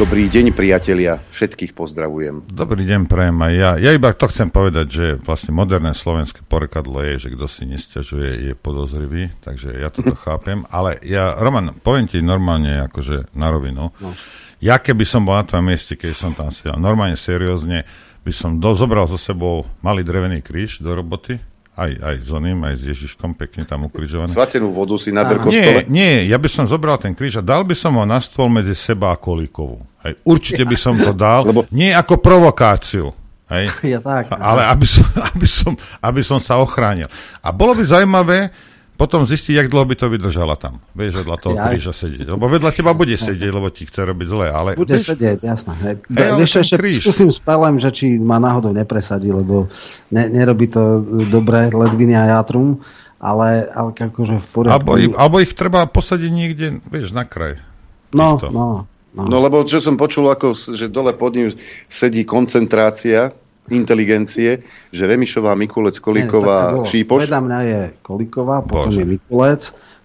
B: Dobrý deň, priatelia. Všetkých pozdravujem.
I: Dobrý deň, prajem aj ja. Ja iba to chcem povedať, že vlastne moderné slovenské porekadlo je, že kto si nestiažuje, je podozrivý, takže ja toto chápem. Ale ja, Roman, poviem ti normálne, akože na rovinu. No. Ja keby som bol na tvojom mieste, keď som tam sedel, normálne, seriózne, by som do, zobral so sebou malý drevený kríž do roboty, aj, aj s oným, aj s Ježiškom, pekne tam ukrižovaný.
B: Svatenú vodu si na
I: Nie, nie, ja by som zobral ten kríž a dal by som ho na stôl medzi seba a Kolíkovú. Hej, určite by som to dal, Lebo... nie ako provokáciu. Hej?
Q: Ja tak.
I: Ale aby som, aby, som, aby som sa ochránil. A bolo by zaujímavé, potom zistiť, jak dlho by to vydržala tam. Vieš, vedľa toho ja. kríža sedieť. Lebo vedľa teba bude sedieť, lebo ti chce robiť zle. Ale,
Q: bude vieš, sedieť, jasné. Hej, ale vieš, ešte skúsim s Pelem, že či ma náhodou nepresadí, lebo ne, nerobí to dobre ledviny a jatrum, ale, ale akože v poriadku.
I: Alebo, alebo ich treba posadiť niekde, vieš, na kraj.
Q: No,
I: týchto.
Q: no, no.
B: No lebo čo som počul, ako, že dole pod ním sedí koncentrácia inteligencie, že Remišová, Mikulec, Kolíková, Šípoš.
Q: Vedľa mňa je Kolíková, potom
I: Bože.
Q: je Mikulec,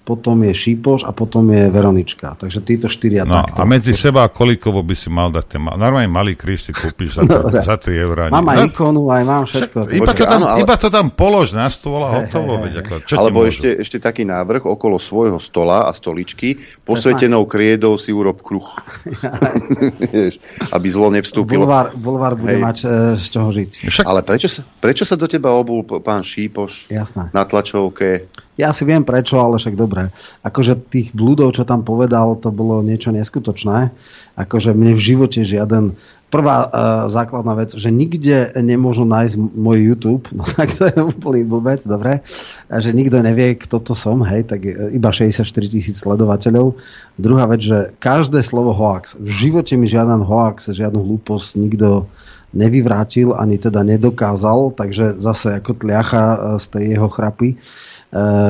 Q: potom je Šípoš a potom je Veronička. Takže títo štyria
I: No
Q: takto.
I: a medzi seba a Kolíkovo by si mal dať ten, ma- normálne malý kríž si kúpiš za,
Q: Dobre.
I: za 3 eurá.
Q: Mám aj
I: No,
Q: ikonu, aj mám všetko.
I: Iba to, tam,
B: áno, ale-
I: iba to tam polož na stôl a
Q: Hej,
I: hotovo.
Q: hej, hej.
I: ako, čo
B: Alebo ešte, ešte taký návrh okolo svojho stola a stoličky posvetenou kriedou si urob kruh. Aby zlo nevstúpilo.
Q: Bulvár, bulvár bude
B: Hej.
Q: mať e, z čoho žiť.
B: Ale prečo sa, prečo sa do teba obul pán Šípoš
Q: Jasné.
B: na tlačovke?
Q: Ja si viem prečo, ale však dobre. Akože tých blúdov, čo tam povedal, to bolo niečo neskutočné. Akože mne v živote žiaden... Prvá uh, základná vec, že nikde nemôžu nájsť môj YouTube, no tak to je úplný blbec, dobre. A že nikto nevie, kto to som, hej, tak e, iba 64 tisíc sledovateľov. Druhá vec, že každé slovo hoax. V živote mi žiaden hoax, žiadnu hlúposť nikto nevyvrátil, ani teda nedokázal, takže zase ako tliacha e, z tej jeho chrapy e,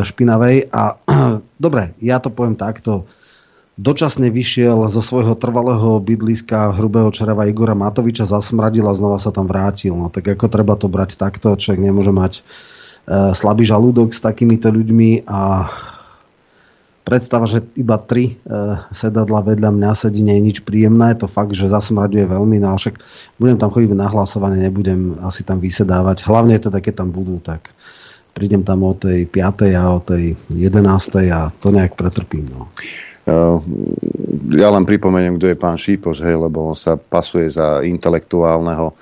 Q: špinavej. A dobre, ja to poviem takto. Dočasne vyšiel zo svojho trvalého bydliska hrubého čereva Igora Matoviča, zasmradil a znova sa tam vrátil. No tak ako treba to brať takto, človek nemôže mať e, slabý žalúdok s takýmito ľuďmi a predstava, že iba tri e, sedadla vedľa mňa sedí, nie je nič príjemné. To fakt, že zasmraďuje veľmi, no ale však budem tam chodiť na hlasovanie, nebudem asi tam vysedávať. Hlavne teda, keď tam budú, tak prídem tam o tej 5. a o tej 11. a to nejak pretrpím. No.
B: Uh, ja len pripomeniem, kto je pán Šípoš, hej, lebo on sa pasuje za intelektuálneho,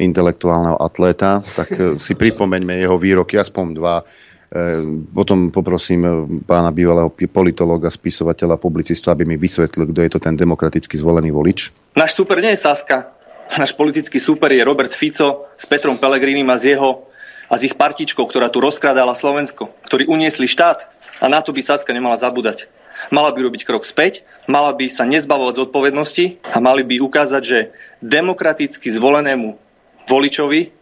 B: intelektuálneho atléta, tak eh, si pripomeňme jeho výroky, aspoň dva. Eh, Potom poprosím eh, pána bývalého politológa, spisovateľa, publicistu, aby mi vysvetlil, kto je to ten demokraticky zvolený volič.
R: Náš super nie je Saska. Náš politický super je Robert Fico s Petrom Pelegrínim a z jeho a z ich partičkou, ktorá tu rozkrádala Slovensko, ktorí uniesli štát a na to by Saska nemala zabúdať. Mala by robiť krok späť, mala by sa nezbavovať zodpovednosti a mali by ukázať, že demokraticky zvolenému voličovi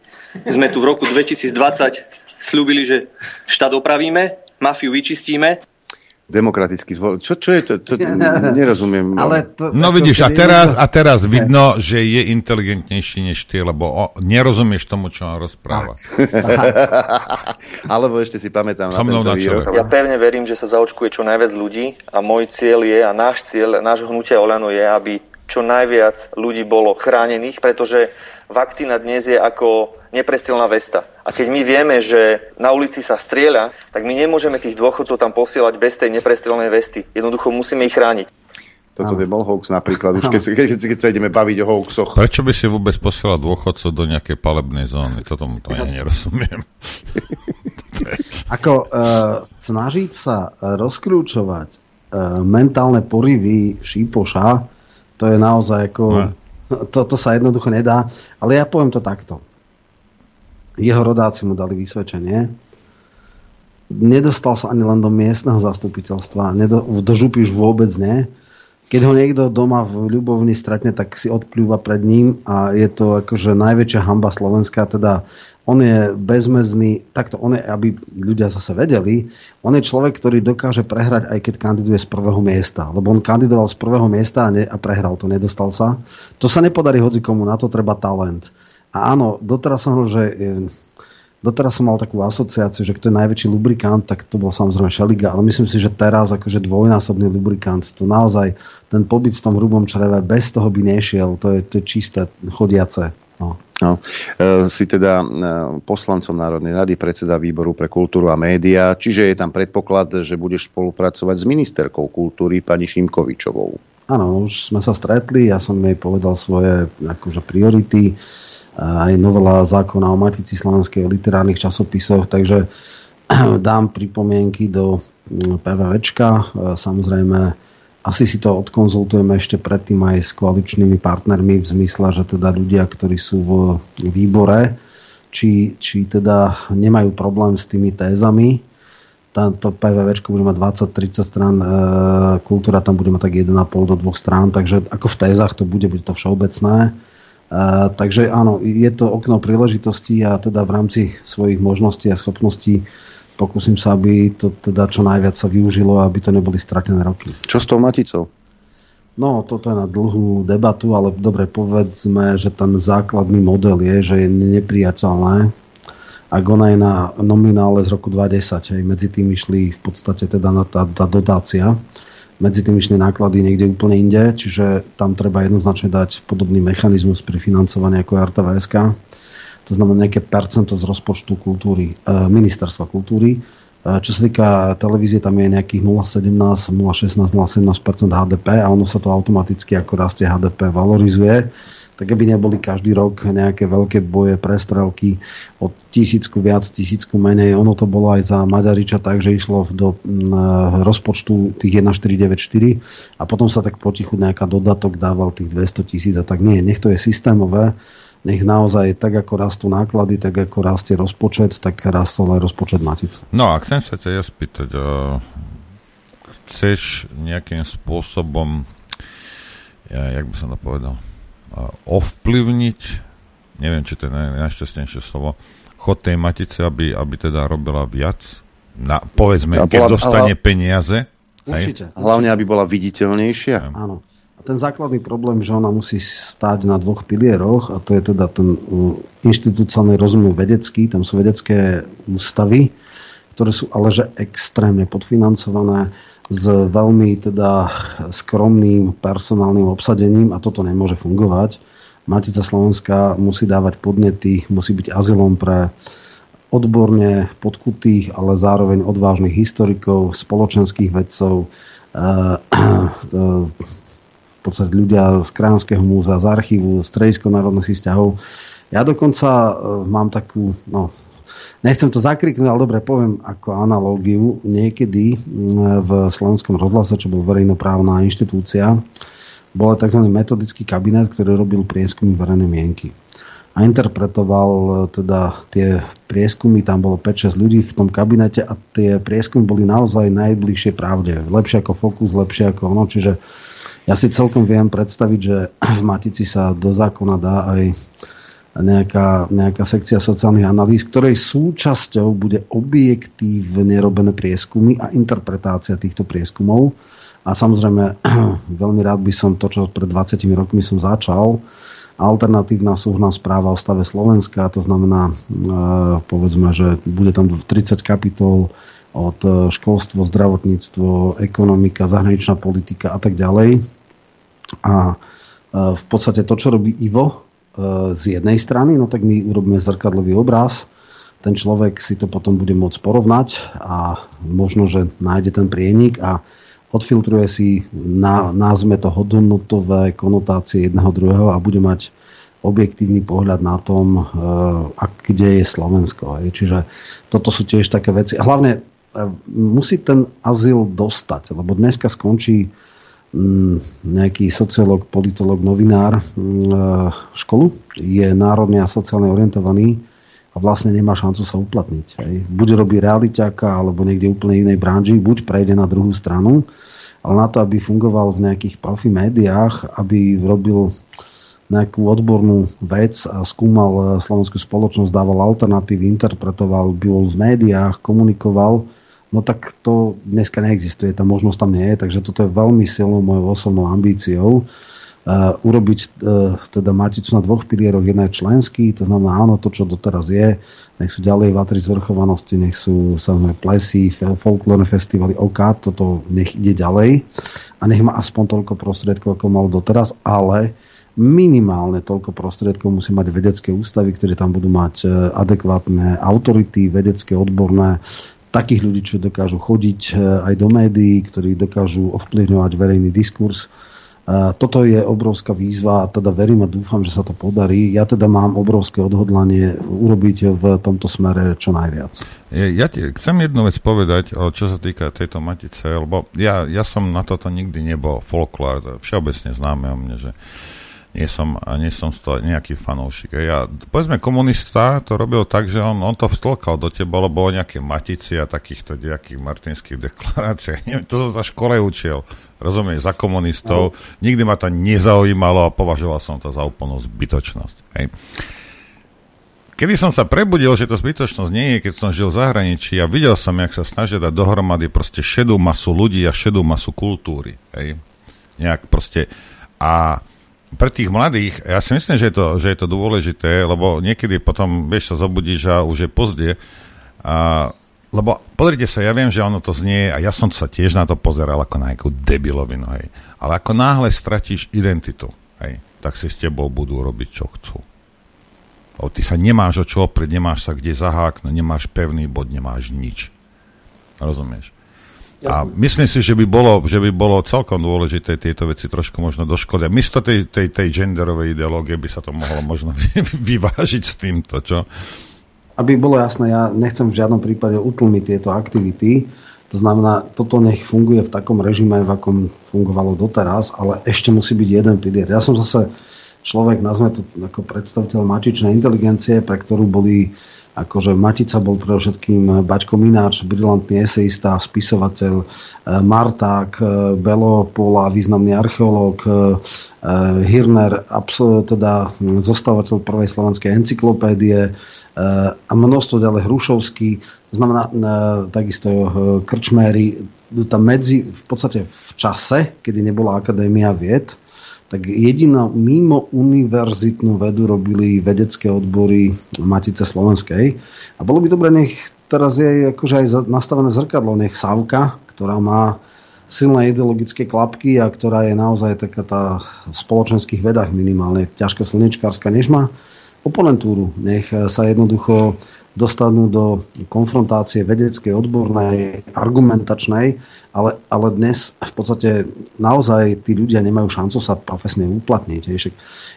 R: sme tu v roku 2020 slúbili, že štát opravíme, mafiu vyčistíme
B: Demokraticky zvolený. Čo, čo je to? to nerozumiem.
Q: Ale to,
I: No vidíš, a teraz, a teraz vidno, že je inteligentnejší než ty, lebo o, nerozumieš tomu, čo on rozpráva.
B: Alebo ešte si pamätám
I: So
B: na tento výrok.
R: Ja pevne verím, že sa zaočkuje čo najviac ľudí a môj cieľ je a náš cieľ, nášho hnutia Olano je, aby čo najviac ľudí bolo chránených, pretože vakcína dnes je ako neprestrelná vesta. A keď my vieme, že na ulici sa strieľa, tak my nemôžeme tých dôchodcov tam posielať bez tej neprestrelnej vesty. Jednoducho musíme ich chrániť.
B: Toto by bol hoax napríklad, už keď, keď, keď sa ideme baviť o hoaxoch.
I: Prečo by si vôbec posielal dôchodcov do nejakej palebnej zóny? Toto mu to ja nerozumiem.
Q: Ako uh, snažiť sa rozkrúčovať uh, mentálne porivy Šípoša, to je naozaj ako...
I: Ne.
Q: To, to sa jednoducho nedá. Ale ja poviem to takto. Jeho rodáci mu dali vysvedčenie. Nedostal sa ani len do miestneho zastupiteľstva. Nedo, do župy už vôbec nie. Keď ho niekto doma v ľubovni stretne, tak si odplúva pred ním a je to akože najväčšia hamba Slovenska. Teda on je bezmezný, takto on je, aby ľudia zase vedeli, on je človek, ktorý dokáže prehrať aj keď kandiduje z prvého miesta. Lebo on kandidoval z prvého miesta a, ne, a prehral to, nedostal sa. To sa nepodarí hoci komu, na to treba talent. A áno, doteraz som hovoril, že e, Doteraz som mal takú asociáciu, že kto je najväčší lubrikant, tak to bol samozrejme Šeliga, ale myslím si, že teraz akože dvojnásobný lubrikant, to naozaj ten pobyt v tom hrubom čreve bez toho by nešiel, to je, to je čisté, chodiace. No.
B: No, e, si teda e, poslancom Národnej rady, predseda výboru pre kultúru a média, čiže je tam predpoklad, že budeš spolupracovať s ministerkou kultúry pani Šimkovičovou.
Q: Áno, už sme sa stretli, ja som jej povedal svoje akože priority, aj novela zákona o Matici slovenskej o literárnych časopisoch, takže dám pripomienky do mm, PVVčka. E, Samozrejme, asi si to odkonzultujeme ešte predtým aj s koaličnými partnermi v zmysle, že teda ľudia, ktorí sú v výbore, či, či teda nemajú problém s tými tézami. Táto PVVčko bude mať 20-30 strán, e, kultúra tam bude mať tak 1,5 do 2 strán, takže ako v tézach to bude, bude to všeobecné. Takže áno, je to okno príležitosti a teda v rámci svojich možností a schopností pokúsim sa, aby to teda čo najviac sa využilo a aby to neboli stratené roky.
B: Čo s tou Maticou?
Q: No, toto je na dlhú debatu, ale dobre, povedzme, že ten základný model je, že je nepriateľné, ak ona je na nominále z roku 2010, aj medzi tým išli v podstate teda na tá, tá dotácia, medzi išli náklady niekde úplne inde, čiže tam treba jednoznačne dať podobný mechanizmus pri financovaní ako RTVSK. To znamená nejaké percento z rozpočtu kultúry, e, ministerstva kultúry čo sa týka televízie, tam je nejakých 0,17, 0,16, 0,17% HDP a ono sa to automaticky, ako rastie HDP, valorizuje tak aby neboli každý rok nejaké veľké boje, prestrelky od tisícku viac, tisícku menej. Ono to bolo aj za Maďariča tak, že išlo do rozpočtu tých 1494 a potom sa tak potichu nejaká dodatok dával tých 200 tisíc a tak nie. Nech to je systémové nech naozaj tak, ako rastú náklady, tak ako rastie rozpočet, tak rastol aj rozpočet Matice.
I: No a chcem sa ťa spýtať, uh, chceš nejakým spôsobom, ja, jak by som to povedal, ovplyvniť, neviem, či to je najšťastnejšie slovo, chod tej Matice, aby, aby teda robila viac, na, povedzme, ja, keď bola, dostane ale... peniaze.
Q: Určite.
B: Hlavne, aby bola viditeľnejšia.
Q: Áno ten základný problém, že ona musí stáť na dvoch pilieroch a to je teda ten uh, inštitúciálny rozum vedecký, tam sú vedecké ústavy, ktoré sú ale že extrémne podfinancované s veľmi teda skromným personálnym obsadením a toto nemôže fungovať. Matica Slovenska musí dávať podnety, musí byť azylom pre odborne podkutých, ale zároveň odvážnych historikov, spoločenských vedcov, podstate ľudia z Kránského múzea, z archívu, z Trejsko národných vzťahov. Ja dokonca mám takú, no, nechcem to zakriknúť, ale dobre poviem ako analógiu. Niekedy v slovenskom rozhlase, čo bol verejnoprávna inštitúcia, bol tzv. metodický kabinet, ktorý robil prieskumy verejnej mienky a interpretoval e, teda tie prieskumy, tam bolo 5-6 ľudí v tom kabinete a tie prieskumy boli naozaj najbližšie pravde. Lepšie ako Focus, lepšie ako ono, čiže ja si celkom viem predstaviť, že v Matici sa do zákona dá aj nejaká, nejaká sekcia sociálnych analýz, ktorej súčasťou bude objektívne robené prieskumy a interpretácia týchto prieskumov. A samozrejme, veľmi rád by som to, čo pred 20 rokmi som začal, alternatívna súhná správa o stave Slovenska, to znamená, e, povedzme, že bude tam 30 kapitol od školstvo, zdravotníctvo, ekonomika, zahraničná politika a tak ďalej a e, v podstate to, čo robí Ivo e, z jednej strany, no tak my urobíme zrkadlový obraz, ten človek si to potom bude môcť porovnať a možno, že nájde ten prienik a odfiltruje si, na, názme to hodnotové konotácie jedného druhého a bude mať objektívny pohľad na tom, e, a kde je Slovensko. Čiže toto sú tiež také veci. Hlavne musí ten azyl dostať, lebo dneska skončí nejaký sociológ, politológ, novinár mm, e, školu, je národne a sociálne orientovaný a vlastne nemá šancu sa uplatniť. Hej. Buď robí realiťaka, alebo niekde úplne inej branži, buď prejde na druhú stranu, ale na to, aby fungoval v nejakých profi médiách, aby robil nejakú odbornú vec a skúmal e, slovenskú spoločnosť, dával alternatívy, interpretoval, bol v médiách, komunikoval, no tak to dneska neexistuje, tá možnosť tam nie je, takže toto je veľmi silnou mojou osobnou ambíciou. Uh, urobiť uh, teda maticu na dvoch pilieroch, jedna je členský, to znamená áno, to, čo doteraz je, nech sú ďalej vatry zvrchovanosti, nech sú samozrejme plesy, folklórne festivaly, OK, toto nech ide ďalej a nech má aspoň toľko prostriedkov, ako mal doteraz, ale minimálne toľko prostriedkov musí mať vedecké ústavy, ktoré tam budú mať e, adekvátne autority, vedecké, odborné, takých ľudí, čo dokážu chodiť e, aj do médií, ktorí dokážu ovplyvňovať verejný diskurs. Toto je obrovská výzva a teda verím a dúfam, že sa to podarí. Ja teda mám obrovské odhodlanie urobiť v tomto smere čo najviac.
I: Ja ti chcem jednu vec povedať, čo sa týka tejto matice, lebo ja, ja som na toto nikdy nebol folklór, všeobecne známe o mne, že nie som, nie som z toho nejaký fanúšik. Ja, povedzme, komunista to robil tak, že on, on to vtlkal do teba, lebo o nejaké matici a takýchto nejakých martinských deklaráciách. Neviem, to som za škole učil. Rozumieš, za komunistov. No. Nikdy ma to nezaujímalo a považoval som to za úplnú zbytočnosť. Hej. Kedy som sa prebudil, že to zbytočnosť nie je, keď som žil v zahraničí a videl som, jak sa snažia dať dohromady proste šedú masu ľudí a šedú masu kultúry. Hej nejak proste. A pre tých mladých, ja si myslím, že je to, že je to dôležité, lebo niekedy potom, vieš, sa zobudíš a už je pozdie. A, lebo pozrite sa, ja viem, že ono to znie a ja som sa tiež na to pozeral ako na nejakú debilovinu, hej. Ale ako náhle stratíš identitu, hej, tak si s tebou budú robiť, čo chcú. O, ty sa nemáš o čo oprieť, nemáš sa kde zaháknuť, nemáš pevný bod, nemáš nič. Rozumieš? A myslím si, že by, bolo, že by bolo celkom dôležité tieto veci trošku možno doškoliť. Miesto tej, tej, tej genderovej ideológie by sa to mohlo možno vyvážiť s týmto, čo?
Q: Aby bolo jasné, ja nechcem v žiadnom prípade utlmiť tieto aktivity. To znamená, toto nech funguje v takom režime, v akom fungovalo doteraz, ale ešte musí byť jeden pilier. Ja som zase človek, nazme to ako predstaviteľ mačičnej inteligencie, pre ktorú boli akože Matica bol pre všetkým Bačko Mináč, brilantný eseista, spisovateľ, e, Marták, e, Belo Pola, významný archeológ, e, Hirner, teda zostávateľ prvej slovenskej encyklopédie a množstvo ďalej Hrušovský, to znamená takisto Krčméry, tam medzi, v podstate v čase, kedy nebola Akadémia vied, tak jediná mimo univerzitnú vedu robili vedecké odbory Matice Slovenskej. A bolo by dobre, nech teraz je akože aj nastavené zrkadlo, nech Sávka, ktorá má silné ideologické klapky a ktorá je naozaj taká tá v spoločenských vedách minimálne ťažká slnečkárska, než má oponentúru. Nech sa jednoducho dostanú do konfrontácie vedeckej, odbornej, argumentačnej, ale, ale dnes v podstate naozaj tí ľudia nemajú šancu sa profesne uplatniť.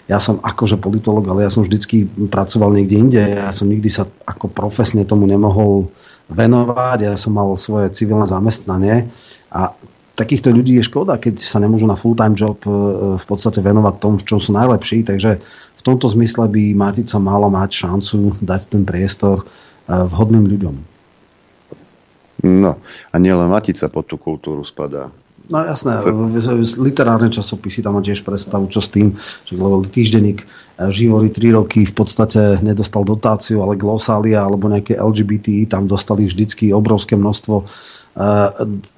Q: Ja som akože politolog, ale ja som vždycky pracoval niekde inde. Ja som nikdy sa ako profesne tomu nemohol venovať. Ja som mal svoje civilné zamestnanie a takýchto ľudí je škoda, keď sa nemôžu na full-time job e, v podstate venovať tomu, v čom sú najlepší. Takže v tomto zmysle by Matica mala mať šancu dať ten priestor e, vhodným ľuďom.
B: No, a nielen Matica pod tú kultúru spadá.
Q: No jasné, literárne časopisy tam má tiež predstavu, čo s tým, že lebo týždenník e, Živory 3 roky v podstate nedostal dotáciu, ale glosália alebo nejaké LGBT tam dostali vždycky obrovské množstvo. E,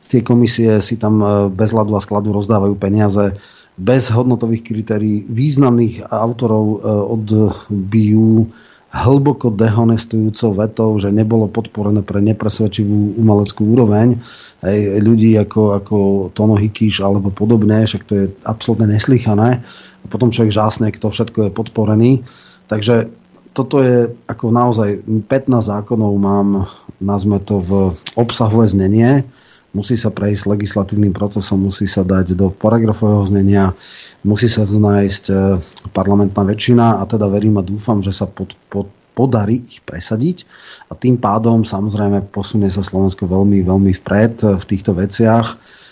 Q: tie komisie si tam bez hladu a skladu rozdávajú peniaze bez hodnotových kritérií významných autorov e, odbijú hlboko dehonestujúcou vetou, že nebolo podporené pre nepresvedčivú umeleckú úroveň. Hej, ľudí ako, ako Tono Hikiš alebo podobné, však to je absolútne neslychané. A potom človek žásne, kto všetko je podporený. Takže toto je ako naozaj 15 zákonov mám, nazme to v obsahové znenie musí sa prejsť legislatívnym procesom, musí sa dať do paragrafového znenia, musí sa nájsť e, parlamentná väčšina a teda verím a dúfam, že sa pod, pod, podarí ich presadiť a tým pádom samozrejme posunie sa Slovensko veľmi, veľmi vpred e, v týchto veciach.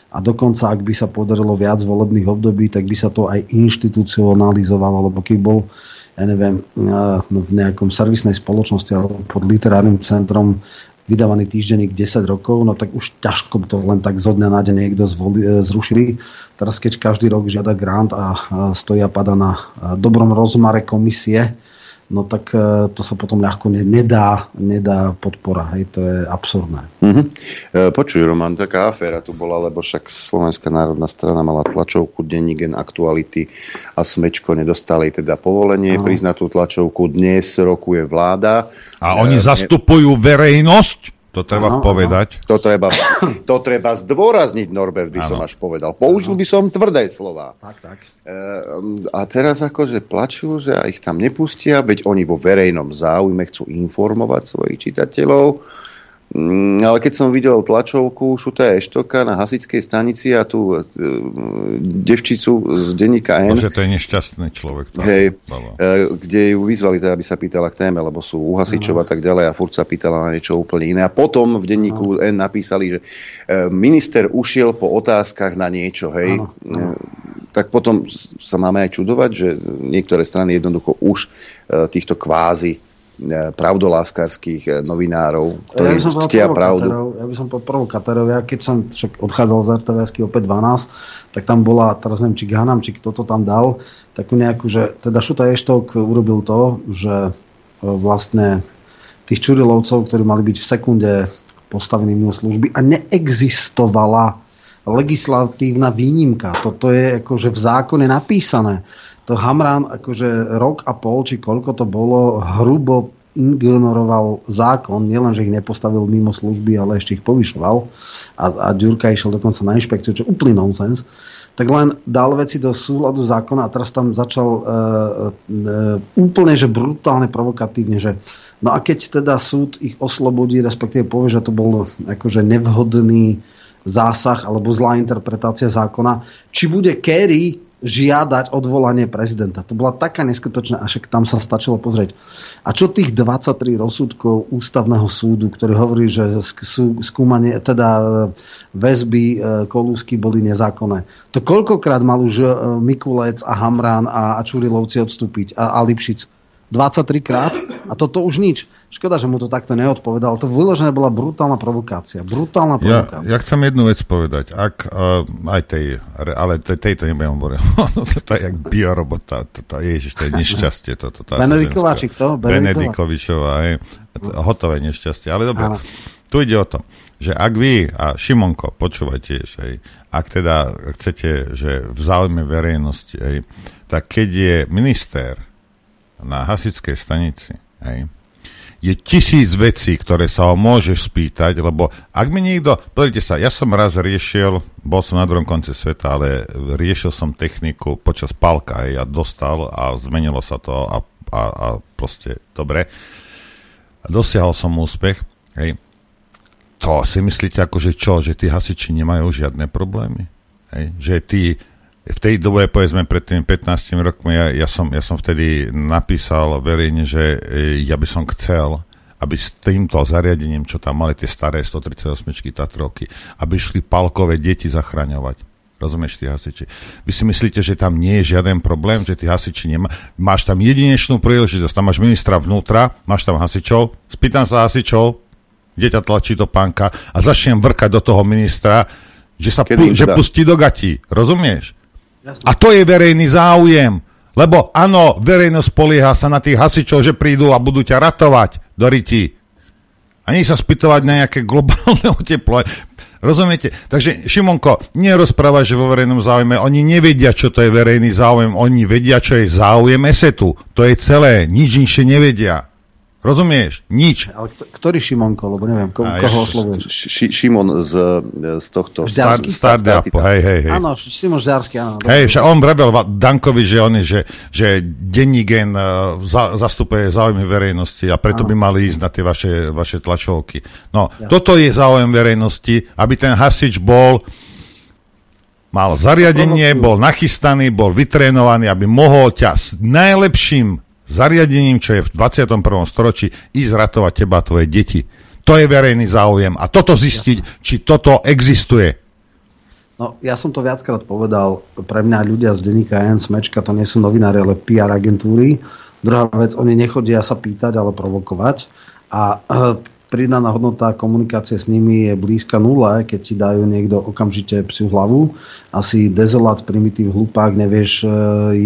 Q: A dokonca, ak by sa podarilo viac volebných období, tak by sa to aj inštitucionalizovalo, lebo keď bol ja neviem, e, no, v nejakom servisnej spoločnosti alebo pod literárnym centrom vydávaný týždenník 10 rokov, no tak už ťažko to len tak zo dňa na deň niekto zvoli, e, zrušili. Teraz keď každý rok žiada grant a stojí a pada na e, dobrom rozmare komisie, no tak e, to sa potom ľahko nedá, nedá podpora. Hej, to je absurdné.
B: Mm-hmm. Počuj, Roman, taká aféra tu bola, lebo však Slovenská národná strana mala tlačovku Denník Aktuality a Smečko nedostali teda povolenie no. priznať tú tlačovku. Dnes rokuje vláda
I: a oni zastupujú verejnosť? To treba no, povedať.
B: To treba, to treba zdôrazniť, Norbert by ano. som až povedal. Použil by som tvrdé slova.
Q: Tak, tak.
B: E, a teraz akože plačú, že ich tam nepustia, veď oni vo verejnom záujme chcú informovať svojich čitateľov ale keď som videl tlačovku Šuta Eštoka na hasičskej stanici a tú e, devčicu z denníka N.
I: Bože, to je nešťastný človek.
B: To hej, e, kde ju vyzvali, teda, aby sa pýtala k téme, lebo sú u hasičov a tak ďalej a furt sa pýtala na niečo úplne iné. A potom v denníku N napísali, že e, minister ušiel po otázkach na niečo, hej. Ano, ano. E, tak potom sa máme aj čudovať, že niektoré strany jednoducho už e, týchto kvázi pravdoláskarských e, novinárov, ktorí ja ctia pravdu.
Q: Ja by som povedal provokatérov. Ja keď som však odchádzal z rtvs opäť 12, tak tam bola, teraz neviem, či Ganam, či kto to tam dal, takú nejakú, že teda Šuta Eštok urobil to, že e, vlastne tých Čurilovcov, ktorí mali byť v sekunde postavení mimo služby a neexistovala legislatívna výnimka. Toto je akože v zákone napísané. To Hamran akože rok a pol, či koľko to bolo, hrubo ignoroval zákon, nielen, že ich nepostavil mimo služby, ale ešte ich povyšoval. A, a Ďurka išiel dokonca na inšpekciu, čo úplný nonsens, tak len dal veci do súladu zákona a teraz tam začal uh, uh, úplne, že brutálne provokatívne, že no a keď teda súd ich oslobodí, respektíve povie, že to bol akože nevhodný zásah alebo zlá interpretácia zákona, či bude Kerry žiadať odvolanie prezidenta. To bola taká neskutočná, a však tam sa stačilo pozrieť. A čo tých 23 rozsudkov ústavného súdu, ktorý hovorí, že skúmanie, teda e, väzby e, kolúsky boli nezákonné. To koľkokrát mal už e, Mikulec a Hamrán a Čurilovci odstúpiť a, a Lipšic? 23 krát a toto už nič. Škoda, že mu to takto neodpovedal. To vyložené bola brutálna provokácia. Brutálna provokácia.
I: Ja, ja chcem jednu vec povedať. Ak, uh, aj tej, ale tej, tejto nebudem hovoriť. No, to je jak biorobota. To, to, ježiš, to je nešťastie. To, to,
Q: Benediková, či kto?
I: Benedikovičová. Je, hotové nešťastie. Ale dobre, tu ide o to, že ak vy a Šimonko, počúvajte, že ak teda chcete, že v záujme verejnosti, hej, tak keď je minister na hasičskej stanici, hej, je tisíc vecí, ktoré sa ho môžeš spýtať, lebo ak mi niekto, pozrite sa, ja som raz riešil, bol som na druhom konci sveta, ale riešil som techniku počas palka, hej, a dostal a zmenilo sa to a, a, a proste dobre. Dosiahol som úspech, hej. To si myslíte akože čo, že tí hasiči nemajú žiadne problémy? Hej? Že tí v tej dobe, povedzme pred tými 15 rokmi, ja, ja, som, ja som vtedy napísal verejne, že e, ja by som chcel, aby s týmto zariadením, čo tam mali tie staré 138 Tatrovky, aby šli palkové deti zachraňovať. Rozumieš, tí hasiči? Vy si myslíte, že tam nie je žiaden problém, že tí hasiči nemá... Máš tam jedinečnú príležitosť, tam máš ministra vnútra, máš tam hasičov, spýtam sa hasičov, kde ťa tlačí do pánka a začnem vrkať do toho ministra, že sa pu- že pustí do gatí. Rozumieš? A to je verejný záujem. Lebo áno, verejnosť polieha sa na tých hasičov, že prídu a budú ťa ratovať do ryti. A nie sa spýtovať na nejaké globálne oteplo. Rozumiete? Takže Šimonko, nerozprávaj, že vo verejnom záujme. Oni nevedia, čo to je verejný záujem. Oni vedia, čo je záujem esetu. To je celé. Nič inšie nevedia. Rozumieš? Nič.
Q: Ale ktorý Šimonko, lebo neviem, ko, koho oslovuješ?
B: Ši, Šimon z, z tohto...
Q: Žďarský?
I: Star, Star, hej, hej, hej.
Q: Áno, Šimon Žďarský, áno.
I: Hej, však on vravel Dankovi, že on je, že, že denní gen uh, za, zastupuje záujmy verejnosti a preto áno. by mali ísť na tie vaše, vaše tlačovky. No, ja. toto je záujem verejnosti, aby ten hasič bol mal zariadenie, bol nachystaný, bol vytrénovaný, aby mohol ťa s najlepším zariadením, čo je v 21. storočí, ísť ratovať teba a tvoje deti. To je verejný záujem. A toto zistiť, či toto existuje.
Q: No, ja som to viackrát povedal. Pre mňa ľudia z denníka N, Smečka, to nie sú novinári, ale PR agentúry. Druhá vec, oni nechodia sa pýtať, ale provokovať. A pridaná hodnota komunikácie s nimi je blízka nule, keď ti dajú niekto okamžite psiu hlavu. Asi dezolát, primitív, hlupák, nevieš e,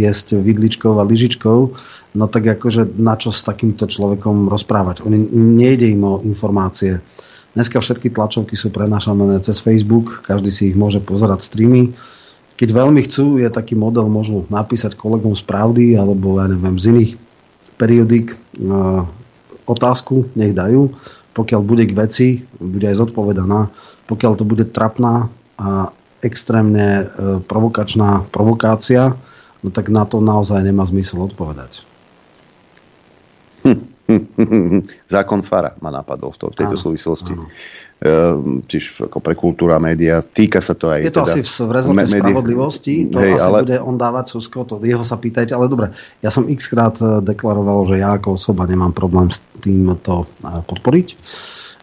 Q: jesť vidličkou a lyžičkou no tak akože na čo s takýmto človekom rozprávať. Oni, nejde im o informácie. Dneska všetky tlačovky sú prenášané cez Facebook, každý si ich môže pozerať streamy. Keď veľmi chcú, je taký model, môžu napísať kolegom z Pravdy alebo ja neviem, z iných periodík e, otázku, nech dajú. Pokiaľ bude k veci, bude aj zodpovedaná. Pokiaľ to bude trapná a extrémne e, provokačná provokácia, no tak na to naozaj nemá zmysel odpovedať.
B: Zákon Fara ma napadol v, to, v tejto áno, súvislosti. Áno. Uh, tiež ako pre kultúra média. Týka sa to aj...
Q: Je to teda, asi v rezorte me- spravodlivosti, to hej, asi ale... bude on dávať Susko, to jeho sa pýtajte, ale dobre, ja som x krát e, deklaroval, že ja ako osoba nemám problém s tým to e, podporiť.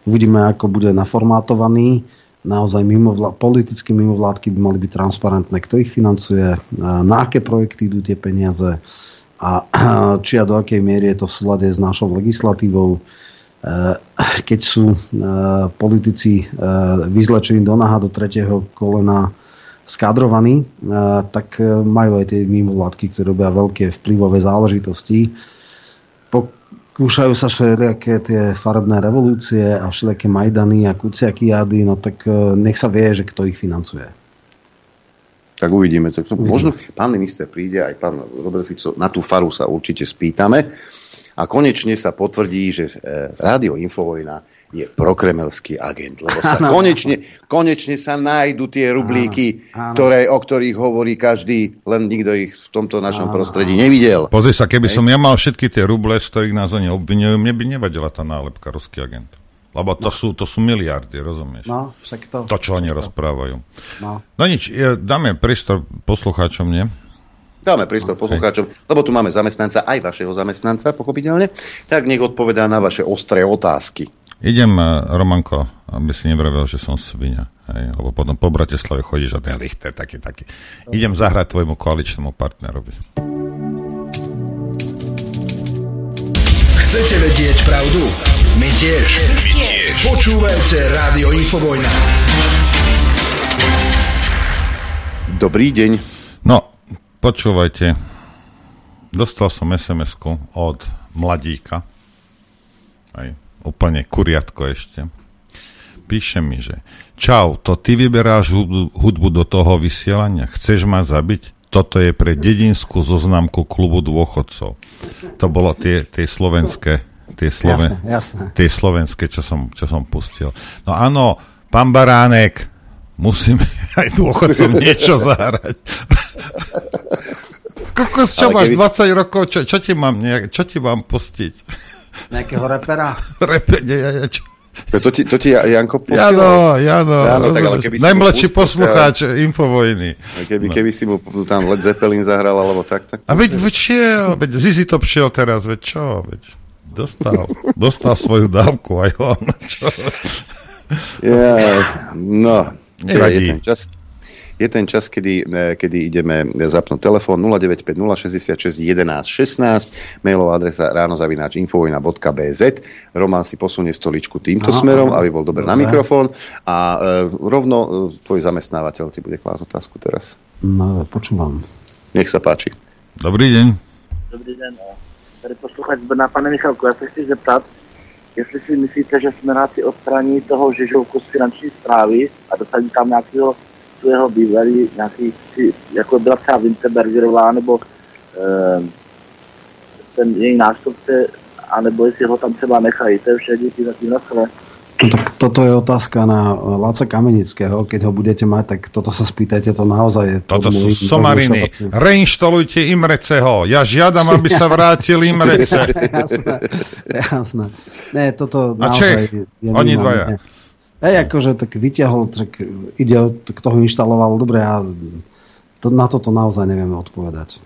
Q: Uvidíme, ako bude naformátovaný. Naozaj mimovlá- politicky mimovládky by mali byť transparentné, kto ich financuje, na aké projekty idú tie peniaze, a či a do akej miery je to v súlade s našou legislatívou. Eh, keď sú eh, politici eh, vyzlečení do naha do tretieho kolena skadrovaní, tak majú aj tie mimovládky, ktoré robia veľké vplyvové záležitosti. Pokúšajú sa všelijaké tie farebné revolúcie a všelijaké Majdany a Kuciaky jady, no tak nech sa vie, že kto ich financuje.
B: Tak uvidíme. Tak to, možno pán minister príde, aj pán Robert Fico, na tú faru sa určite spýtame. A konečne sa potvrdí, že e, Rádio Infovojna je prokremelský agent, lebo sa
Q: Áno.
B: konečne, konečne sa nájdú tie rublíky,
Q: Áno, áno.
B: ktoré, o ktorých hovorí každý, len nikto ich v tomto našom prostredí nevidel.
I: Pozri sa, keby som ja mal všetky tie ruble, z ktorých nás oni obvinujú, mne by nevadila tá nálepka ruský agent. Lebo to, sú, to sú miliardy, rozumieš?
Q: No, však to.
I: To, čo oni rozprávajú.
Q: No.
I: No nič, dáme priestor poslucháčom, nie?
B: Dáme prístor poslucháčom, lebo tu máme zamestnanca, aj vašeho zamestnanca, pochopiteľne, tak nech odpovedá na vaše ostré otázky.
I: Idem, eh, Romanko, aby si nevravel, že som svinia. Hej, lebo potom po Bratislave chodíš a ten lichter taký, taký. Idem zahrať tvojmu koaličnému partnerovi.
N: Chcete vedieť pravdu? My tiež. My tiež. Počúvajte Rádio Infovojna.
B: Dobrý deň.
I: No, počúvajte. Dostal som sms od mladíka. Aj, úplne kuriatko ešte. Píše mi, že Čau, to ty vyberáš hudbu, hudbu do toho vysielania? Chceš ma zabiť? Toto je pre dedinskú zoznamku klubu dôchodcov. To bolo tie, tie slovenské, tie, sloven,
Q: Jasné, jasné.
I: tie slovenské, čo som, čo som pustil. No áno, pán Baránek, musíme aj dôchodcom niečo zahrať. Kokos, čo
B: Ale
I: máš,
B: keby-
I: 20 rokov, čo, čo, ti mám, nejak, čo ti mám pustiť?
Q: Nejakého repera?
I: Repe, nie, ja, ja, čo?
B: To ti, to ti Janko posielal?
I: Jano, Jano,
B: Áno, tak ale keby
I: najmladší
B: pustil,
I: poslucháč Infovojny.
B: Keby,
I: No.
B: keby si mu tam Led Zeppelin zahral, alebo tak, tak.
I: A veď, veď šiel, veď Zizi to šiel teraz, veď čo, veď dostal, dostal svoju dávku aj on. Čo?
B: Ja, no, teda je
I: Nevadí.
B: ten čas. Je ten čas, kedy, eh, kedy ideme zapnúť telefón 0950 66 11 16, mailová adresa ránozavináč.infovojna.bz Roman si posunie stoličku týmto
Q: Aha,
B: smerom,
Q: aha.
B: aby bol dobre na mikrofón a e, rovno e, tvoj zamestnávateľ ti bude klásť otázku teraz.
Q: No, počúvam.
B: Nech sa páči.
I: Dobrý deň.
S: Dobrý den, eh, tady posluchač Brna, pane Michalku, já se chci zeptat, jestli si myslíte, že Smenáci odstraní toho Žežovku z finanční zprávy a dosadí tam nějakého svého bývalý, nějaký, jako byla třeba Winterbergerová, nebo eh, ten její nástupce, anebo jestli ho tam třeba nechají, to je vše, díky za tím naschle.
Q: Tak toto je otázka na Laca Kamenického. Keď ho budete mať, tak toto sa spýtajte, to naozaj je...
I: Toto sú somariny. Reinštalujte Imreceho. Ja žiadam, aby sa vrátil Imrece.
Q: jasné, jasné. Nie, toto
I: A
Q: naozaj
I: Čech?
Q: je
I: Oni
Q: minimálne-
I: dvaja.
Q: Hej, akože tak vyťahol, tak ide kto ho inštaloval, dobre, ja to, na toto naozaj nevieme odpovedať.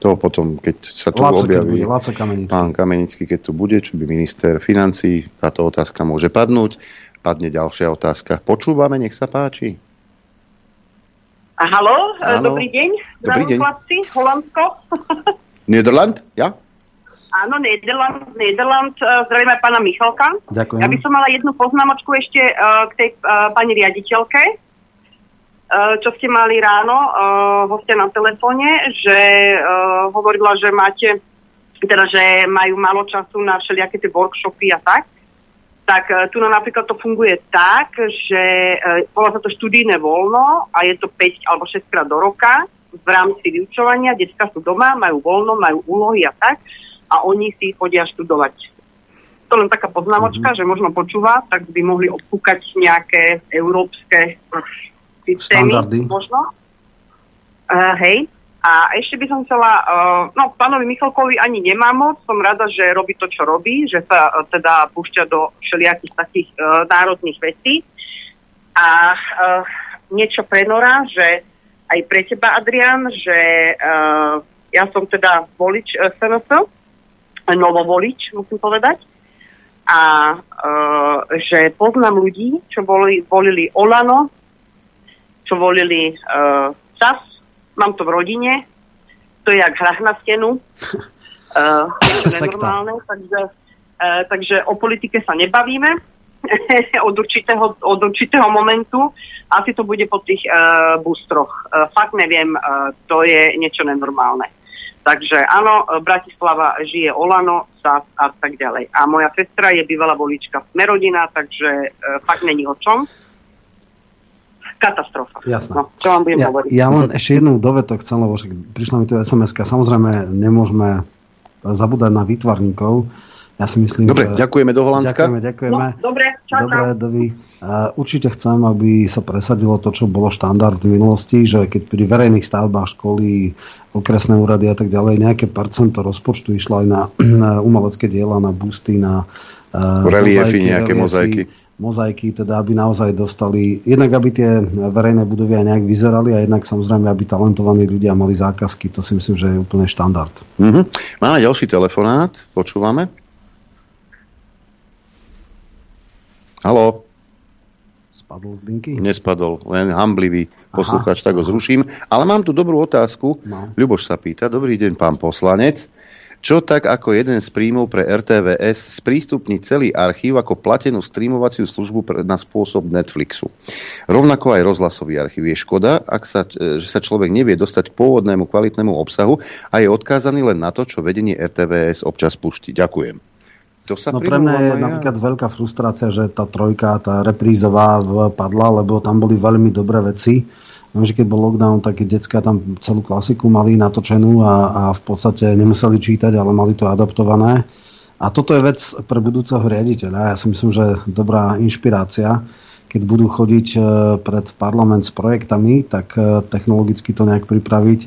B: To potom, keď sa tu
Q: keď
B: objaví
Q: bude, Laco Kamenický.
B: pán Kamenický, keď tu bude, čo by minister financí, táto otázka môže padnúť. Padne ďalšia otázka. Počúvame, nech sa páči.
T: A halo,
B: Áno.
T: dobrý deň.
B: Dobrý deň.
T: Chlapci, Holandsko.
B: Nederland? Ja?
T: Áno, Nederland, Nederland. e, Zdravím aj pána Michalka.
Q: Ďakujem.
T: Ja by som mala jednu poznámočku ešte e, k tej e, pani riaditeľke, čo ste mali ráno, e, hostia na telefóne, že e, hovorila, že máte, teda, že majú málo času na všelijaké tie workshopy a tak. Tak e, tu nám napríklad to funguje tak, že e, volá sa to študijné voľno a je to 5 alebo 6 krát do roka v rámci vyučovania. Detská sú doma, majú voľno, majú úlohy a tak a oni si chodia študovať. To len taká poznámočka, že možno počúva, tak by mohli odkúkať nejaké európske systémy.
Q: Štandardy.
T: Možno. Uh, hej. A ešte by som chcela, uh, no pánovi Michalkovi ani nemám moc, som rada, že robí to, čo robí, že sa uh, teda púšťa do všelijakých takých uh, národných vecí. A uh, niečo pre Nora, že aj pre teba, Adrian, že uh, ja som teda volič uh, SNS, novovolič, musím povedať. A uh, že poznám ľudí, čo boli, volili Olano, čo volili uh, SAS, mám to v rodine, to je jak hrách na stenu, uh, je
Q: Sekta.
T: nenormálne, takže, uh, takže o politike sa nebavíme od určitého, od určitého momentu. Asi to bude po tých uh, boostroch. Uh, fakt neviem, uh, to je niečo nenormálne. Takže áno, e, Bratislava žije Olano, SAS a tak ďalej. A moja sestra je bývalá volička Smerodina, takže uh, fakt není o čom. Katastrofa.
Q: Jasné.
T: No, čo vám budem
Q: ja,
T: hovoriť?
Q: ja len ešte jednu dovetok chcem, lebo však prišla mi tu sms Samozrejme, nemôžeme zabúdať na výtvarníkov. Ja si myslím,
B: Dobre,
Q: že...
B: ďakujeme do Holandska.
Q: Ďakujeme, ďakujeme.
T: No, dobre, čau,
Q: Dobre,
T: čau.
Q: Dovi. Uh, určite chcem, aby sa presadilo to, čo bolo štandard v minulosti, že keď pri verejných stavbách školy, okresné úrady a tak ďalej, nejaké percento rozpočtu išlo aj na, na umelecké diela, na busty, na uh,
B: Reliefy, nejaké mozaiky.
Q: Mozaiky, teda aby naozaj dostali, jednak aby tie verejné budovy aj nejak vyzerali a jednak samozrejme, aby talentovaní ľudia mali zákazky. To si myslím, že je úplne štandard.
B: Mhm. Máme ďalší telefonát, počúvame. Haló?
Q: Spadol z linky?
B: Nespadol, len hamblivý posluchač, tak ho zruším. Ale mám tu dobrú otázku.
Q: No.
B: Ľuboš sa pýta, dobrý deň, pán poslanec. Čo tak ako jeden z príjmov pre RTVS sprístupní celý archív ako platenú streamovaciu službu na spôsob Netflixu. Rovnako aj rozhlasový archív. Je škoda, ak sa, že sa človek nevie dostať k pôvodnému kvalitnému obsahu a je odkázaný len na to, čo vedenie RTVS občas puští. Ďakujem. To sa
Q: No pre mňa je
B: ja.
Q: napríklad veľká frustrácia, že tá trojka, tá reprízová padla, lebo tam boli veľmi dobré veci. Viem, že keď bol lockdown, tak detská tam celú klasiku mali natočenú a, a v podstate nemuseli čítať, ale mali to adaptované. A toto je vec pre budúceho riaditeľa. Ja si myslím, že dobrá inšpirácia. Keď budú chodiť e, pred parlament s projektami, tak e, technologicky to nejak pripraviť.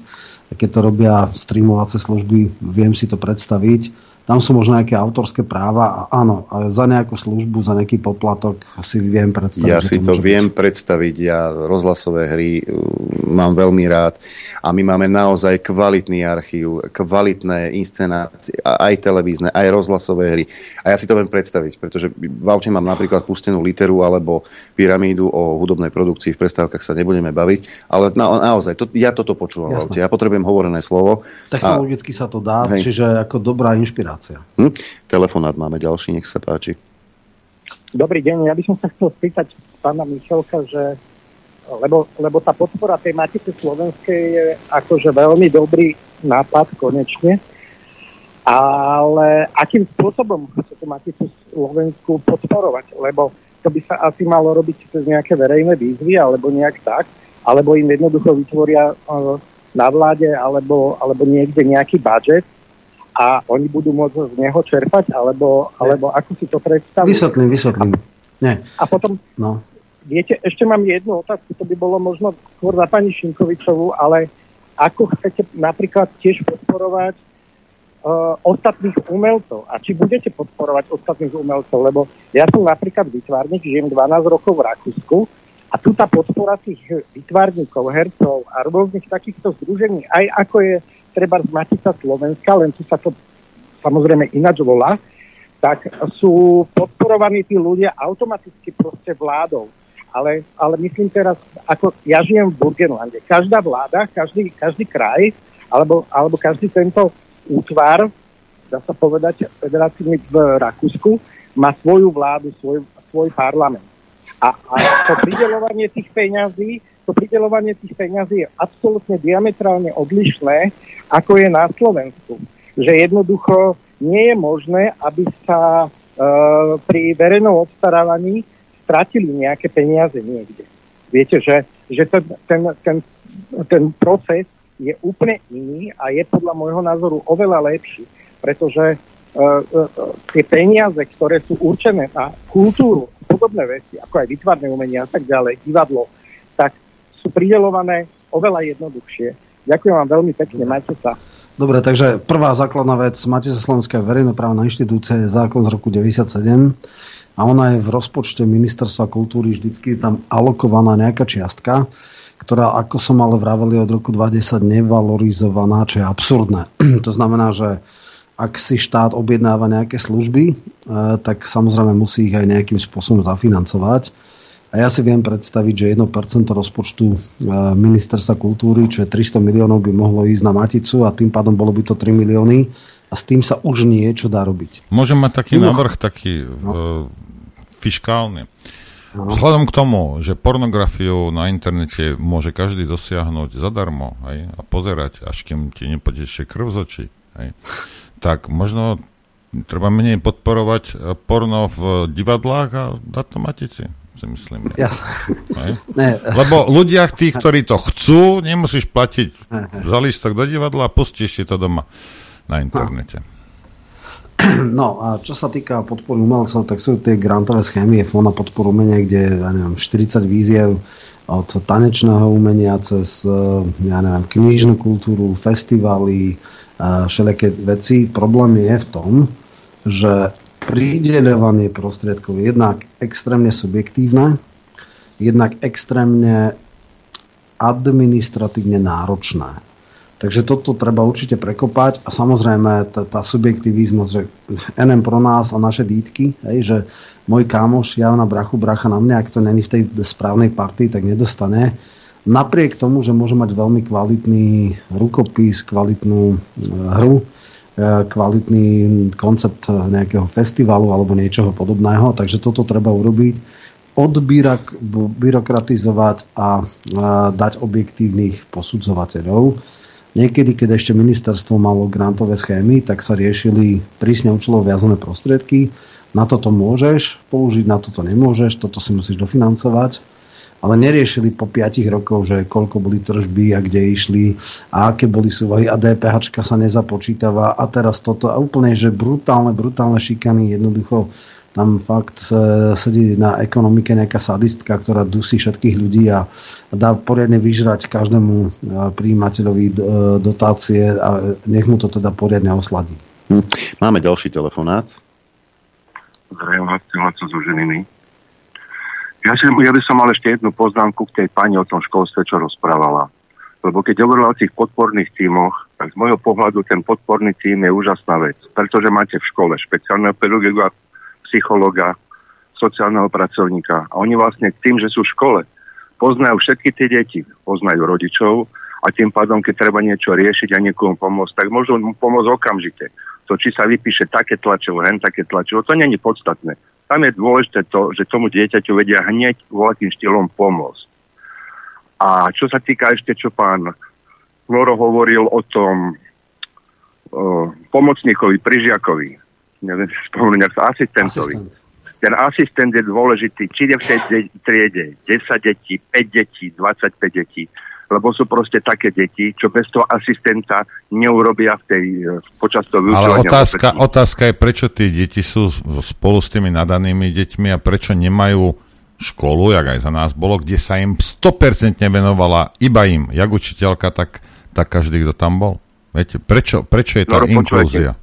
Q: Keď to robia streamovacie služby, viem si to predstaviť. Tam sú možno nejaké autorské práva a áno, a za nejakú službu, za nejaký poplatok si viem predstaviť.
B: Ja si to
Q: môže
B: viem predstaviť, ja rozhlasové hry uh, mám veľmi rád a my máme naozaj kvalitný archív, kvalitné inscenácie, a- aj televízne, aj rozhlasové hry. A ja si to viem predstaviť, pretože v aute mám napríklad pustenú literu alebo pyramídu o hudobnej produkcii, v prestávkach sa nebudeme baviť, ale na, naozaj, to, ja toto počúvam v
Q: Jasné.
B: aute, ja potrebujem hovorené slovo. A,
Q: Technologicky sa to dá,
B: Hej.
Q: čiže ako dobrá inšpirácia.
B: Hm, telefonát máme ďalší, nech sa páči.
U: Dobrý deň, ja by som sa chcel spýtať pána Michalka, že lebo, lebo tá podpora tej Matice Slovenskej je akože veľmi dobrý nápad konečne, ale akým spôsobom chce tú Maticu Slovensku podporovať? Lebo to by sa asi malo robiť cez nejaké verejné výzvy alebo nejak tak, alebo im jednoducho vytvoria eh, na vláde alebo, alebo niekde nejaký budget a oni budú môcť z neho čerpať, alebo, alebo ako si to predstavujú?
Q: Vysvetlím, vysvetlím. Nie,
U: A potom,
Q: no.
U: viete, ešte mám jednu otázku, to by bolo možno skôr na pani Šinkovičovú, ale ako chcete napríklad tiež podporovať uh, ostatných umelcov a či budete podporovať ostatných umelcov, lebo ja som napríklad vytvárnik, žijem 12 rokov v Rakúsku a tu tá podpora tých vytvárnikov, hercov a rôznych takýchto združení, aj ako je treba z Matica Slovenska, len tu sa to samozrejme ináč volá, tak sú podporovaní tí ľudia automaticky proste vládou. Ale, ale myslím teraz, ako ja žijem v Burgenlande. Každá vláda, každý, každý kraj, alebo, alebo každý tento útvar, dá sa povedať, federatívny v Rakúsku, má svoju vládu, svoj, svoj parlament. A, a to pridelovanie tých peňazí, to pridelovanie tých peňazí je absolútne diametrálne odlišné, ako je na Slovensku. Že jednoducho nie je možné, aby sa e, pri verejnom obstarávaní stratili nejaké peniaze niekde. Viete, že, že ten, ten, ten, ten proces je úplne iný a je podľa môjho názoru oveľa lepší, pretože uh, uh, tie peniaze, ktoré sú určené na kultúru, podobné veci, ako aj vytvarné umenie a tak ďalej, divadlo, sú pridelované oveľa jednoduchšie. Ďakujem vám veľmi pekne, majte sa.
Q: Dobre, takže prvá základná vec, Matice Slovenská je verejnoprávna inštitúcia, je zákon z roku 97 a ona je v rozpočte ministerstva kultúry vždycky tam alokovaná nejaká čiastka, ktorá, ako som ale vraveli od roku 2010, nevalorizovaná, čo je absurdné. to znamená, že ak si štát objednáva nejaké služby, e, tak samozrejme musí ich aj nejakým spôsobom zafinancovať. A ja si viem predstaviť, že 1% rozpočtu e, ministerstva kultúry, čo je 300 miliónov, by mohlo ísť na Maticu a tým pádom bolo by to 3 milióny a s tým sa už niečo dá robiť.
I: Môžem mať taký
Q: Mimo-
I: návrh, taký no. fiskálny. Vzhľadom k tomu, že pornografiu na internete môže každý dosiahnuť zadarmo hej, a pozerať, až kým ti nepotečie krv z očí, hej, tak možno treba menej podporovať e, porno v divadlách a dať to matici. Si myslím.
Q: Jasne.
I: Hej?
Q: Ne.
I: Lebo ľudia, tí, ktorí to chcú, nemusíš platiť za lístok do divadla a pustíš si to doma na internete.
Q: No a čo sa týka podpory umelcov, tak sú tie grantové schémy, je fond na podporu umenia, kde ja neviem, 40 víziev od tanečného umenia cez ja neviem, knižnú kultúru, festivaly, a všelijaké veci. Problém je v tom, že prideľovanie prostriedkov je jednak extrémne subjektívne, jednak extrémne administratívne náročné. Takže toto treba určite prekopať a samozrejme tá, tá subjektivizmus, že NM pro nás a naše dítky, hej, že môj kámoš, ja brachu, bracha na mňa, ak to není v tej správnej partii, tak nedostane. Napriek tomu, že môže mať veľmi kvalitný rukopis, kvalitnú e, hru, kvalitný koncept nejakého festivalu alebo niečoho podobného, takže toto treba urobiť odbyrokratizovať a dať objektívnych posudzovateľov. Niekedy, keď ešte ministerstvo malo grantové schémy, tak sa riešili prísne účelo viazané prostriedky. Na toto môžeš použiť, na toto nemôžeš, toto si musíš dofinancovať. Ale neriešili po 5 rokov, že koľko boli tržby a kde išli a aké boli súvahy a DPH sa nezapočítava a teraz toto a úplne, že brutálne, brutálne šikany jednoducho tam fakt sedí na ekonomike nejaká sadistka, ktorá dusí všetkých ľudí a dá poriadne vyžrať každému e, príjimateľovi e, dotácie a nech mu to teda poriadne osladí.
B: Hm. Máme ďalší telefonát.
V: Zdravím vás, Laco zo Ženiny. Ja, si, ja by som mal ešte jednu poznámku k tej pani o tom školstve, čo rozprávala. Lebo keď hovorila o tých podporných tímoch, tak z môjho pohľadu ten podporný tím je úžasná vec. Pretože máte v škole špeciálneho pedagoga, psychologa, sociálneho pracovníka. A oni vlastne tým, že sú v škole, poznajú všetky tie deti, poznajú rodičov a tým pádom, keď treba niečo riešiť a niekomu pomôcť, tak môžu mu pomôcť okamžite. To, či sa vypíše také tlačovo, hen také tlačovo, to není podstatné. Tam je dôležité to, že tomu dieťaťu vedia hneď voľakým štýlom pomôcť. A čo sa týka ešte, čo pán Loro hovoril o tom o, pomocníkovi, prižiakovi, neviem spomenúť, asistentovi. Asistent. Ten asistent je dôležitý, či je v tej triede 10 detí, 5 detí, 25 detí, lebo sú proste také deti, čo bez toho asistenta neurobia v tej, počas toho
I: vyučovania. Ale otázka, otázka je, prečo tí deti sú spolu s tými nadanými deťmi a prečo nemajú školu, jak aj za nás bolo, kde sa im 100% venovala iba im, jak učiteľka, tak, tak každý, kto tam bol. Viete, prečo, prečo je tá no, inklúzia?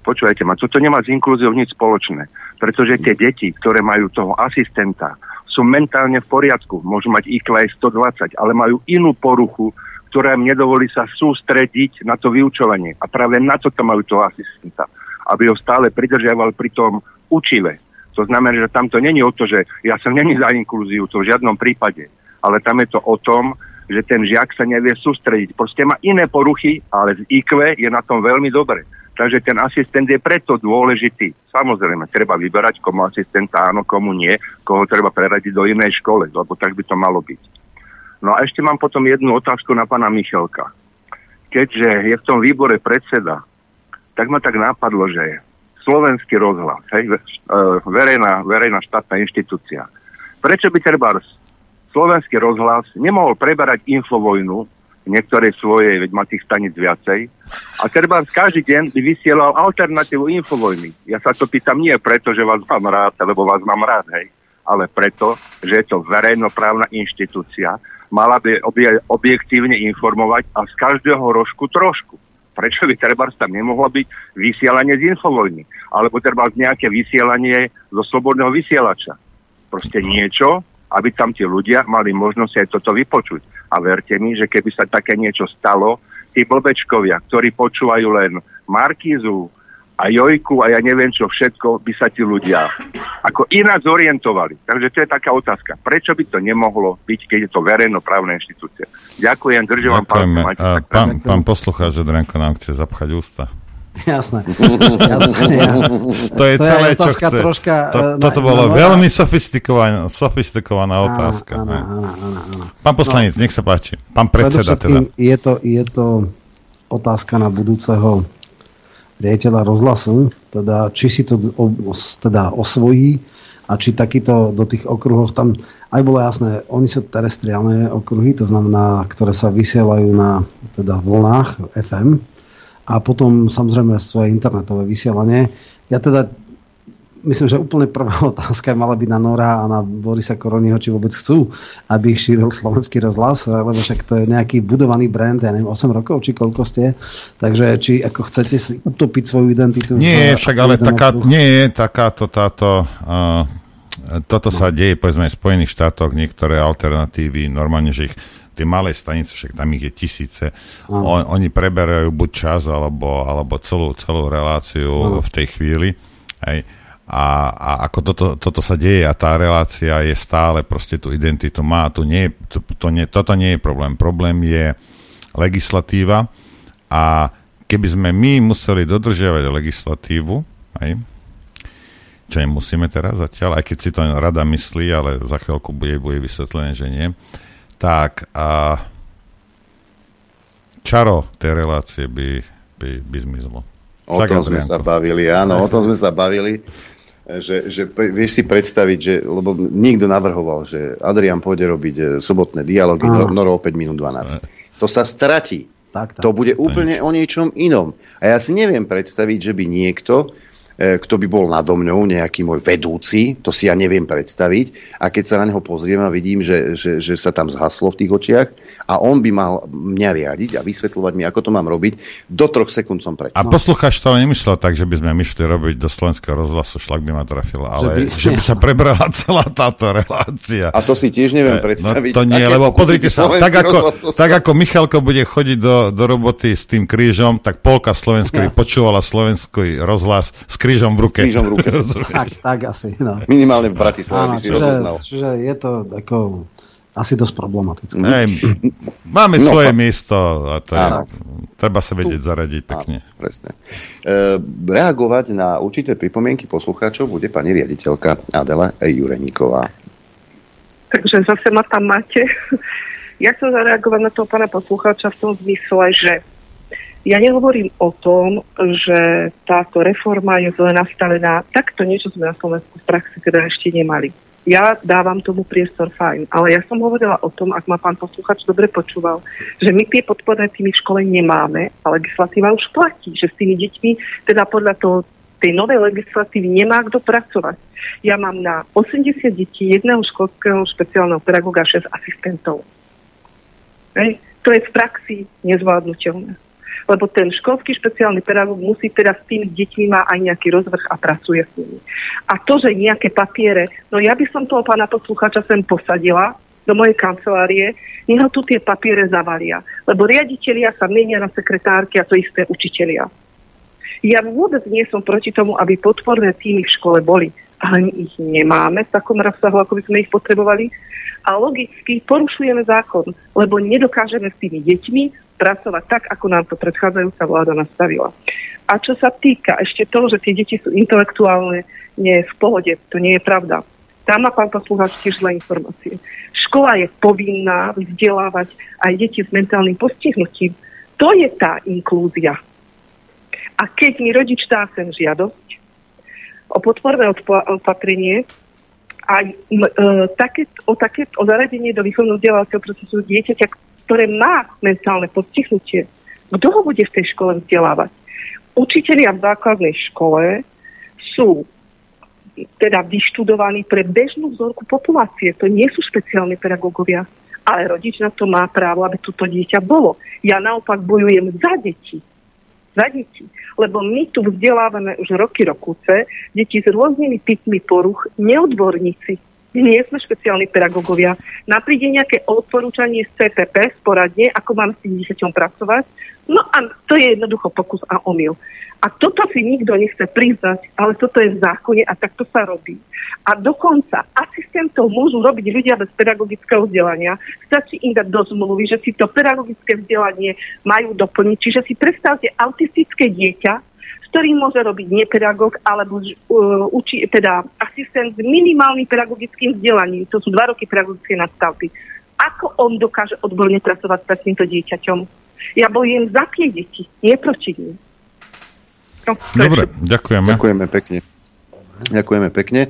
V: Počúvajte ma, toto nemá s inklúziou nič spoločné, pretože tie deti, ktoré majú toho asistenta, sú mentálne v poriadku, môžu mať IQ aj 120, ale majú inú poruchu, ktorá im nedovolí sa sústrediť na to vyučovanie. A práve na to majú toho asistenta, aby ho stále pridržiaval pri tom učive. To znamená, že tam to není o to, že ja som není za inklúziu, to v žiadnom prípade, ale tam je to o tom, že ten žiak sa nevie sústrediť. Proste má iné poruchy, ale z IQ je na tom veľmi dobre. Takže ten asistent je preto dôležitý. Samozrejme, treba vyberať, komu asistenta áno, komu nie, koho treba preradiť do inej škole, lebo tak by to malo byť. No a ešte mám potom jednu otázku na pána Michalka. Keďže je v tom výbore predseda, tak ma tak nápadlo, že slovenský rozhlas, hej, e, verejná, verejná štátna inštitúcia. Prečo by treba slovenský rozhlas nemohol preberať infovojnu niektoré svoje, veď má tých stanic viacej. A treba každý deň by vysielal alternatívu Infovojny. Ja sa to pýtam nie preto, že vás mám rád, lebo vás mám rád, hej, ale preto, že je to verejnoprávna inštitúcia, mala by objektívne informovať a z každého rožku trošku. Prečo by treba tam nemohlo byť vysielanie z Infovojny? Alebo treba nejaké vysielanie zo slobodného vysielača. Proste niečo, aby tam tí ľudia mali možnosť aj toto vypočuť. A verte mi, že keby sa také niečo stalo, tí blbečkovia, ktorí počúvajú len Markízu a Jojku a ja neviem čo všetko, by sa tí ľudia ako ináč zorientovali. Takže to je taká otázka. Prečo by to nemohlo byť, keď je to verejnoprávna inštitúcia? Ďakujem, držím vám pán,
I: pán, pán poslucháč, že Drenko nám chce zapchať ústa.
Q: Jasné. Jasné ja.
I: To je to celé, je čo chce. Troška, to, uh, toto bolo na, veľmi sofistikovaná, sofistikovaná otázka. Áno, áno, áno, áno. Pán poslanec, no, nech sa páči. Pán predseda teda.
Q: Je to, je to otázka na budúceho riaditeľa rozhlasu, teda či si to teda osvojí a a či takýto do tých okruhov tam aj bolo jasné, oni sú terestriálne okruhy, to znamená, ktoré sa vysielajú na teda vlnách FM a potom samozrejme svoje internetové vysielanie. Ja teda myslím, že úplne prvá otázka mala byť na Nora a na Borisa Koroniho, či vôbec chcú, aby ich šíril slovenský rozhlas, lebo však to je nejaký budovaný brand, ja neviem, 8 rokov, či koľko ste. Takže či ako chcete si utopiť svoju identitu.
I: Nie, však ale taká, nie je takáto táto... Uh, toto no. sa deje, povedzme, v Spojených štátoch, niektoré alternatívy, normálne, že ich tie malé stanice, však tam ich je tisíce, on, oni preberajú buď čas, alebo, alebo celú, celú reláciu no. v tej chvíli. Hej a, a ako toto, toto sa deje a tá relácia je stále, proste tú identitu má, tu nie, to, to nie, toto nie je problém. Problém je legislatíva a keby sme my museli dodržiavať legislatívu, aj, čo nemusíme teraz zatiaľ, aj keď si to rada myslí, ale za chvíľku bude, bude vysvetlené, že nie, tak a čaro tej relácie by, by, by zmizlo.
B: O tom sme sa bavili, áno, o tom sme sa bavili že, že vieš si predstaviť, že, lebo nikto navrhoval, že Adrian pôjde robiť e, sobotné dialógy, no, Noro o 5 minút 12. To sa stratí. Tak, tak. To bude úplne o niečom inom. A ja si neviem predstaviť, že by niekto kto by bol nado mňou, nejaký môj vedúci, to si ja neviem predstaviť. A keď sa na neho pozriem a vidím, že, že, že sa tam zhaslo v tých očiach a on by mal mňa riadiť a vysvetľovať mi, ako to mám robiť, do troch sekúnd som preč.
I: A poslucháč to nemyslel tak, že by sme my šli robiť do slovenského rozhlasu, šlak by ma trafil, ale že by, že by sa prebrala celá táto relácia.
B: A to si tiež neviem e, predstaviť.
I: No, to nie, lebo pozrite sa, tak ako, tak ako Michalko bude chodiť do, do roboty s tým krížom, tak polka Slovenska by počúvala slovenský rozhlas s krížom krížom v ruke.
B: Krížom v ruke.
Q: tak, tak asi. No.
B: Minimálne v Bratislave by si čiže, rozoznal.
Q: Čiže je to ako asi dosť problematické.
I: Hey, máme no, svoje pa... miesto a to je, treba sa vedieť tu. zaradiť pekne.
B: Áno, presne. E, reagovať na určité pripomienky poslucháčov bude pani riaditeľka Adela Jureníková.
O: Takže zase ma tam máte. Ja chcem zareagovať na toho pána poslucháča v tom zmysle, že ja nehovorím o tom, že táto reforma je zle nastavená. Takto niečo sme na Slovensku v praxi teda ešte nemali. Ja dávam tomu priestor fajn, ale ja som hovorila o tom, ak ma pán posluchač dobre počúval, že my tie podporné týmy v škole nemáme a legislatíva už platí, že s tými deťmi, teda podľa toho, tej novej legislatívy nemá kto pracovať. Ja mám na 80 detí jedného školského špeciálneho pedagóga 6 asistentov. Hej. To je v praxi nezvládnutelné lebo ten školský špeciálny pedagóg musí teda s tými deťmi má aj nejaký rozvrh a pracuje s nimi. A to, že nejaké papiere, no ja by som toho pána poslucháča sem posadila do mojej kancelárie, nech ho tu tie papiere zavalia. Lebo riaditeľia sa menia na sekretárky a to isté učitelia. Ja vôbec nie som proti tomu, aby podporné týmy v škole boli, ale my ich nemáme v takom rozsahu, ako by sme ich potrebovali. A logicky porušujeme zákon, lebo nedokážeme s tými deťmi pracovať tak, ako nám to predchádzajúca vláda nastavila. A čo sa týka ešte toho, že tie deti sú intelektuálne nie v pohode, to nie je pravda. Tam má pán poslucháč tiež zlé informácie. Škola je povinná vzdelávať aj deti s mentálnym postihnutím. To je tá inklúzia. A keď mi rodič dá sem žiadosť o podporné opatrenie, aj e, také, o, také, o zaradenie do výchovného vzdelávacieho procesu dieťaťa, ktoré má mentálne postihnutie, kto ho bude v tej škole vzdelávať? Učitelia v základnej škole sú teda vyštudovaní pre bežnú vzorku populácie. To nie sú špeciálni pedagógovia. Ale rodič na to má právo, aby toto dieťa bolo. Ja naopak bojujem za deti. Za deti. Lebo my tu vzdelávame už roky rokúce deti s rôznymi typmi poruch, neodborníci nie sme špeciálni pedagógovia. Nám príde nejaké odporúčanie z CTP sporadne, ako mám s tým dieťaťom pracovať. No a to je jednoducho pokus a omyl. A toto si nikto nechce priznať, ale toto je v zákone a takto sa robí. A dokonca asistentov môžu robiť ľudia bez pedagogického vzdelania. Stačí im dať do zmluvy, že si to pedagogické vzdelanie majú doplniť. Čiže si predstavte autistické dieťa, ktorým môže robiť nepedagóg alebo uh, uči, teda asistent s minimálnym pedagogickým vzdelaním. To sú dva roky pedagogické nadstavby. Ako on dokáže odborne pracovať s takýmto dieťaťom? Ja bojujem za tie deti, nie proti ním.
I: No, Dobre, ďakujeme.
B: Ďakujeme pekne. Ďakujeme pekne.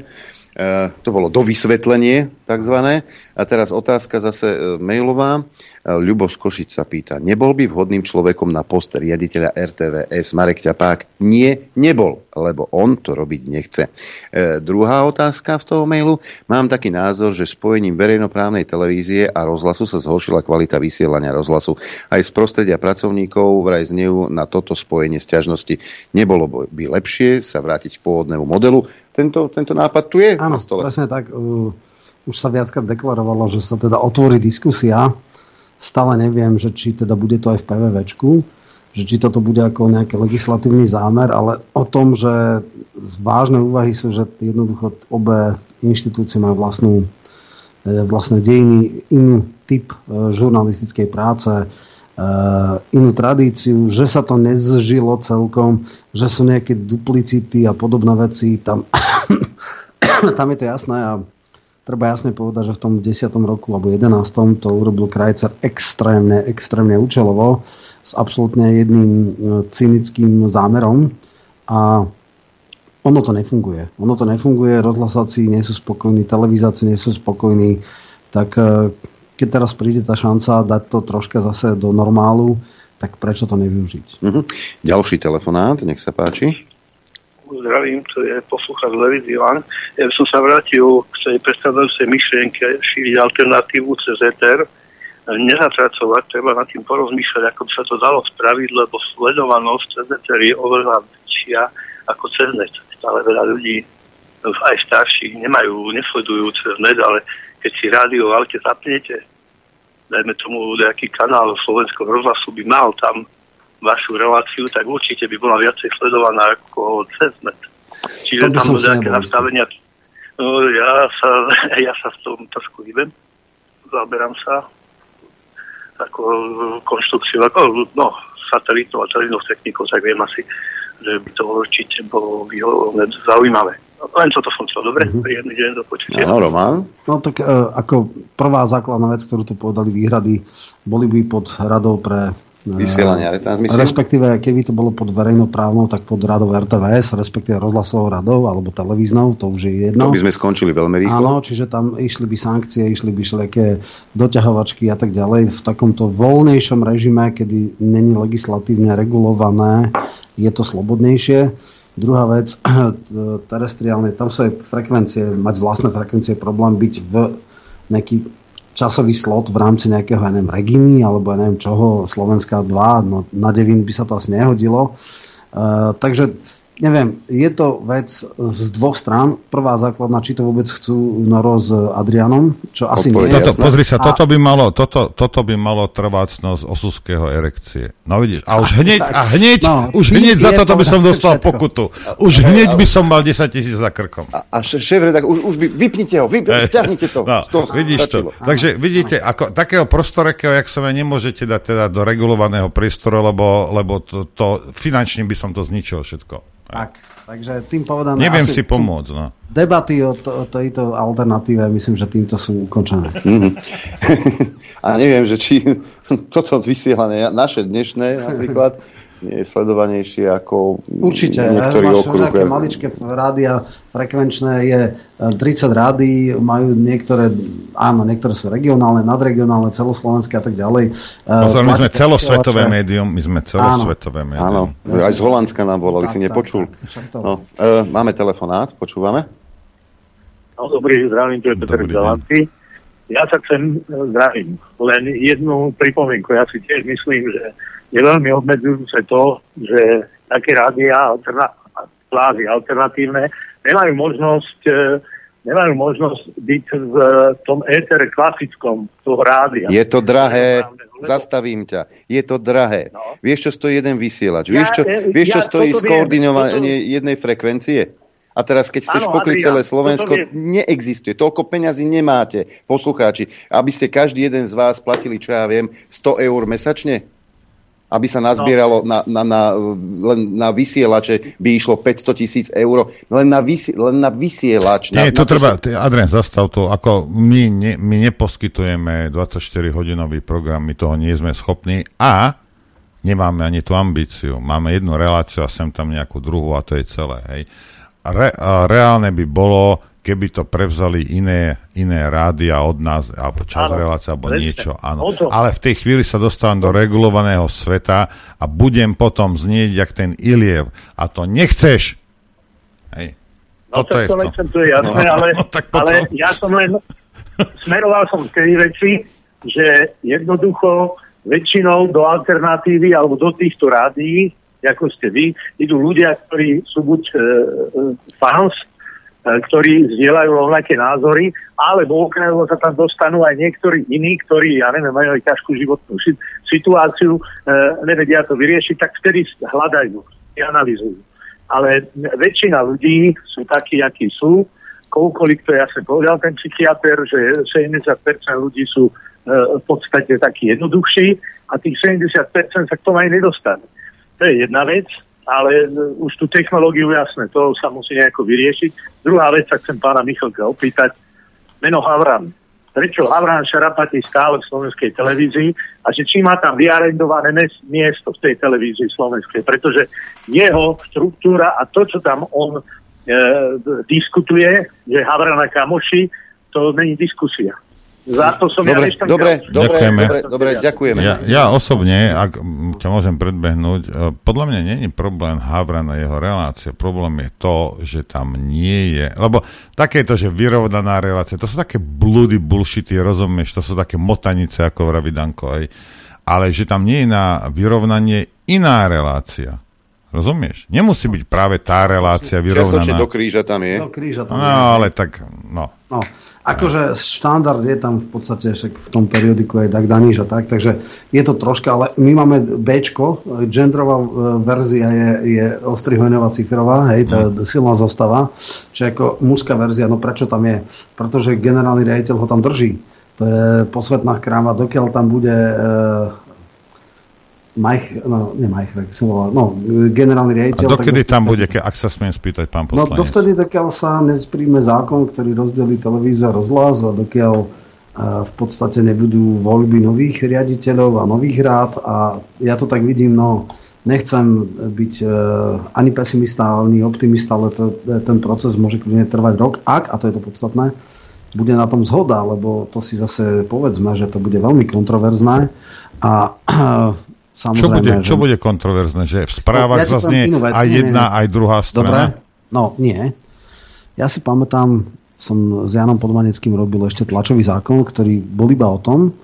B: E, to bolo dovysvetlenie takzvané. A teraz otázka zase e, mailová. E, Ľubo z Košic sa pýta, nebol by vhodným človekom na post riaditeľa RTVS Marek Ťapák? Nie, nebol, lebo on to robiť nechce. E, druhá otázka v toho mailu. Mám taký názor, že spojením verejnoprávnej televízie a rozhlasu sa zhoršila kvalita vysielania rozhlasu. Aj z prostredia pracovníkov vraj znejú na toto spojenie sťažnosti. Nebolo by lepšie sa vrátiť k pôvodnému modelu, tento, tento nápad tu je
Q: Áno,
B: na stole.
Q: presne tak. Uh, už sa viackrát deklarovalo, že sa teda otvorí diskusia. Stále neviem, že či teda bude to aj v PVVčku, že či toto bude ako nejaký legislatívny zámer, ale o tom, že vážne úvahy sú, že jednoducho obe inštitúcie majú vlastnú, eh, vlastné dejiny, iný typ eh, žurnalistickej práce, eh, inú tradíciu, že sa to nezžilo celkom, že sú nejaké duplicity a podobné veci. Tam, tam je to jasné a treba jasne povedať, že v tom 10. roku alebo 11. to urobil Krajcer extrémne, extrémne účelovo s absolútne jedným e, cynickým zámerom a ono to nefunguje. Ono to nefunguje, rozhlasáci nie sú spokojní, televízáci nie sú spokojní, tak e, keď teraz príde tá šanca dať to troška zase do normálu, tak prečo to nevyužiť?
B: Mhm. Ďalší telefonát, nech sa páči.
W: Zdravím, to je poslucháč Levy Ivan. Ja by som sa vrátil k tej predstavujúcej myšlienke šíriť alternatívu cez ETR. Nezatracovať, treba nad tým porozmýšľať, ako by sa to dalo spraviť, lebo sledovanosť cez ETR je oveľa väčšia ako cez net. Stále veľa ľudí, aj starší, nemajú, nesledujú cez net, ale keď si rádio v zapnete, dajme tomu nejaký kanál Slovenského rozhlasu by mal tam vašu reláciu, tak určite by bola viacej sledovaná ako cez net. Čiže
Q: To
W: tam budú nejaké nastavenia. No, ja, sa, ja sa v tom trošku hýbem. Zaberám sa ako konštrukciu, ako no, satelitnou a televíznou technikou, tak viem asi, že by to určite bolo výhodné, zaujímavé. Len čo to som chcel. Dobre, mm-hmm. príjemný deň do počutia.
B: Áno, Roman.
Q: No tak e, ako prvá základná vec, ktorú tu povedali výhrady, boli by pod radou pre e,
B: Vysielanie a retransmisiu?
Q: Respektíve, keby to bolo pod verejnoprávnou, tak pod radou RTVS, respektíve rozhlasovou radou alebo televíznou, to už je jedno.
B: To by sme skončili veľmi rýchlo.
Q: Áno, čiže tam išli by sankcie, išli by všelijaké doťahovačky a tak ďalej. V takomto voľnejšom režime, kedy není legislatívne regulované, je to slobodnejšie. Druhá vec, terestriálne, tam sú aj frekvencie, mať vlastné frekvencie, problém byť v nejaký časový slot v rámci nejakého, ja neviem, Reginy, alebo ja neviem čoho, Slovenská 2, no na Devín by sa to asi nehodilo. Uh, takže neviem, je to vec z dvoch strán. Prvá základná, či to vôbec chcú na roz s Adrianom, čo asi nie je.
I: Toto, pozri sa,
Q: A-
I: toto by malo, toto, toto by malo trvácnosť osuského erekcie. No vidíš, a už hneď, a hneď,
Q: No,
I: už hneď za toto by som dostal
Q: všetko.
I: pokutu. Už hneď by som mal 10 tisíc za krkom.
B: A š- šéf tak už, už by, vypnite ho, vy, ťahnite to.
I: No,
B: to
I: vidíš to. Takže vidíte, ako takého prostorekého, jak som ja, nemôžete dať teda do regulovaného priestoru, lebo, lebo to, to, finančne by som to zničil všetko.
Q: Tak, takže tým povedané...
I: Neviem
Q: asi
I: si pomôcť, no.
Q: Debaty o, to, o tejto alternatíve myslím, že týmto sú ukončené.
B: Mhm. A neviem, že či toto vysielanie naše dnešné napríklad je sledovanejšie ako
Q: Určite.
B: niektorý
Q: Máš
B: okruh.
Q: nejaké maličké rádia frekvenčné, je e, 30 rádií, majú niektoré, áno, niektoré sú regionálne, nadregionálne, celoslovenské a tak ďalej. E,
I: Pozor, my sme celosvetové médium, my sme celosvetové médium.
B: Áno, aj z Holandska nám volali,
Q: Tak,
B: si
Q: tak,
B: nepočul.
Q: tak, to-
B: No, e, máme telefonát, počúvame?
X: No, dobrý, zdravím, tu je Peter Galanty. Ja sa chcem, e, zdravím, len jednu pripomienku. Ja si tiež myslím, že je veľmi obmedzujúce to, že také rádia alterna- kvázi alternatívne nemajú možnosť, e, nemajú možnosť byť v tom étere klasickom toho rádia.
B: Je to drahé, zastavím ťa. Je to drahé. Vieš, čo stojí jeden vysielač?
X: Ja,
B: Vieš, čo,
X: e,
B: vieš, čo
X: ja
B: stojí
X: toto
B: skoordinovanie jednej frekvencie? A teraz, keď chceš pokryť celé Slovensko,
X: toto
B: neexistuje. Toľko peňazí nemáte, poslucháči, aby ste každý jeden z vás platili, čo ja viem, 100 eur mesačne? Aby sa nazbieralo na, na, na, len na vysielače by išlo 500 tisíc eur. Len na, vysi, len na vysielač.
I: Nie,
B: na,
I: to
B: na
I: treba, ty, Adrian, zastav to, ako my, ne, my neposkytujeme 24-hodinový program, my toho nie sme schopní a nemáme ani tú ambíciu. Máme jednu reláciu a sem tam nejakú druhú a to je celé, hej. Re, a reálne by bolo, keby to prevzali iné, iné rádia od nás, alebo čas
X: Áno,
I: relácia, alebo niečo, áno. Ale v tej chvíli sa dostávam do regulovaného sveta a budem potom znieť jak ten Iliev. A to nechceš. Hej.
X: No
I: Toto
X: tak
I: je
X: to
I: to.
X: nechcem, to je jasné,
I: No,
X: ale,
I: no, tak potom.
X: ale ja som len smeroval som k tej veci, že jednoducho väčšinou do alternatívy alebo do týchto rádií, ako ste vy, idú ľudia, ktorí sú buď e, e, fans, ktorí zdieľajú rovnaké názory, alebo okrem sa tam dostanú aj niektorí iní, ktorí, ja neviem, majú aj ťažkú životnú si- situáciu, e, nevedia to vyriešiť, tak vtedy hľadajú, analýzujú. Ale väčšina ľudí sú takí, akí sú. Koľkoľvek to jasne povedal ten psychiatr, že 70% ľudí sú e, v podstate takí jednoduchší a tých 70% sa k tomu aj nedostanú. To je jedna vec, ale už tú technológiu jasne, to sa musí nejako vyriešiť. Druhá vec sa chcem pána Michalka opýtať. Meno Havran. Prečo Havran Šarapatý stále v slovenskej televízii a že či má tam vyarendované miesto v tej televízii slovenskej, pretože jeho štruktúra a to, čo tam on e, diskutuje, že Havran a kamoši, to není diskusia. Za to som ja
B: Dobre,
X: nešťastný.
B: dobre, dobre,
I: Ďakujeme.
B: dobre, dobre, ďakujeme.
I: Ja, ja osobne, ak ťa môžem predbehnúť, e, podľa mňa je problém Havra na jeho relácie. Problém je to, že tam nie je, lebo takéto, že vyrovnaná relácia, to sú také blúdy, bullshity, rozumieš, to sú také motanice, ako vraví Danko, aj. ale že tam nie je na vyrovnanie iná relácia. Rozumieš? Nemusí byť práve tá relácia vyrovnaná.
B: Čiastočne do kríža tam je.
Q: Do kríža tam
I: No,
Q: je.
I: ale tak, no.
Q: No, akože štandard je tam v podstate však v tom periodiku aj tak Daniš a tak, takže je to troška, ale my máme Bčko, genderová e, verzia je, je ostrihoňová cifrová, hej, tá
I: Mm.
Q: silná zostava, čiže ako mužská verzia, no prečo tam je? Pretože generálny riaditeľ ho tam drží. To je posvetná kráva, dokiaľ tam bude e, Majch, no, nie Majchrek, som volal, no, generálny
I: A
Q: riaditeľ.
I: dokedy
Q: tak-
I: tam bude, ke, ak sa smiem spýtať, pán
Q: No
I: poslanec?
Q: dovtedy, dokiaľ sa nezpríjme zákon, ktorý rozdelí televíziu a rozhlas a dokiaľ e, v podstate nebudú voľby nových riaditeľov a nových rád a ja to tak vidím, no nechcem byť e, ani pesimista, ani optimista, ale to, ten proces môže kľudne trvať rok, ak, a to je to podstatné, bude na tom zhoda, lebo to si zase povedzme, že to bude veľmi kontroverzné a
I: Čo
Q: samozrejme,
I: bude, čo
Q: že-
I: bude kontroverzné? Že v správach
Q: No, ja
I: zaznie
Q: vec.
I: aj
Q: Nie, nie,
I: jedna,
Q: nie.
I: aj druhá strana?
Q: Dobre, no nie. Ja si pamätám, som s Janom Podmaneckým robil ešte tlačový zákon, ktorý bol iba o tom,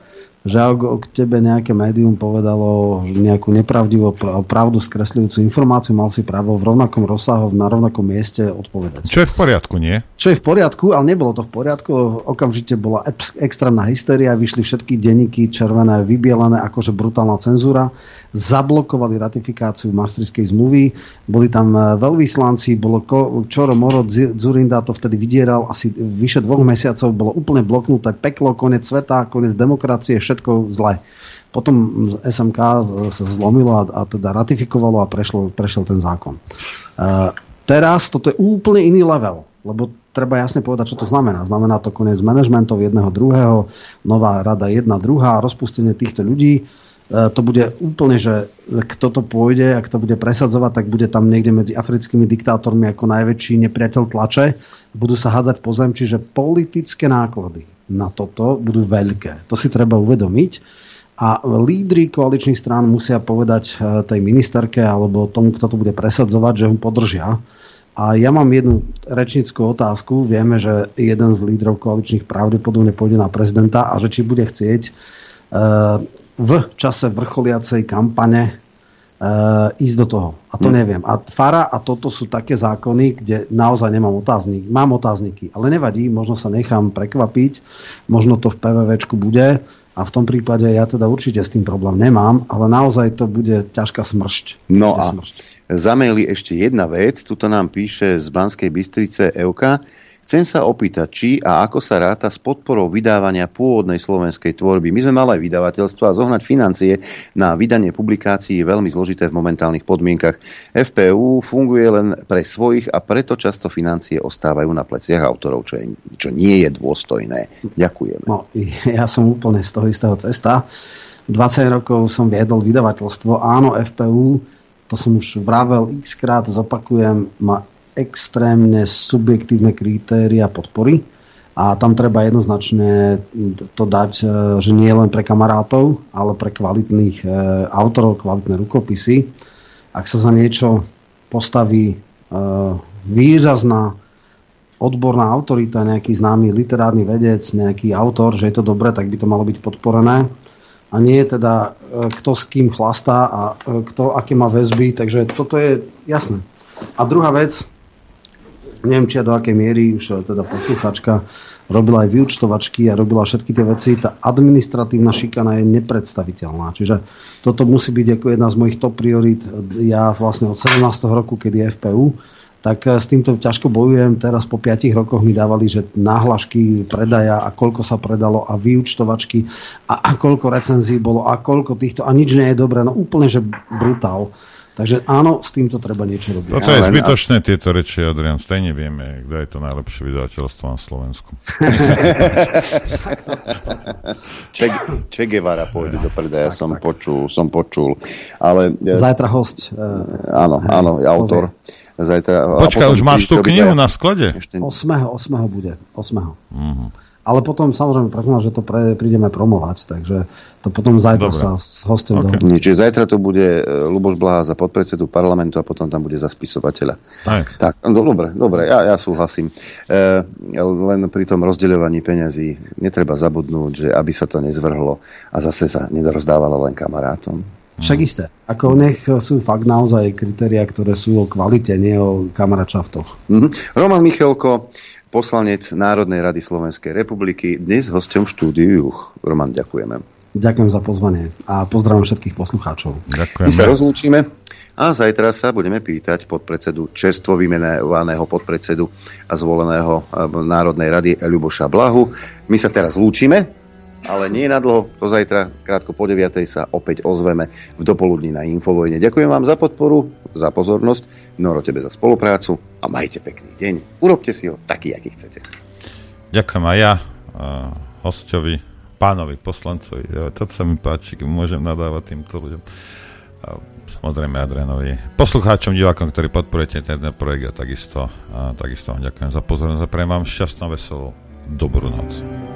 Q: že ak tebe nejaké médium povedalo nejakú nepravdivú pr- pravdu skresľujúcu informáciu, mal si právo v rovnakom rozsahu, na rovnakom mieste odpovedať.
I: Čo je v poriadku, nie?
Q: Čo je v poriadku, ale nebolo to v poriadku. Okamžite bola ex- extrémna hysteria, vyšli všetky denníky červené, vybielené, akože brutálna cenzúra. Zablokovali ratifikáciu Maastrichtskej zmluvy. Boli tam e, veľvyslanci, bolo ko- Čoro Moro, Zurinda to vtedy vydieral asi vyše dvoch mesiacov, bolo úplne bloknuté peklo, konec sveta, konec demokracie, všetko zle. Potom SMK sa zlomilo a, a teda ratifikovalo a prešlo, prešiel ten zákon. Uh, teraz toto je úplne iný level, lebo treba jasne povedať, čo to znamená. Znamená to koniec manažmentov jedného, druhého, nová rada jedna, druhá, rozpustenie týchto ľudí. Uh, to bude úplne, že kto to pôjde a kto bude presadzovať, tak bude tam niekde medzi africkými diktátormi ako najväčší nepriateľ tlače. Budú sa hádzať po zem, čiže politické náklady na toto budú veľké. To si treba uvedomiť. A lídry koaličných strán musia povedať eh, tej ministerke alebo tomu, kto to bude presadzovať, že ho podržia. A ja mám jednu rečnickú otázku. Vieme, že jeden z lídrov koaličných pravdepodobne pôjde na prezidenta a že či bude chcieť uh, v čase vrcholiacej kampane uh, ísť do toho. A to
B: Hm.
Q: neviem. A Fara a toto sú také zákony, kde naozaj nemám otáznik. Mám otázniky, ale nevadí, možno sa nechám prekvapiť, možno to v PVVčku bude a v tom prípade ja teda určite s tým problém nemám, ale naozaj to bude ťažká smršť.
B: No a za maily ešte jedna vec. Tuto nám píše z Banskej Bystrice Euka. Chcem sa opýtať, či a ako sa ráta s podporou vydávania pôvodnej slovenskej tvorby. My sme mali aj vydavateľstvo a zohnať financie na vydanie publikácií je veľmi zložité v momentálnych podmienkach. FPU funguje len pre svojich a preto často financie ostávajú na pleciach autorov, čo, je, čo nie je dôstojné. Ďakujem.
Q: No, ja som úplne z toho istého cesta. 20 rokov som viedol vydavateľstvo. Áno, FPU, to som už vravel x krát, zopakujem, má extrémne subjektívne kritéria podpory a tam treba jednoznačne to dať, e, že nie len pre kamarátov, ale pre kvalitných e, autorov, kvalitné rukopisy. Ak sa za niečo postaví e, výrazná odborná autorita, nejaký známy literárny vedec, nejaký autor, že je to dobré, tak by to malo byť podporené. A nie teda kto s kým chlastá a kto aké má väzby, takže toto je jasné. A druhá vec, neviem, či do akej miery už teda posluchačka robila aj vyučtovačky a robila všetky tie veci, tá administratívna šikana je nepredstaviteľná. Čiže toto musí byť ako jedna z mojich top priorít. Ja vlastne od 17. roku, keď je FPU, tak eh, s týmto ťažko bojujem. Teraz po 5 rokoch mi dávali, že náhlašky predaja a koľko sa predalo a vyučtovačky a, a koľko recenzií bolo a koľko týchto a nič nie je dobré. No úplne, že brutál. Takže áno, s týmto treba niečo robiť.
I: Toto je zbytočné, tieto reči, Adrian. Stejne vieme, kto je to najlepšie vydavateľstvo na Slovensku.
B: che, che Guevara pôjde do predaja, som počul, som počul. Ale,
Q: Zajtra host.
B: Uh, áno, áno, autor. Zajtra,
I: Počkaj, už máš tú knihu na sklade?
Q: 8. 8. bude. 8. Uh-huh. Ale potom samozrejme predpokladám, že to pre, prídeme promovať, takže to potom zajtra Dobre. sa s hostom okay.
B: Nie, čiže zajtra to bude e, Luboš Blaha za podpredsedu parlamentu a potom tam bude za spisovateľa. Tak. tak no, dobre, dobre, ja, ja súhlasím. E, len pri tom rozdeľovaní peňazí netreba zabudnúť, že aby sa to nezvrhlo a zase sa nedorozdávalo len kamarátom.
Q: Však isté. Ako nech sú fakt naozaj kritéria, ktoré sú o kvalite, nie o kamaračaftoch.
B: Mm-hmm. Roman Michelko, poslanec Národnej rady Slovenskej republiky, dnes hostom v štúdiu Juch. Roman, ďakujeme.
Q: Ďakujem za pozvanie a pozdravím všetkých poslucháčov.
B: Ďakujem. My sa rozlúčime a zajtra sa budeme pýtať podpredsedu, čerstvo vymenovaného podpredsedu a zvoleného eh, Národnej rady Ľuboša Blahu. My sa teraz lúčime, ale nie na dlho. To zajtra, krátko po 9. sa opäť ozveme v dopoludní na Infovojne. Ďakujem vám za podporu, za pozornosť, Noro tebe za spoluprácu a majte pekný deň. Urobte si ho taký, aký chcete.
I: Ďakujem aj ja, hostovi, pánovi poslancovi. To sa mi páči, môžem nadávať týmto ľuďom. Samozrejme Adrianovi, poslucháčom, divákom, ktorí podporujete tento projekt a takisto, a takisto vám ďakujem za pozornosť a prejem vám šťastnú, veselú, dobrú noc.